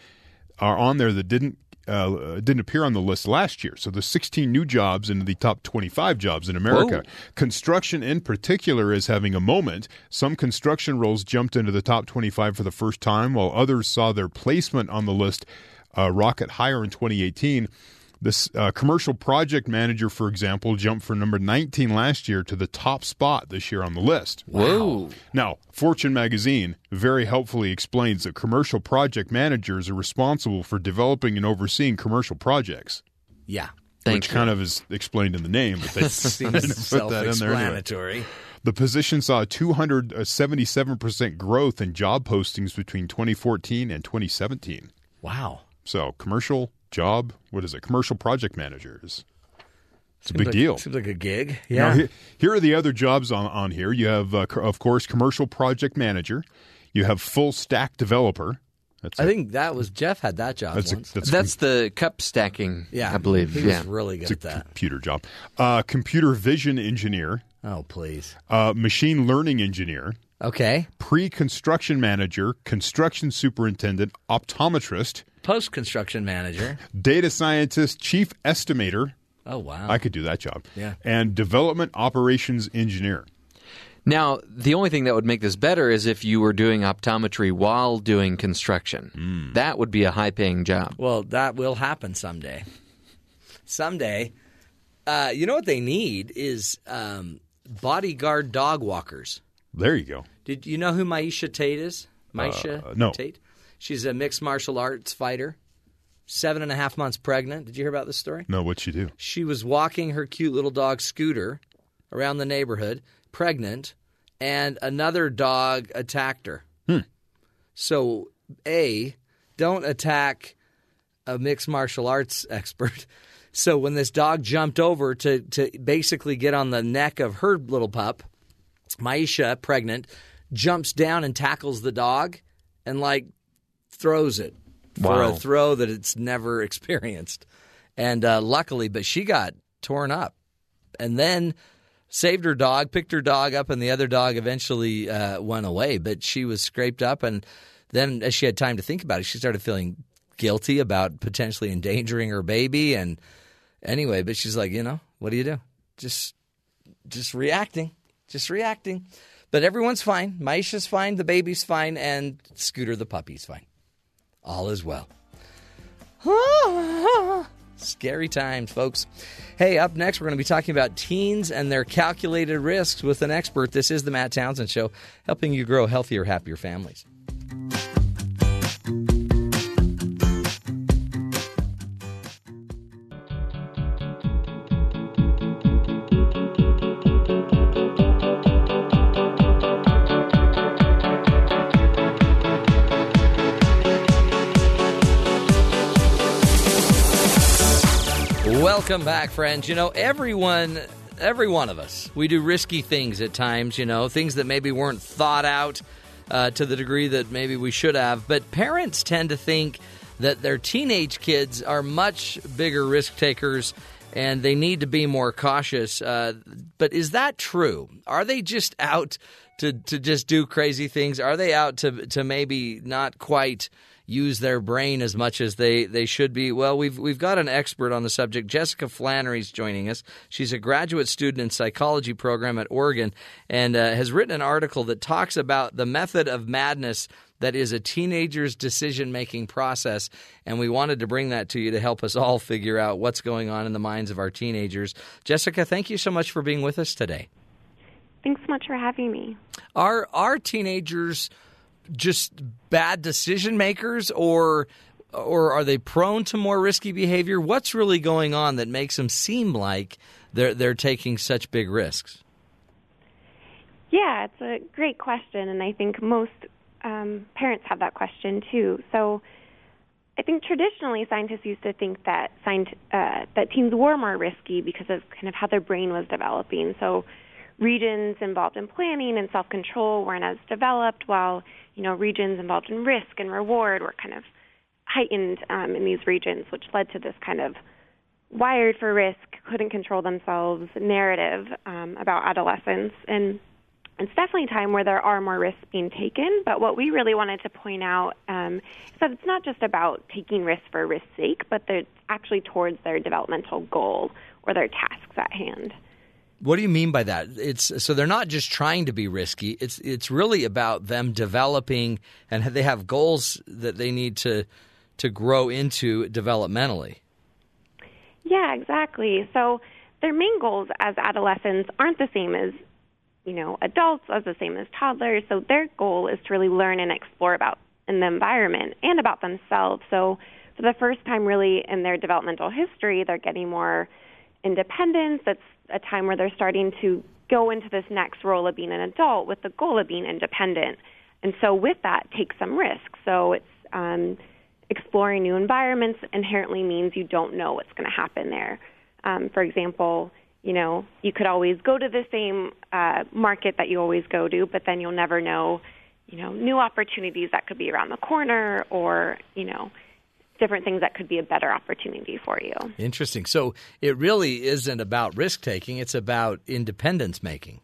are on there that didn't uh, didn't appear on the list last year. So there's 16 new jobs into the top 25 jobs in America. Whoa. Construction, in particular, is having a moment. Some construction roles jumped into the top 25 for the first time, while others saw their placement on the list uh, rocket higher in 2018. This uh, commercial project manager, for example, jumped from number 19 last year to the top spot this year on the list. Whoa. Now, Fortune magazine very helpfully explains that commercial project managers are responsible for developing and overseeing commercial projects. Yeah. which kind of is explained in the name, but they [LAUGHS] Seems [LAUGHS] put that in there anyway. The position saw 277% growth in job postings between 2014 and 2017. Wow. So, commercial job, what is it? Commercial project managers. It's a big like- deal. Seems like a gig. Now, Yeah. here, here are the other jobs on, on here. You have, uh, of course, commercial project manager. You have full stack developer. That's I a- think that was Jeff had that job That's a- once. that's That's the cup stacking, yeah, I believe. He yeah. was really good it's a at that. computer job. Uh, computer vision engineer. Oh, please. Uh, machine learning engineer. Okay. Pre construction manager. Construction superintendent. Optometrist. Post construction manager. Data scientist. Chief estimator. Oh wow. I could do that job. Yeah. And development operations engineer. Now, the only thing that would make this better is if you were doing optometry while doing construction. Hmm. That would be a high paying job. Well, that will happen someday. Someday. Uh, you know what they need is um, bodyguard dog walkers. There you go. Did you know who Miesha Tate is? Miesha Uh, no. Tate. She's a mixed martial arts fighter. Seven and a half months pregnant. Did you hear about this story? No, what'd she do? She was walking her cute little dog Scooter around the neighborhood, pregnant, and another dog attacked her. Hmm. So, A, don't attack a mixed martial arts [LAUGHS] expert. So, when this dog jumped over to, to basically get on the neck of her little pup, Miesha, pregnant, jumps down and tackles the dog and like throws it for a throw that it's never [LAUGHS] experienced. And uh, luckily, but she got torn up and then saved her dog, picked her dog up, and the other dog eventually uh, went away. But she was scraped up. And then, as she had time to think about it, she started feeling guilty about potentially endangering her baby. And anyway, but she's like, you know, what do you do? Just, just reacting, just reacting. But everyone's fine. Miesha's fine. The baby's fine. And Scooter the puppy's fine. All is well. [LAUGHS] Scary times, folks. Hey, up next, we're going to be talking about teens and their calculated risks with an expert. This is the Matt Townsend Show, helping you grow healthier, happier families. Welcome back, friends. You know, everyone, every one of us, we do risky things at times, you know, things that maybe weren't thought out uh, to the degree that maybe we should have. But parents tend to think that their teenage kids are much bigger risk takers and they need to be more cautious. Uh, but is that true? Are they just out to, to just do crazy things? Are they out to, to maybe not quite use their brain as much as they, they should be. Well, we've we've got an expert on the subject. Jessica Flannery's joining us. She's a graduate student in psychology program at Oregon and uh, has written an article that talks about the method of madness that is a teenager's decision making process. And we wanted to bring that to you to help us all figure out what's going on in the minds of our teenagers. Jessica, thank you so much for being with us today. Thanks so much for having me. Are are teenagers just bad decision makers or or are they prone to more risky behavior? What's really going on that makes them seem like they're they're taking such big risks? Yeah, it's a great question, and I think most um, parents have that question too. So, I think traditionally scientists used to think that scient- uh, that teens were more risky because of kind of how their brain was developing. So, regions involved in planning and self-control weren't as developed, while you know regions involved in risk and reward were kind of heightened um, in these regions, which led to this kind of wired for risk, couldn't control themselves narrative um, about adolescence. And it's definitely a time where there are more risks being taken. But what we really wanted to point out um, is that it's not just about taking risks for risk's sake, but it's actually towards their developmental goal or their tasks at hand. What do you mean by that? It's so they're not just trying to be risky. It's it's really about them developing and they have goals that they need to to grow into developmentally. Yeah, exactly. So their main goals as adolescents aren't the same as you know adults, as the same as toddlers. So their goal is to really learn and explore about in the environment and about themselves. So for the first time, really in their developmental history, they're getting more independence. That's a time where they're starting to go into this next role of being an adult with the goal of being independent. And so with that takes some risk. So it's um, exploring new environments inherently means you don't know what's going to happen there. Um, for example, you know, you could always go to the same uh, market that you always go to, but then you'll never know, you know, new opportunities that could be around the corner or, you know, different things that could be a better opportunity for you. Interesting. So it really isn't about risk taking, it's about independence making.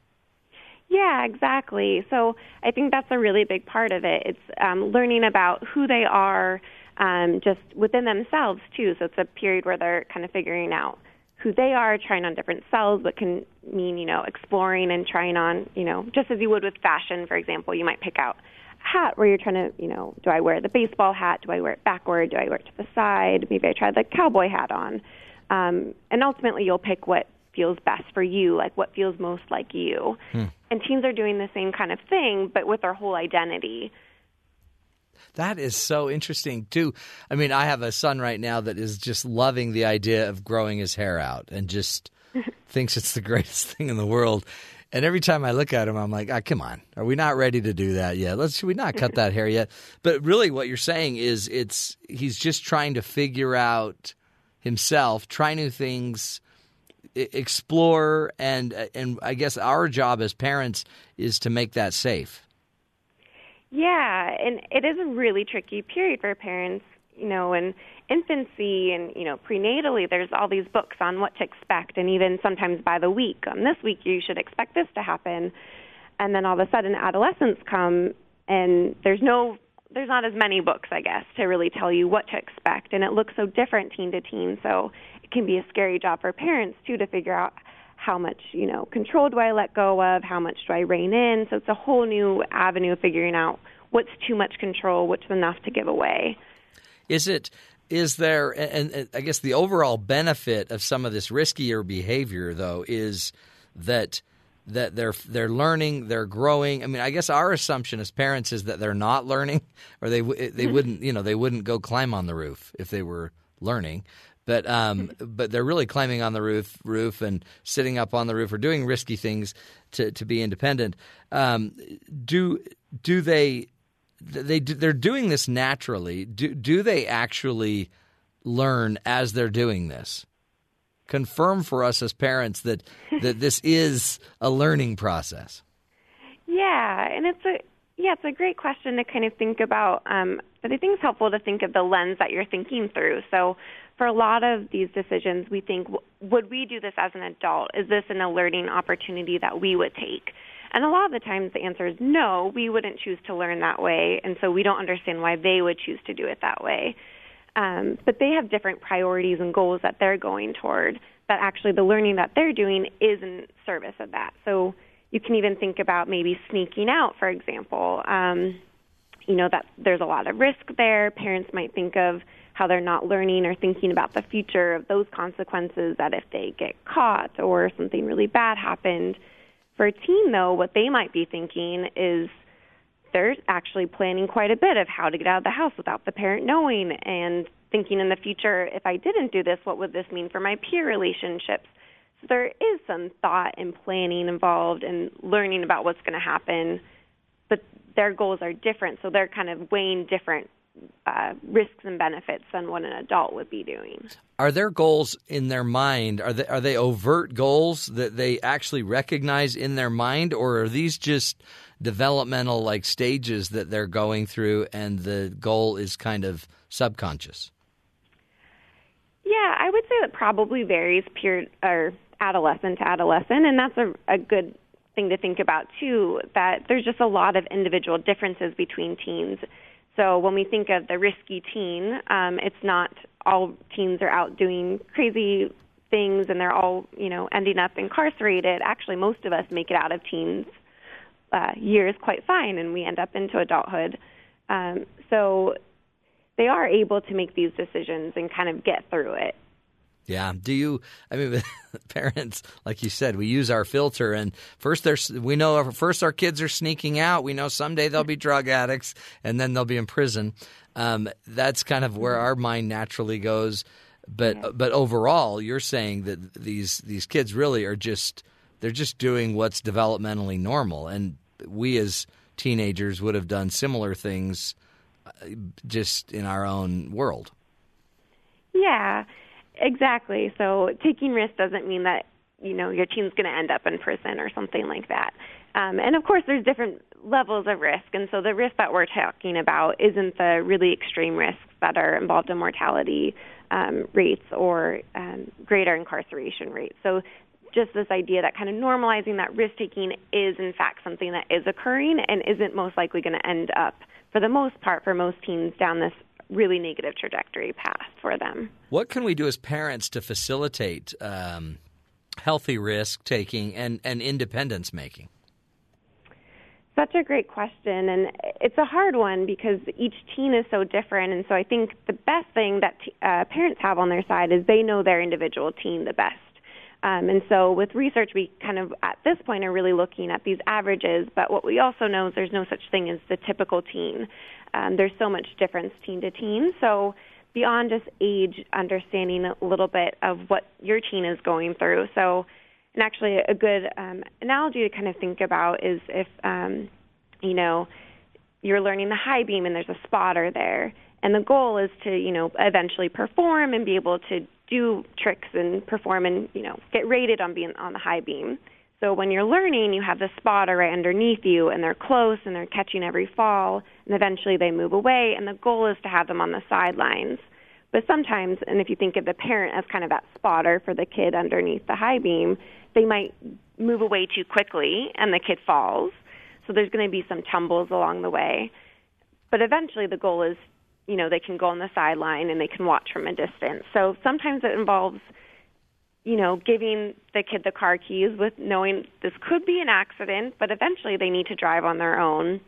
Yeah, exactly. So I think that's a really big part of it. It's um, learning about who they are um, just within themselves, too. So it's a period where they're kind of figuring out who they are, trying on different cells, but can mean, you know, exploring and trying on, you know, just as you would with fashion, for example, you might pick out hat where you're trying to, you know, do I wear the baseball hat? Do I wear it backward? Do I wear it to the side? Maybe I try the cowboy hat on. Um, and ultimately, you'll pick what feels best for you, like what feels most like you. Hmm. And teens are doing the same kind of thing, but with their whole identity. That is so interesting too. I mean, I have a son right now that is just loving the idea of growing his hair out and just [LAUGHS] thinks it's the greatest thing in the world. And every time I look at him, I'm like, ah, come on, are we not ready to do that yet? Let's should we not cut that hair yet? But really, what you're saying is it's he's just trying to figure out himself, try new things, explore, and and I guess our job as parents is to make that safe. Yeah, and it is a really tricky period for parents, you know, and infancy and you know prenatally there's all these books on what to expect. And even sometimes by the week on this week you should expect this to happen. And then all of a sudden adolescence come and there's no there's not as many books i guess to really tell you what to expect. And it looks so different teen to teen. So it can be a scary job for parents too to figure out how much you know control do i let go of? How much do i rein in? So it's a whole new avenue of figuring out what's too much control what's enough to give away. Is it is there and, and, i guess the overall benefit of some of this riskier behavior though is that that they're they're learning they're growing. I mean i guess our assumption as parents is that they're not learning [LAUGHS] or they they wouldn't you know they wouldn't go climb on the roof if they were learning. But um, but they're really climbing on the roof roof and sitting up on the roof or doing risky things to to be independent. Um, do do they they they're doing this naturally. Do do they actually learn as they're doing this? Confirm for us as parents that that this [LAUGHS] is a learning process. Yeah, and it's a yeah, it's a great question to kind of think about. Um, but I think it's helpful to think of the lens that you're thinking through. So, for a lot of these decisions, we think, would we do this as an adult? Is this an learning opportunity that we would take? And a lot of the times the answer is no, we wouldn't choose to learn that way, and so we don't understand why they would choose to do it that way. Um, but they have different priorities and goals that they're going toward, that actually the learning that they're doing is in service of that. So you can even think about maybe sneaking out, for example. Um, you know, that there's a lot of risk there. Parents might think of how they're not learning or thinking about the future of those consequences that if they get caught or something really bad happened, for a teen, though, what they might be thinking is they're actually planning quite a bit of how to get out of the house without the parent knowing and thinking in the future, if I didn't do this, what would this mean for my peer relationships? So there is some thought and planning involved and learning about what's going to happen, but their goals are different, so they're kind of weighing different uh, risks and benefits than what an adult would be doing. Are there goals in their mind? Are they are they overt goals that they actually recognize in their mind, or are these just developmental like stages that they're going through, and the goal is kind of subconscious? Yeah, I would say that probably varies peer or adolescent to adolescent, and that's a, a good thing to think about too. That there's just a lot of individual differences between teens so when we think of the risky teen, um, it's not all teens are out doing crazy things and they're all you know ending up incarcerated. Actually, most of us make it out of teens uh, years quite fine, and we end up into adulthood. Um, so they are able to make these decisions and kind of get through it. Yeah. Do you? I mean, [LAUGHS] parents, like you said, we use our filter, and first there's we know our, first our kids are sneaking out. We know someday they'll be drug addicts, and then they'll be in prison. Um, that's kind of where our mind naturally goes. But but overall, you're saying that these these kids really are just they're just doing what's developmentally normal, and we as teenagers would have done similar things, uh, just in our own world. Yeah, exactly. So taking risks doesn't mean that you know your teen's going to end up in prison or something like that. Um, and of course, there's different levels of risk, and so the risk that we're talking about isn't the really extreme risks that are involved in mortality um, rates or um, greater incarceration rates. So just this idea that kind of normalizing that risk taking is in fact something that is occurring and isn't most likely going to end up, for the most part, for most teens down this really negative trajectory path for them. What can we do as parents to facilitate um, healthy risk taking and, and independence making? Such a great question, and it's a hard one because each teen is so different. And so I think the best thing that t- uh, parents have on their side is they know their individual teen the best. Um, and so with research, we kind of at this point are really looking at these averages. But what we also know is there's no such thing as the typical teen. Um, there's so much difference teen to teen. So beyond just age, understanding a little bit of what your teen is going through. So, and actually, a good um, analogy to kind of think about is if um, you know you're learning the high beam and there's a spotter there, and the goal is to you know eventually perform and be able to do tricks and perform and you know get rated on being on the high beam. So when you're learning, you have the spotter right underneath you, and they're close and they're catching every fall, and eventually they move away. And the goal is to have them on the sidelines. But sometimes, and if you think of the parent as kind of that spotter for the kid underneath the high beam, they might move away too quickly, and the kid falls. So there's going to be some tumbles along the way. But eventually, the goal is you know they can go on the sideline and they can watch from a distance. So sometimes it involves you know giving the kid the car keys with knowing this could be an accident, but eventually they need to drive on their own.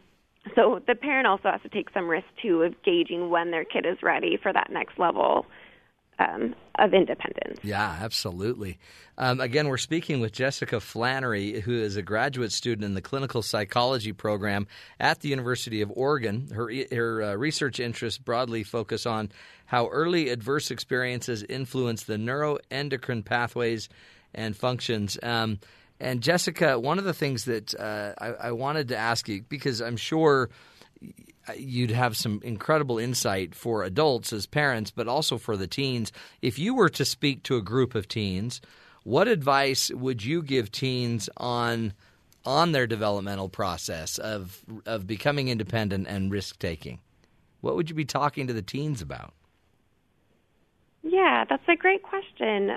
So the parent also has to take some risk too of gauging when their kid is ready for that next level um, of independence. Yeah, absolutely. Um, again, we're speaking with Jessica Flannery, who is a graduate student in the clinical psychology program at the University of Oregon. Her, her uh, research interests broadly focus on how early adverse experiences influence the neuroendocrine pathways and functions. Um, and Jessica, one of the things that uh, I, I wanted to ask you, because I'm sure Uh, you'd have some incredible insight for adults as parents, but also for the teens. If you were to speak to a group of teens, what advice would you give teens on on their developmental process of of becoming independent and risk taking? What would you be talking to the teens about? Yeah, that's a great question.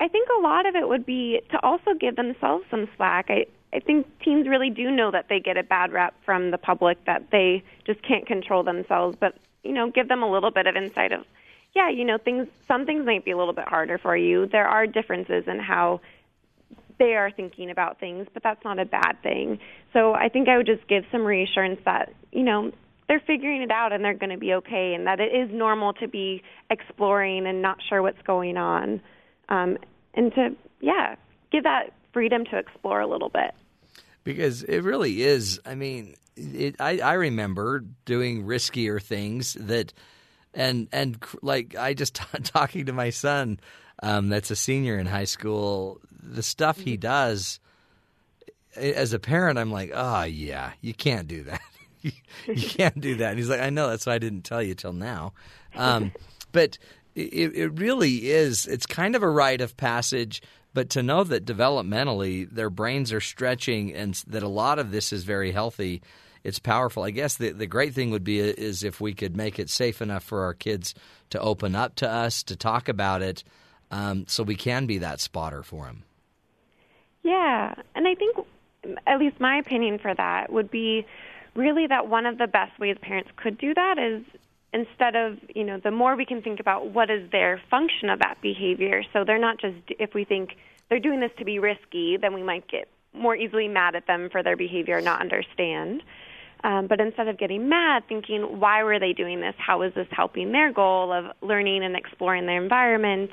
I think a lot of it would be to also give themselves some slack. I I think teens really do know that they get a bad rap from the public that they just can't control themselves, but you know, give them a little bit of insight of yeah, you know, things some things might be a little bit harder for you. There are differences in how they are thinking about things, but that's not a bad thing. So I think I would just give some reassurance that, you know, they're figuring it out and they're going to be okay and that it is normal to be exploring and not sure what's going on. Um, and to, yeah, give that freedom to explore a little bit. Because it really is. I mean, it, I, I remember doing riskier things that, and and like I just [LAUGHS] talking to my son, um, that's a senior in high school. The stuff he does, as a parent, I'm like, oh yeah, you can't do that. [LAUGHS] you, you [LAUGHS] can't do that. And he's like, I know. That's why I didn't tell you till now. Um, but it, it really is. It's kind of a rite of passage but to know that developmentally their brains are stretching and that a lot of this is very healthy, it's powerful. I guess the, the great thing would be is if we could make it safe enough for our kids to open up to us, to talk about it, um, so we can be that spotter for them. Yeah, and I think, at least my opinion for that would be really that one of the best ways parents could do that is instead of you know the more we can think about what is their function of that behavior. So they're not just if we think they're doing this to be risky then we might get more easily mad at them for their behavior not understand. Um, but instead of getting mad thinking why were they doing this? How is this helping their goal of learning and exploring their environment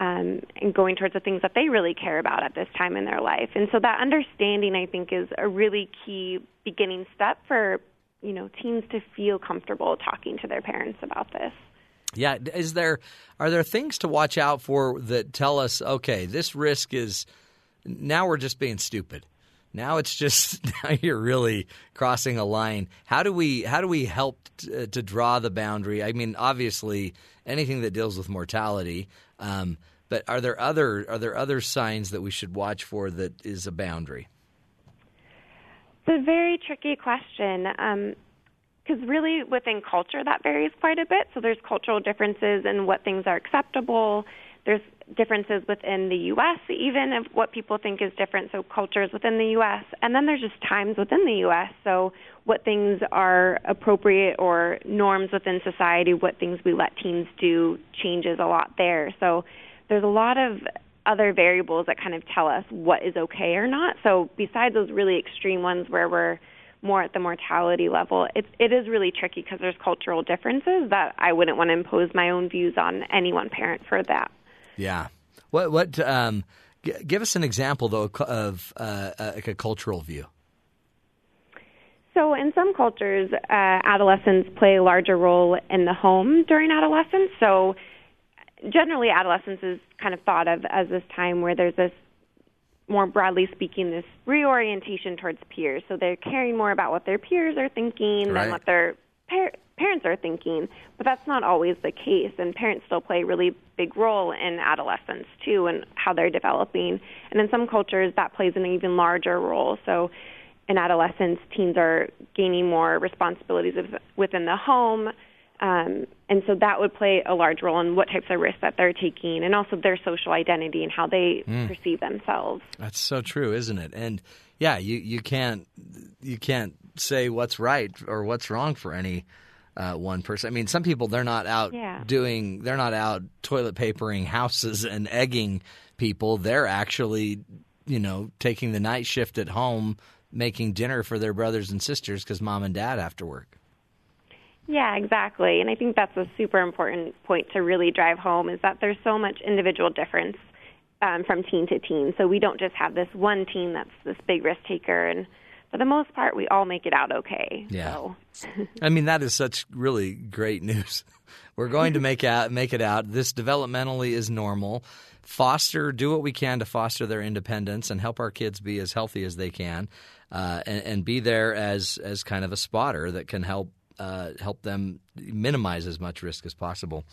um, and going towards the things that they really care about at this time in their life. And so that understanding, I think, is a really key beginning step for you know teens to feel comfortable talking to their parents about this. Yeah, is there are there things to watch out for that tell us okay, this risk is now we're just being stupid. Now it's just [LAUGHS] now you're really crossing a line. How do we how do we help t- uh, to draw the boundary? I mean, obviously anything that deals with mortality, um, but are there other are there other signs that we should watch for that is a boundary? It's a very tricky question. Um, because really within culture that varies quite a bit. So there's cultural differences in what things are acceptable. There's differences within the U.S. even of what people think is different. So cultures within the U.S. and then there's just times within the U.S. So what things are appropriate or norms within society, what things we let teens do changes a lot there. So there's a lot of other variables that kind of tell us what is okay or not. So besides those really extreme ones where we're more at the mortality level, it, it is really tricky because there's cultural differences that I wouldn't want to impose my own views on any one parent for that. Yeah. What what um, g- give us an example though of uh, like a cultural view. So, in some cultures, uh, adolescents play a larger role in the home during adolescence. So, generally, adolescence is kind of thought of as this time where there's this more broadly speaking, this reorientation towards peers. So they're caring more about what their peers are thinking Right. than what their par- parents are thinking. But that's not always the case, and parents still play a really big role in adolescence too, and how they're developing. And in some cultures, that plays an even larger role. So in adolescence, teens are gaining more responsibilities of- within the home. Um, and so that would play a large role in what types of risks that they're taking and also their social identity and how they Mm. perceive themselves. That's so true, isn't it? And yeah, you, you can't you can't say what's right or what's wrong for any uh, one person. I mean, some people they're not out Yeah. doing they're not out toilet papering houses and egging people. They're actually you know taking the night shift at home, making dinner for their brothers and sisters because mom and dad have to work. Yeah, exactly. And I think that's a super important point to really drive home is that there's so much individual difference um, from teen to teen. So we don't just have this one teen that's this big risk taker, and for the most part, we all make it out okay. Yeah. So. [LAUGHS] I mean, that is such really great news. [LAUGHS] We're going to make out make it out. This developmentally is normal. Foster, do what we can to foster their independence and help our kids be as healthy as they can, uh, and, and be there as as kind of a spotter that can help uh, help them minimize as much risk as possible.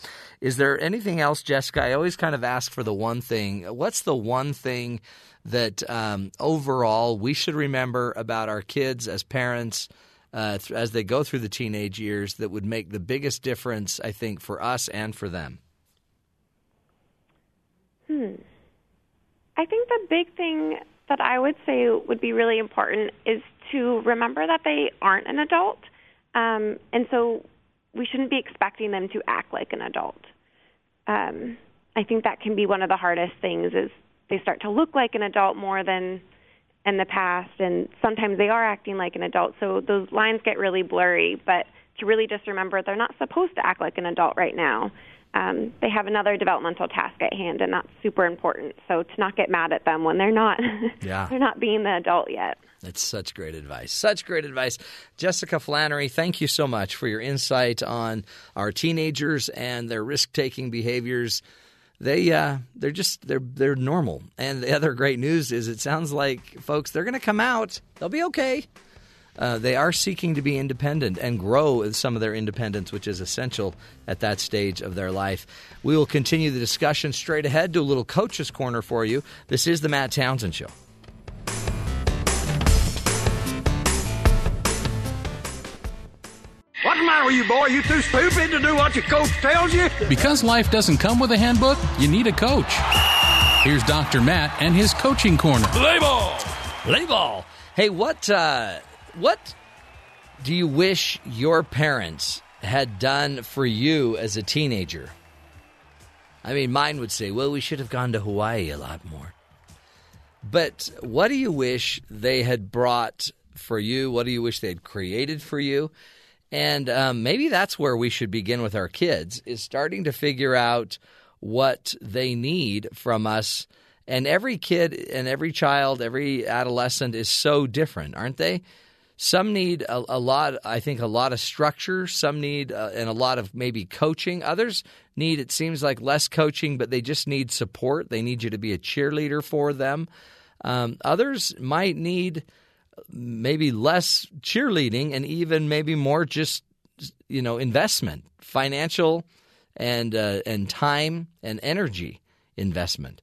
Is there anything else, Jessica? I always kind of ask for the one thing. What's the one thing that um, overall we should remember about our kids as parents? uh, th- as they go through the teenage years that would make the biggest difference, I think, for us and for them? Hmm. I think the big thing that I would say would be really important is to remember that they aren't an adult. Um, and so we shouldn't be expecting them to act like an adult. Um, I think that can be one of the hardest things is they start to look like an adult more than in the past and sometimes they are acting like an adult so those lines get really blurry but to really just remember they're not supposed to act like an adult right now um, they have another developmental task at hand and that's super important so to not get mad at them when they're not [LAUGHS] Yeah. they're not being the adult yet That's such great advice. Such great advice. Jessica Flannery, thank you so much for your insight on our teenagers and their risk taking behaviors. They uh, they're just they're they're normal. And the other great news is it sounds like folks they're going to come out. They'll be okay. Uh, they are seeking to be independent and grow in some of their independence, which is essential at that stage of their life. We will continue the discussion straight ahead. Do a little coach's corner for you. This is the Matt Townsend Show. What's the matter with you, boy? You too stupid to do what your coach tells you? Because life doesn't come with a handbook, you need a coach. Here's Dr. Matt and his coaching corner. Play ball. Play ball. Hey, what uh, what do you wish your parents had done for you as a teenager? I mean, mine would say, "Well, we should have gone to Hawaii a lot more." But what do you wish they had brought for you? What do you wish they had created for you? And um, maybe that's where we should begin with our kids is starting to figure out what they need from us. And every kid and every child, every adolescent is so different, aren't they? Some need a, a lot, I think, a lot of structure. Some need uh, and a lot of maybe coaching. Others need, it seems like, less coaching, but they just need support. They need you to be a cheerleader for them. Um, others might need maybe less cheerleading and even maybe more just you know investment, financial and uh, and time and energy investment.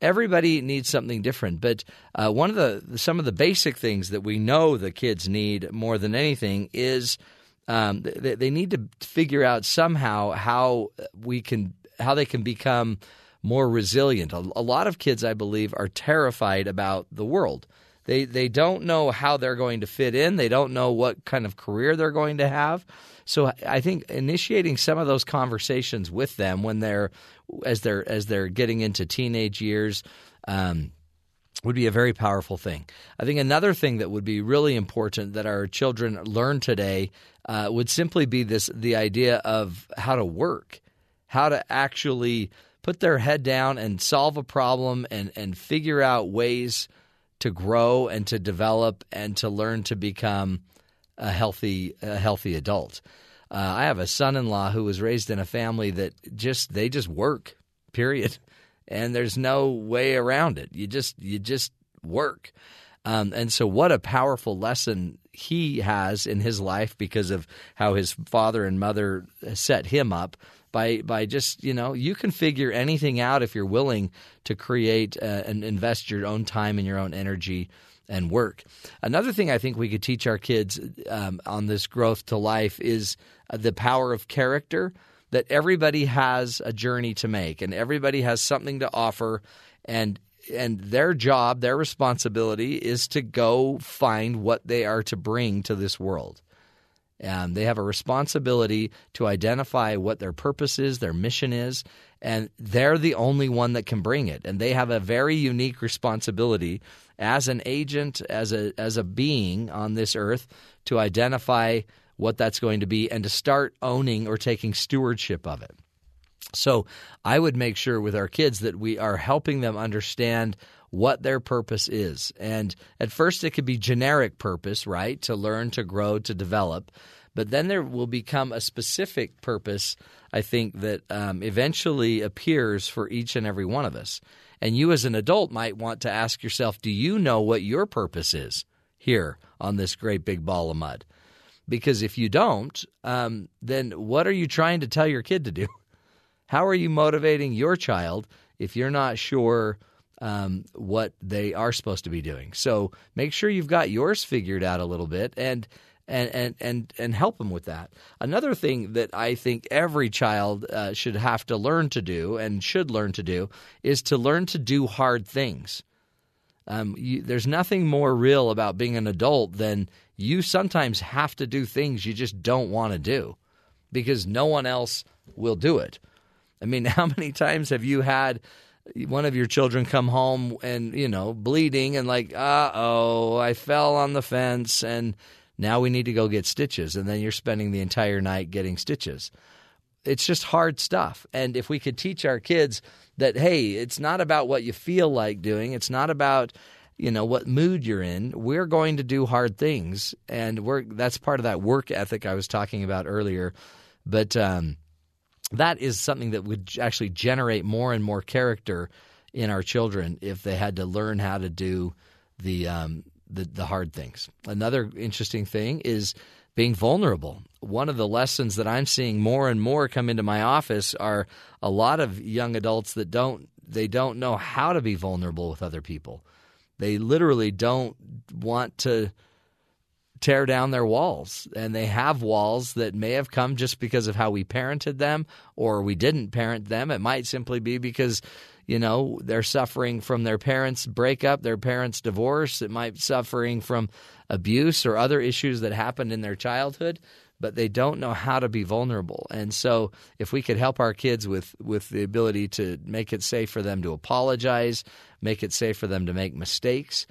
Everybody needs something different, but uh, one of the some of the basic things that we know the kids need more than anything is um, they, they need to figure out somehow how we can how they can become more resilient. A, a lot of kids, I believe, are terrified about the world. They they don't know how they're going to fit in. They don't know what kind of career they're going to have. So I think initiating some of those conversations with them when they're as they're as they're getting into teenage years. Um, would be a very powerful thing. I think another thing that would be really important that our children learn today uh, would simply be this: the idea of how to work, how to actually put their head down and solve a problem and and figure out ways to grow and to develop and to learn to become a healthy a healthy adult. Uh, I have a son-in-law who was raised in a family that just they just work, period, [LAUGHS] and there's no way around it. You just you just work, um, and so what a powerful lesson he has in his life because of how his father and mother set him up by by just you know you can figure anything out if you're willing to create uh, and invest your own time and your own energy and work. Another thing I think we could teach our kids um, on this growth to life is uh, the power of character. That everybody has a journey to make, and everybody has something to offer, and and their job, their responsibility is to go find what they are to bring to this world. And they have a responsibility to identify what their purpose is, their mission is, and they're the only one that can bring it. And they have a very unique responsibility as an agent, as a as a being on this earth, to identify what that's going to be and to start owning or taking stewardship of it. So I would make sure with our kids that we are helping them understand what their purpose is. And at first, it could be generic purpose, right? To learn, to grow, to develop. But then there will become a specific purpose, I think, that um, eventually appears for each and every one of us. And you, as an adult, might want to ask yourself do you know what your purpose is here on this great big ball of mud? Because if you don't, um, then what are you trying to tell your kid to do? [LAUGHS] How are you motivating your child if you're not sure um, what they are supposed to be doing. So make sure you've got yours figured out a little bit and and and and, and help them with that. Another thing that I think every child uh, should have to learn to do and should learn to do is to learn to do hard things. Um, you, there's nothing more real about being an adult than you sometimes have to do things you just don't want to do because no one else will do it. I mean, [LAUGHS] how many times have you had one of your children come home and you know bleeding and like uh oh I fell on the fence and now we need to go get stitches and then you're spending the entire night getting stitches. It's just hard stuff. And if we could teach our kids that hey it's not about what you feel like doing it's not about you know what mood you're in we're going to do hard things. And we're that's part of that work ethic I was talking about earlier. But um that is something that would actually generate more and more character in our children if they had to learn how to do the um, the, the hard things. Another interesting thing is being vulnerable. One of the lessons that I'm seeing more and more come into my office are a lot of young adults that don't they don't know how to be vulnerable with other people. They literally don't want to tear down their walls. And they have walls that may have come just because of how we parented them or we didn't parent them. It might simply be because, you know, they're suffering from their parents' breakup, their parents' divorce. It might be suffering from abuse or other issues that happened in their childhood. But they don't know how to be vulnerable, and so if we could help our kids with with the ability to make it safe for them to apologize, make it safe for them to make mistakes,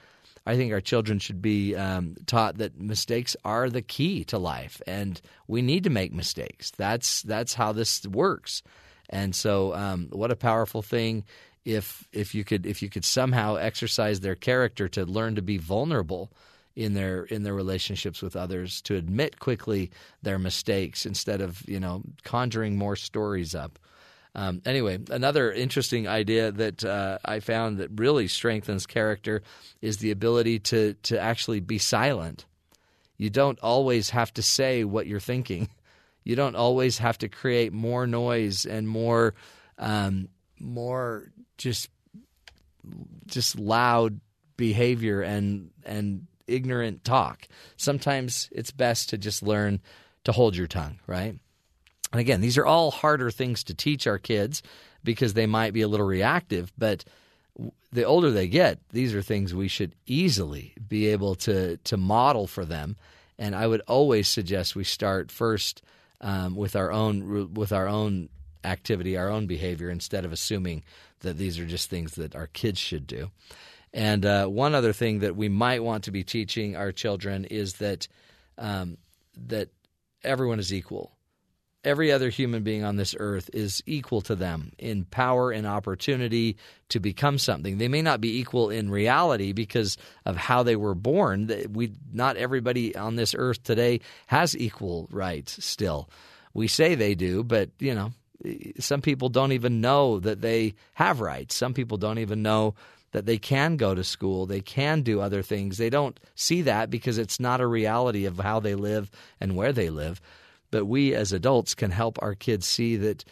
I think our children should be um, taught that mistakes are the key to life, and we need to make mistakes. That's that's how this works. And so, um, what a powerful thing if if you could if you could somehow exercise their character to learn to be vulnerable in their in their relationships with others, to admit quickly their mistakes instead of you know conjuring more stories up. Um, anyway, another interesting idea that uh, I found that really strengthens character is the ability to to actually be silent. You don't always have to say what you're thinking. You don't always have to create more noise and more um, more just just loud behavior and and ignorant talk. Sometimes it's best to just learn to hold your tongue, right? And again, these are all harder things to teach our kids because they might be a little reactive, but the older they get, these are things we should easily be able to to model for them. And I would always suggest we start first um, with our own with our own activity, our own behavior, instead of assuming that these are just things that our kids should do. And uh, one other thing that we might want to be teaching our children is that um, that everyone is equal. Every other human being on this earth is equal to them in power and opportunity to become something. They may not be equal in reality because of how they were born. We not everybody on this earth today has equal rights still. We say they do, but you know, some people don't even know that they have rights. Some people don't even know that they can go to school, they can do other things. They don't see that because it's not a reality of how they live and where they live. But we as adults can help our kids see that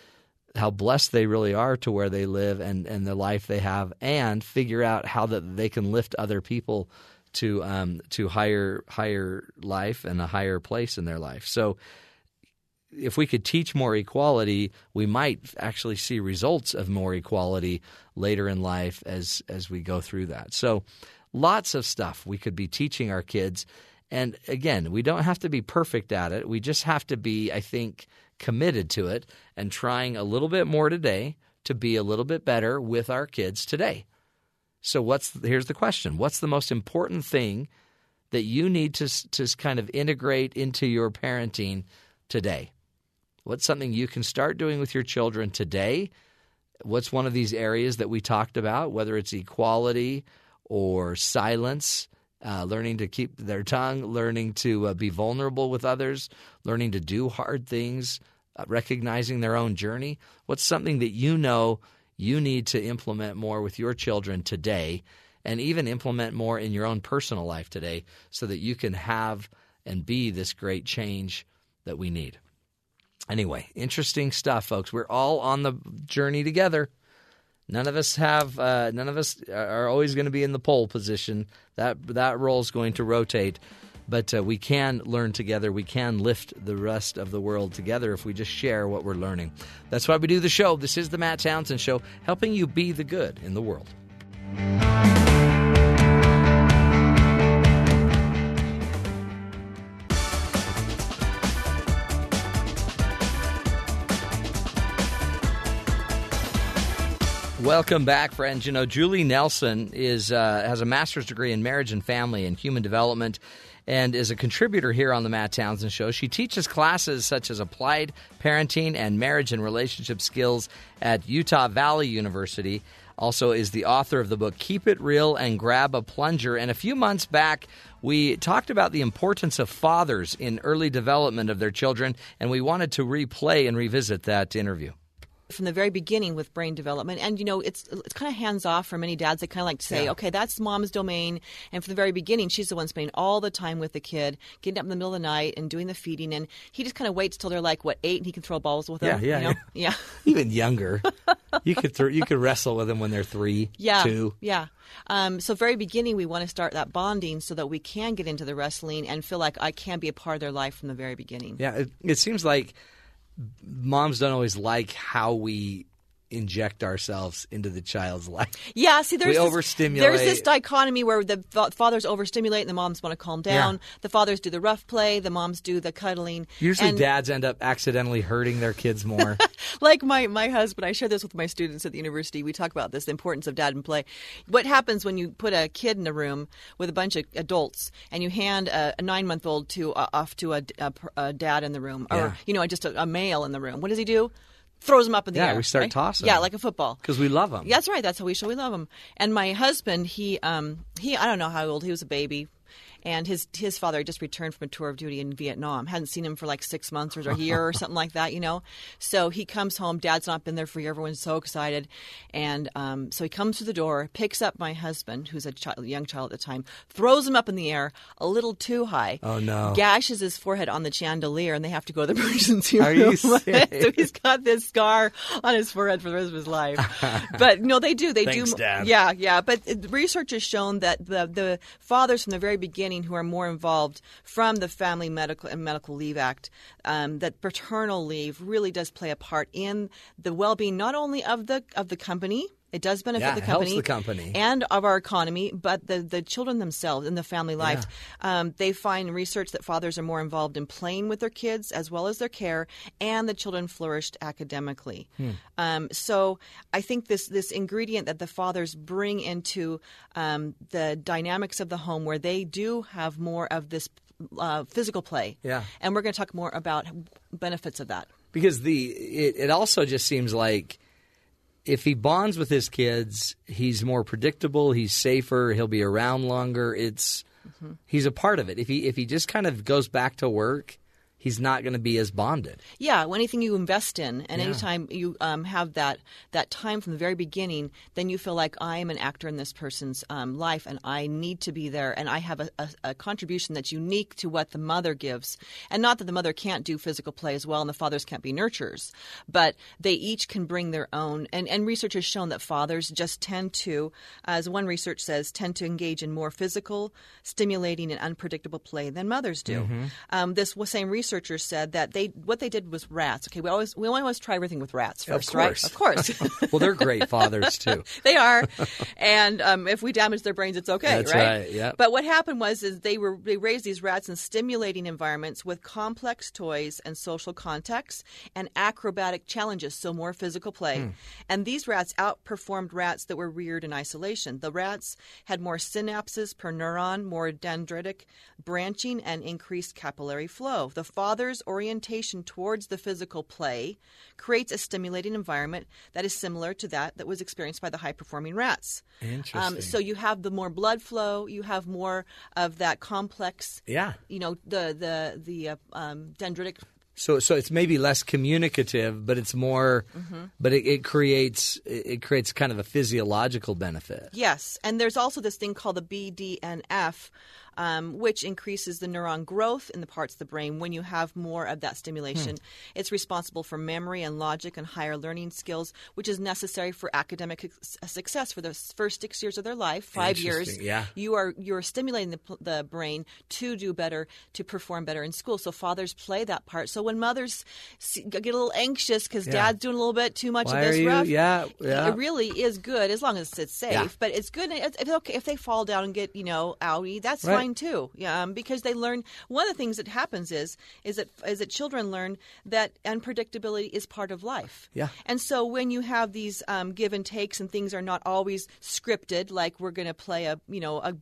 how blessed they really are to where they live and, and the life they have and figure out how that they can lift other people to um, to higher higher life and a higher place in their life. So if we could teach more equality, we might actually see results of more equality later in life as as we go through that. So, lots of stuff we could be teaching our kids. And again, we don't have to be perfect at it. We just have to be, I think, committed to it and trying a little bit more today to be a little bit better with our kids today. So, what's here's the question: What's the most important thing that you need to to kind of integrate into your parenting today? What's something you can start doing with your children today? What's one of these areas that we talked about, whether it's equality or silence, uh, learning to keep their tongue, learning to uh, be vulnerable with others, learning to do hard things, uh, recognizing their own journey? What's something that you know you need to implement more with your children today and even implement more in your own personal life today so that you can have and be this great change that we need? Anyway, interesting stuff, folks. We're all on the journey together. None of us have. Uh, none of us are always going to be in the pole position. That that role is going to rotate, but uh, we can learn together. We can lift the rest of the world together if we just share what we're learning. That's why we do the show. This is the Matt Townsend Show, helping you be the good in the world. Welcome back, friends. You know, Julie Nelson is uh, has a master's degree in marriage and family and human development, and is a contributor here on the Matt Townsend Show. She teaches classes such as applied parenting and marriage and relationship skills at Utah Valley University. Also, is the author of the book "Keep It Real and Grab a Plunger." And a few months back, we talked about the importance of fathers in early development of their children, and we wanted to replay and revisit that interview from the very beginning with brain development. And you know, it's it's kind of hands off for many dads. They kind of like to say, Yeah. okay, that's mom's domain. And from the very beginning, she's the one spending all the time with the kid, getting up in the middle of the night and doing the feeding. And he just kind of waits till they're like what eight, and he can throw balls with them. Yeah, yeah, you know? yeah. [LAUGHS] Even younger, you could throw, you could wrestle with them when they're three, Yeah, two. yeah. Um, so very beginning, we want to start that bonding so that we can get into the wrestling and feel like I can be a part of their life from the very beginning. Yeah, it, it seems like moms don't always like how we inject ourselves into the child's life. [LAUGHS] Yeah, see, there's we this, overstimulate. There's this dichotomy where the fathers overstimulate and the moms want to calm down. Yeah. The fathers do the rough play, the moms do the cuddling. Usually, and dads end up accidentally hurting their kids more. [LAUGHS] like my my husband, I share this with my students at the university. We talk about this, the importance of dad and play. What happens when you put a kid in a room with a bunch of adults and you hand a, a nine month old to uh, off to a, a, a dad in the room, or Yeah. you know, just a, a male in the room? What does he do? Throws them up in the Yeah, air. Yeah, we start right? tossing Yeah, like a football. Because we love them. That's right. That's how we show we love them. And my husband, he, um, he, I don't know how old he was a baby, and his his father had just returned from a tour of duty in Vietnam. Hadn't seen him for like six months or a year or [LAUGHS] something like that, you know. So he comes home. Dad's not been there for a year. Everyone's so excited, and um, so he comes through the door, picks up my husband, who's a child, young child at the time, throws him up in the air a little too high. Oh, no. Gashes his forehead on the chandelier, and they have to go to the [LAUGHS] emergency Are you room. [LAUGHS] so he's got this scar on his forehead for the rest of his life. but no, they do. They Thanks, do. Dad. Yeah, yeah. But research has shown that the the fathers from the very beginning who are more involved from the Family Medical and Medical Leave Act, um, that paternal leave really does play a part in the well being not only of the of the company. It does benefit Yeah, the it helps company, the company. and of our economy, but the, the children themselves and the family life. Um, they find research that fathers are more involved in playing with their kids as well as their care, and the children flourished academically. Hmm. Um, so I think this this ingredient that the fathers bring into um, the dynamics of the home, where they do have more of this uh, physical play, Yeah. and we're going to talk more about benefits of that. because the it, it also just seems like if he bonds with his kids, he's more predictable. He's safer. He'll be around longer. It's mm-hmm. he's a part of it. If he if he just kind of goes back to work, he's not going to be as bonded. Yeah, well, anything you invest in, and Yeah. anytime you um, have that that time from the very beginning, then you feel like I am an actor in this person's um, life, and I need to be there, and I have a, a, a contribution that's unique to what the mother gives, and not that the mother can't do physical play as well, and the fathers can't be nurturers, but they each can bring their own. And, and research has shown that fathers just tend to, as one research says, tend to engage in more physical, stimulating, and unpredictable play than mothers do. Mm-hmm. Um, this same researchers said that they what they did was rats. Okay, we always we always try everything with rats first, course. right? Of course, [LAUGHS] [LAUGHS] well, they're great fathers too. [LAUGHS] they are. And um, if we damage their brains, it's okay, That's right? right, yeah. But what happened was is they were they raised these rats in stimulating environments with complex toys and social contexts and acrobatic challenges, so more physical play. Hmm. And these rats outperformed rats that were reared in isolation. The rats had more synapses per neuron, more dendritic branching, and increased capillary flow. The father's orientation towards the physical play creates a stimulating environment that is similar to that that was experienced by the high performing rats. Interesting. Um, so you have the more blood flow, you have more of that complex. Yeah. You know the the the uh, um, dendritic. So so it's maybe less communicative, but it's more. Mhm. But it, it creates it creates kind of a physiological benefit. Yes, and there's also this thing called the BDNF, um, which increases the neuron growth in the parts of the brain when you have more of that stimulation. It's responsible for memory and logic and higher learning skills, which is necessary for academic success for the first six years of their life, five years. Yeah. You are you're stimulating the, the brain to do better, to perform better in school. So fathers play that part. So when mothers see, get a little anxious because Yeah. dad's doing a little bit too much Why of this you- rough, yeah, yeah. it really is good as long as it's safe. Yeah. But it's good if, okay if they fall down and get you know outy, that's Right. fine too. Yeah, um, because they learn. One of the things that happens is is that is that children learn that unpredictability is part of life. Yeah. And so when you have these um, give and takes and things are not always scripted, like we're going to play a you know a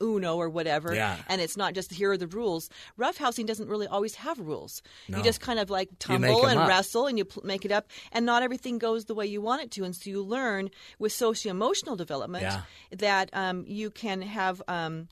Uno or whatever, Yeah. and it's not just here are the rules. Roughhousing doesn't really always have rules. No. You just kind of like tumble and up. wrestle and you pl- make it up, and not everything goes the way you want it to. And so you learn with socio emotional development Yeah. that um, you can have. Um,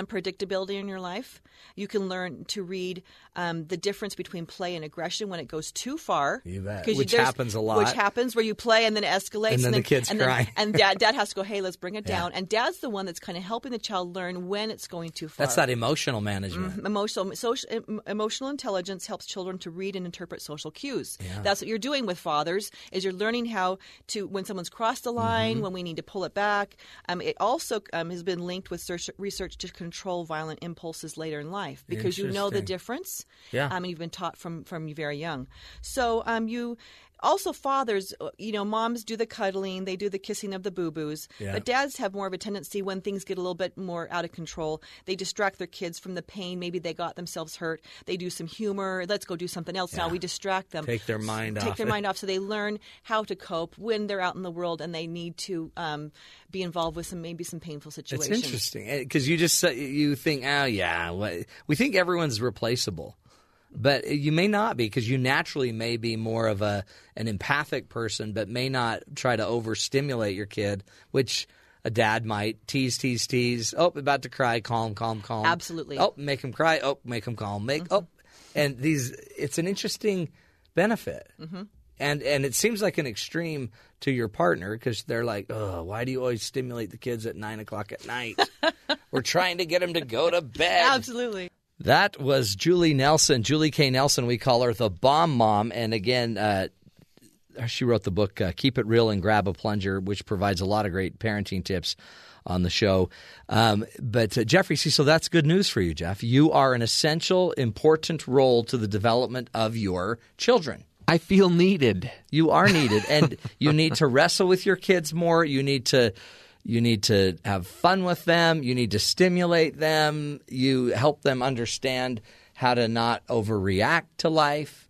Unpredictability in your life. You can learn to read um, the difference between play and aggression when it goes too far. You bet. 'Cause Which there's- happens a lot. Which happens where you play and then it escalates, And then the kid's and crying. and dad, dad has to go, "Hey, let's bring it Yeah. down." And dad's the one that's kind of helping the child learn when it's going too far. That's that emotional management. Mhm. Emotional, social, emotional intelligence helps children to read and interpret social cues. Yeah. That's what you're doing with fathers. Is you're learning how to when someone's crossed the line, Mhm. when we need to pull it back. Um, it also um, has been linked with research to control violent impulses later in life because you know the difference. Yeah. um, and you've been taught from from very young. So um, you. Also, fathers, uh, you know, moms do the cuddling, they do the kissing of the boo boos. Yeah. But dads have more of a tendency when things get a little bit more out of control. They distract their kids from the pain. Maybe they got themselves hurt. They do some humor. Let's go do something else now. We distract them. Take their mind off. Take off their it. mind off so they learn how to cope when they're out in the world and they need to um, be involved with some maybe some painful situations It's interesting because you just you think, oh yeah, we think everyone's replaceable. But you may not be because you naturally may be more of a an empathic person, but may not try to overstimulate your kid, which a dad might tease, tease, tease. Oh, about to cry. Calm, calm, calm. Absolutely. Oh, make him cry. Oh, make him calm. Make oh, and these. It's an interesting benefit. Mm-hmm. And and it seems like an extreme to your partner because they're like, oh, why do you always stimulate the kids at nine o'clock at night? [LAUGHS] We're trying to get them to go to bed. Absolutely. That was Julie Nelson, Julie K. Nelson. We call her the bomb mom. And again, uh, she wrote the book uh, "Keep It Real and Grab a Plunger," which provides a lot of great parenting tips on the show. Um, but uh, Jeffrey, see, so that's good news for you, Jeff. You are an essential, important role to the development of your children. I feel needed. You are needed, and you need to wrestle with your kids more. You need to. You need to have fun with them. You need to stimulate them. You help them understand how to not overreact to life.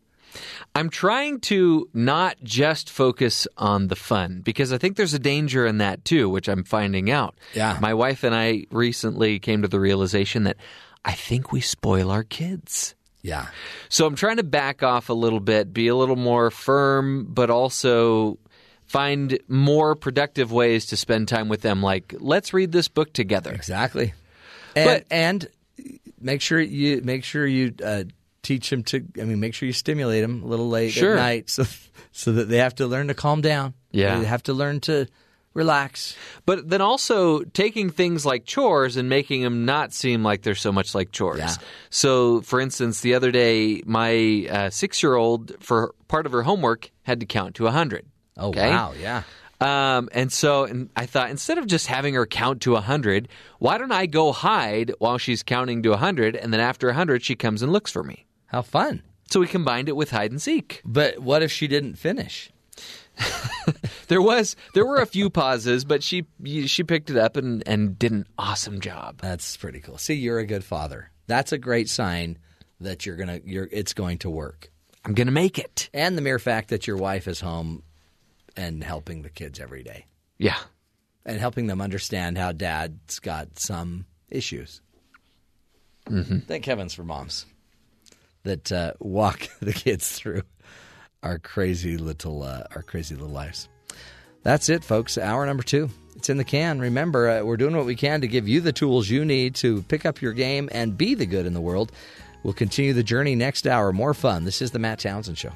I'm trying to not just focus on the fun because I think there's a danger in that too, which I'm finding out. Yeah. My wife and I recently came to the realization that I think we spoil our kids. Yeah. So I'm trying to back off a little bit, be a little more firm, but also find more productive ways to spend time with them. Like, let's read this book together. Exactly. And, But- and make sure you make sure you uh, teach them to. I mean, make sure you stimulate them a little late Sure. at night, so so that they have to learn to calm down. Yeah. they have to learn to relax. But then also taking things like chores and making them not seem like they're so much like chores. Yeah. So, for instance, the other day, my uh, six year old, for part of her homework, had to count to 100. Oh Okay? wow, yeah. Um, and so and I thought, instead of just having her count to 100, why don't I go hide while she's counting to 100? And then after 100, she comes and looks for me. How fun! So we combined it with hide and seek. But what if she didn't finish? [LAUGHS] There was there were a few pauses, but she she picked it up and, and did an awesome job. That's pretty cool. See, you're a good father. That's a great sign that you're gonna you're it's going to work. I'm gonna make it. And the mere fact that your wife is home and helping the kids every day. Yeah. And helping them understand how dad's got some issues. Mm-hmm. Thank heavens for moms that uh, walk [LAUGHS] the kids through our crazy little uh, our crazy little lives. That's it, folks. Hour number two. It's in the can. Remember, uh, we're doing what we can to give you the tools you need to pick up your game and be the good in the world. We'll continue the journey next hour. More fun. This is the Matt Townsend Show.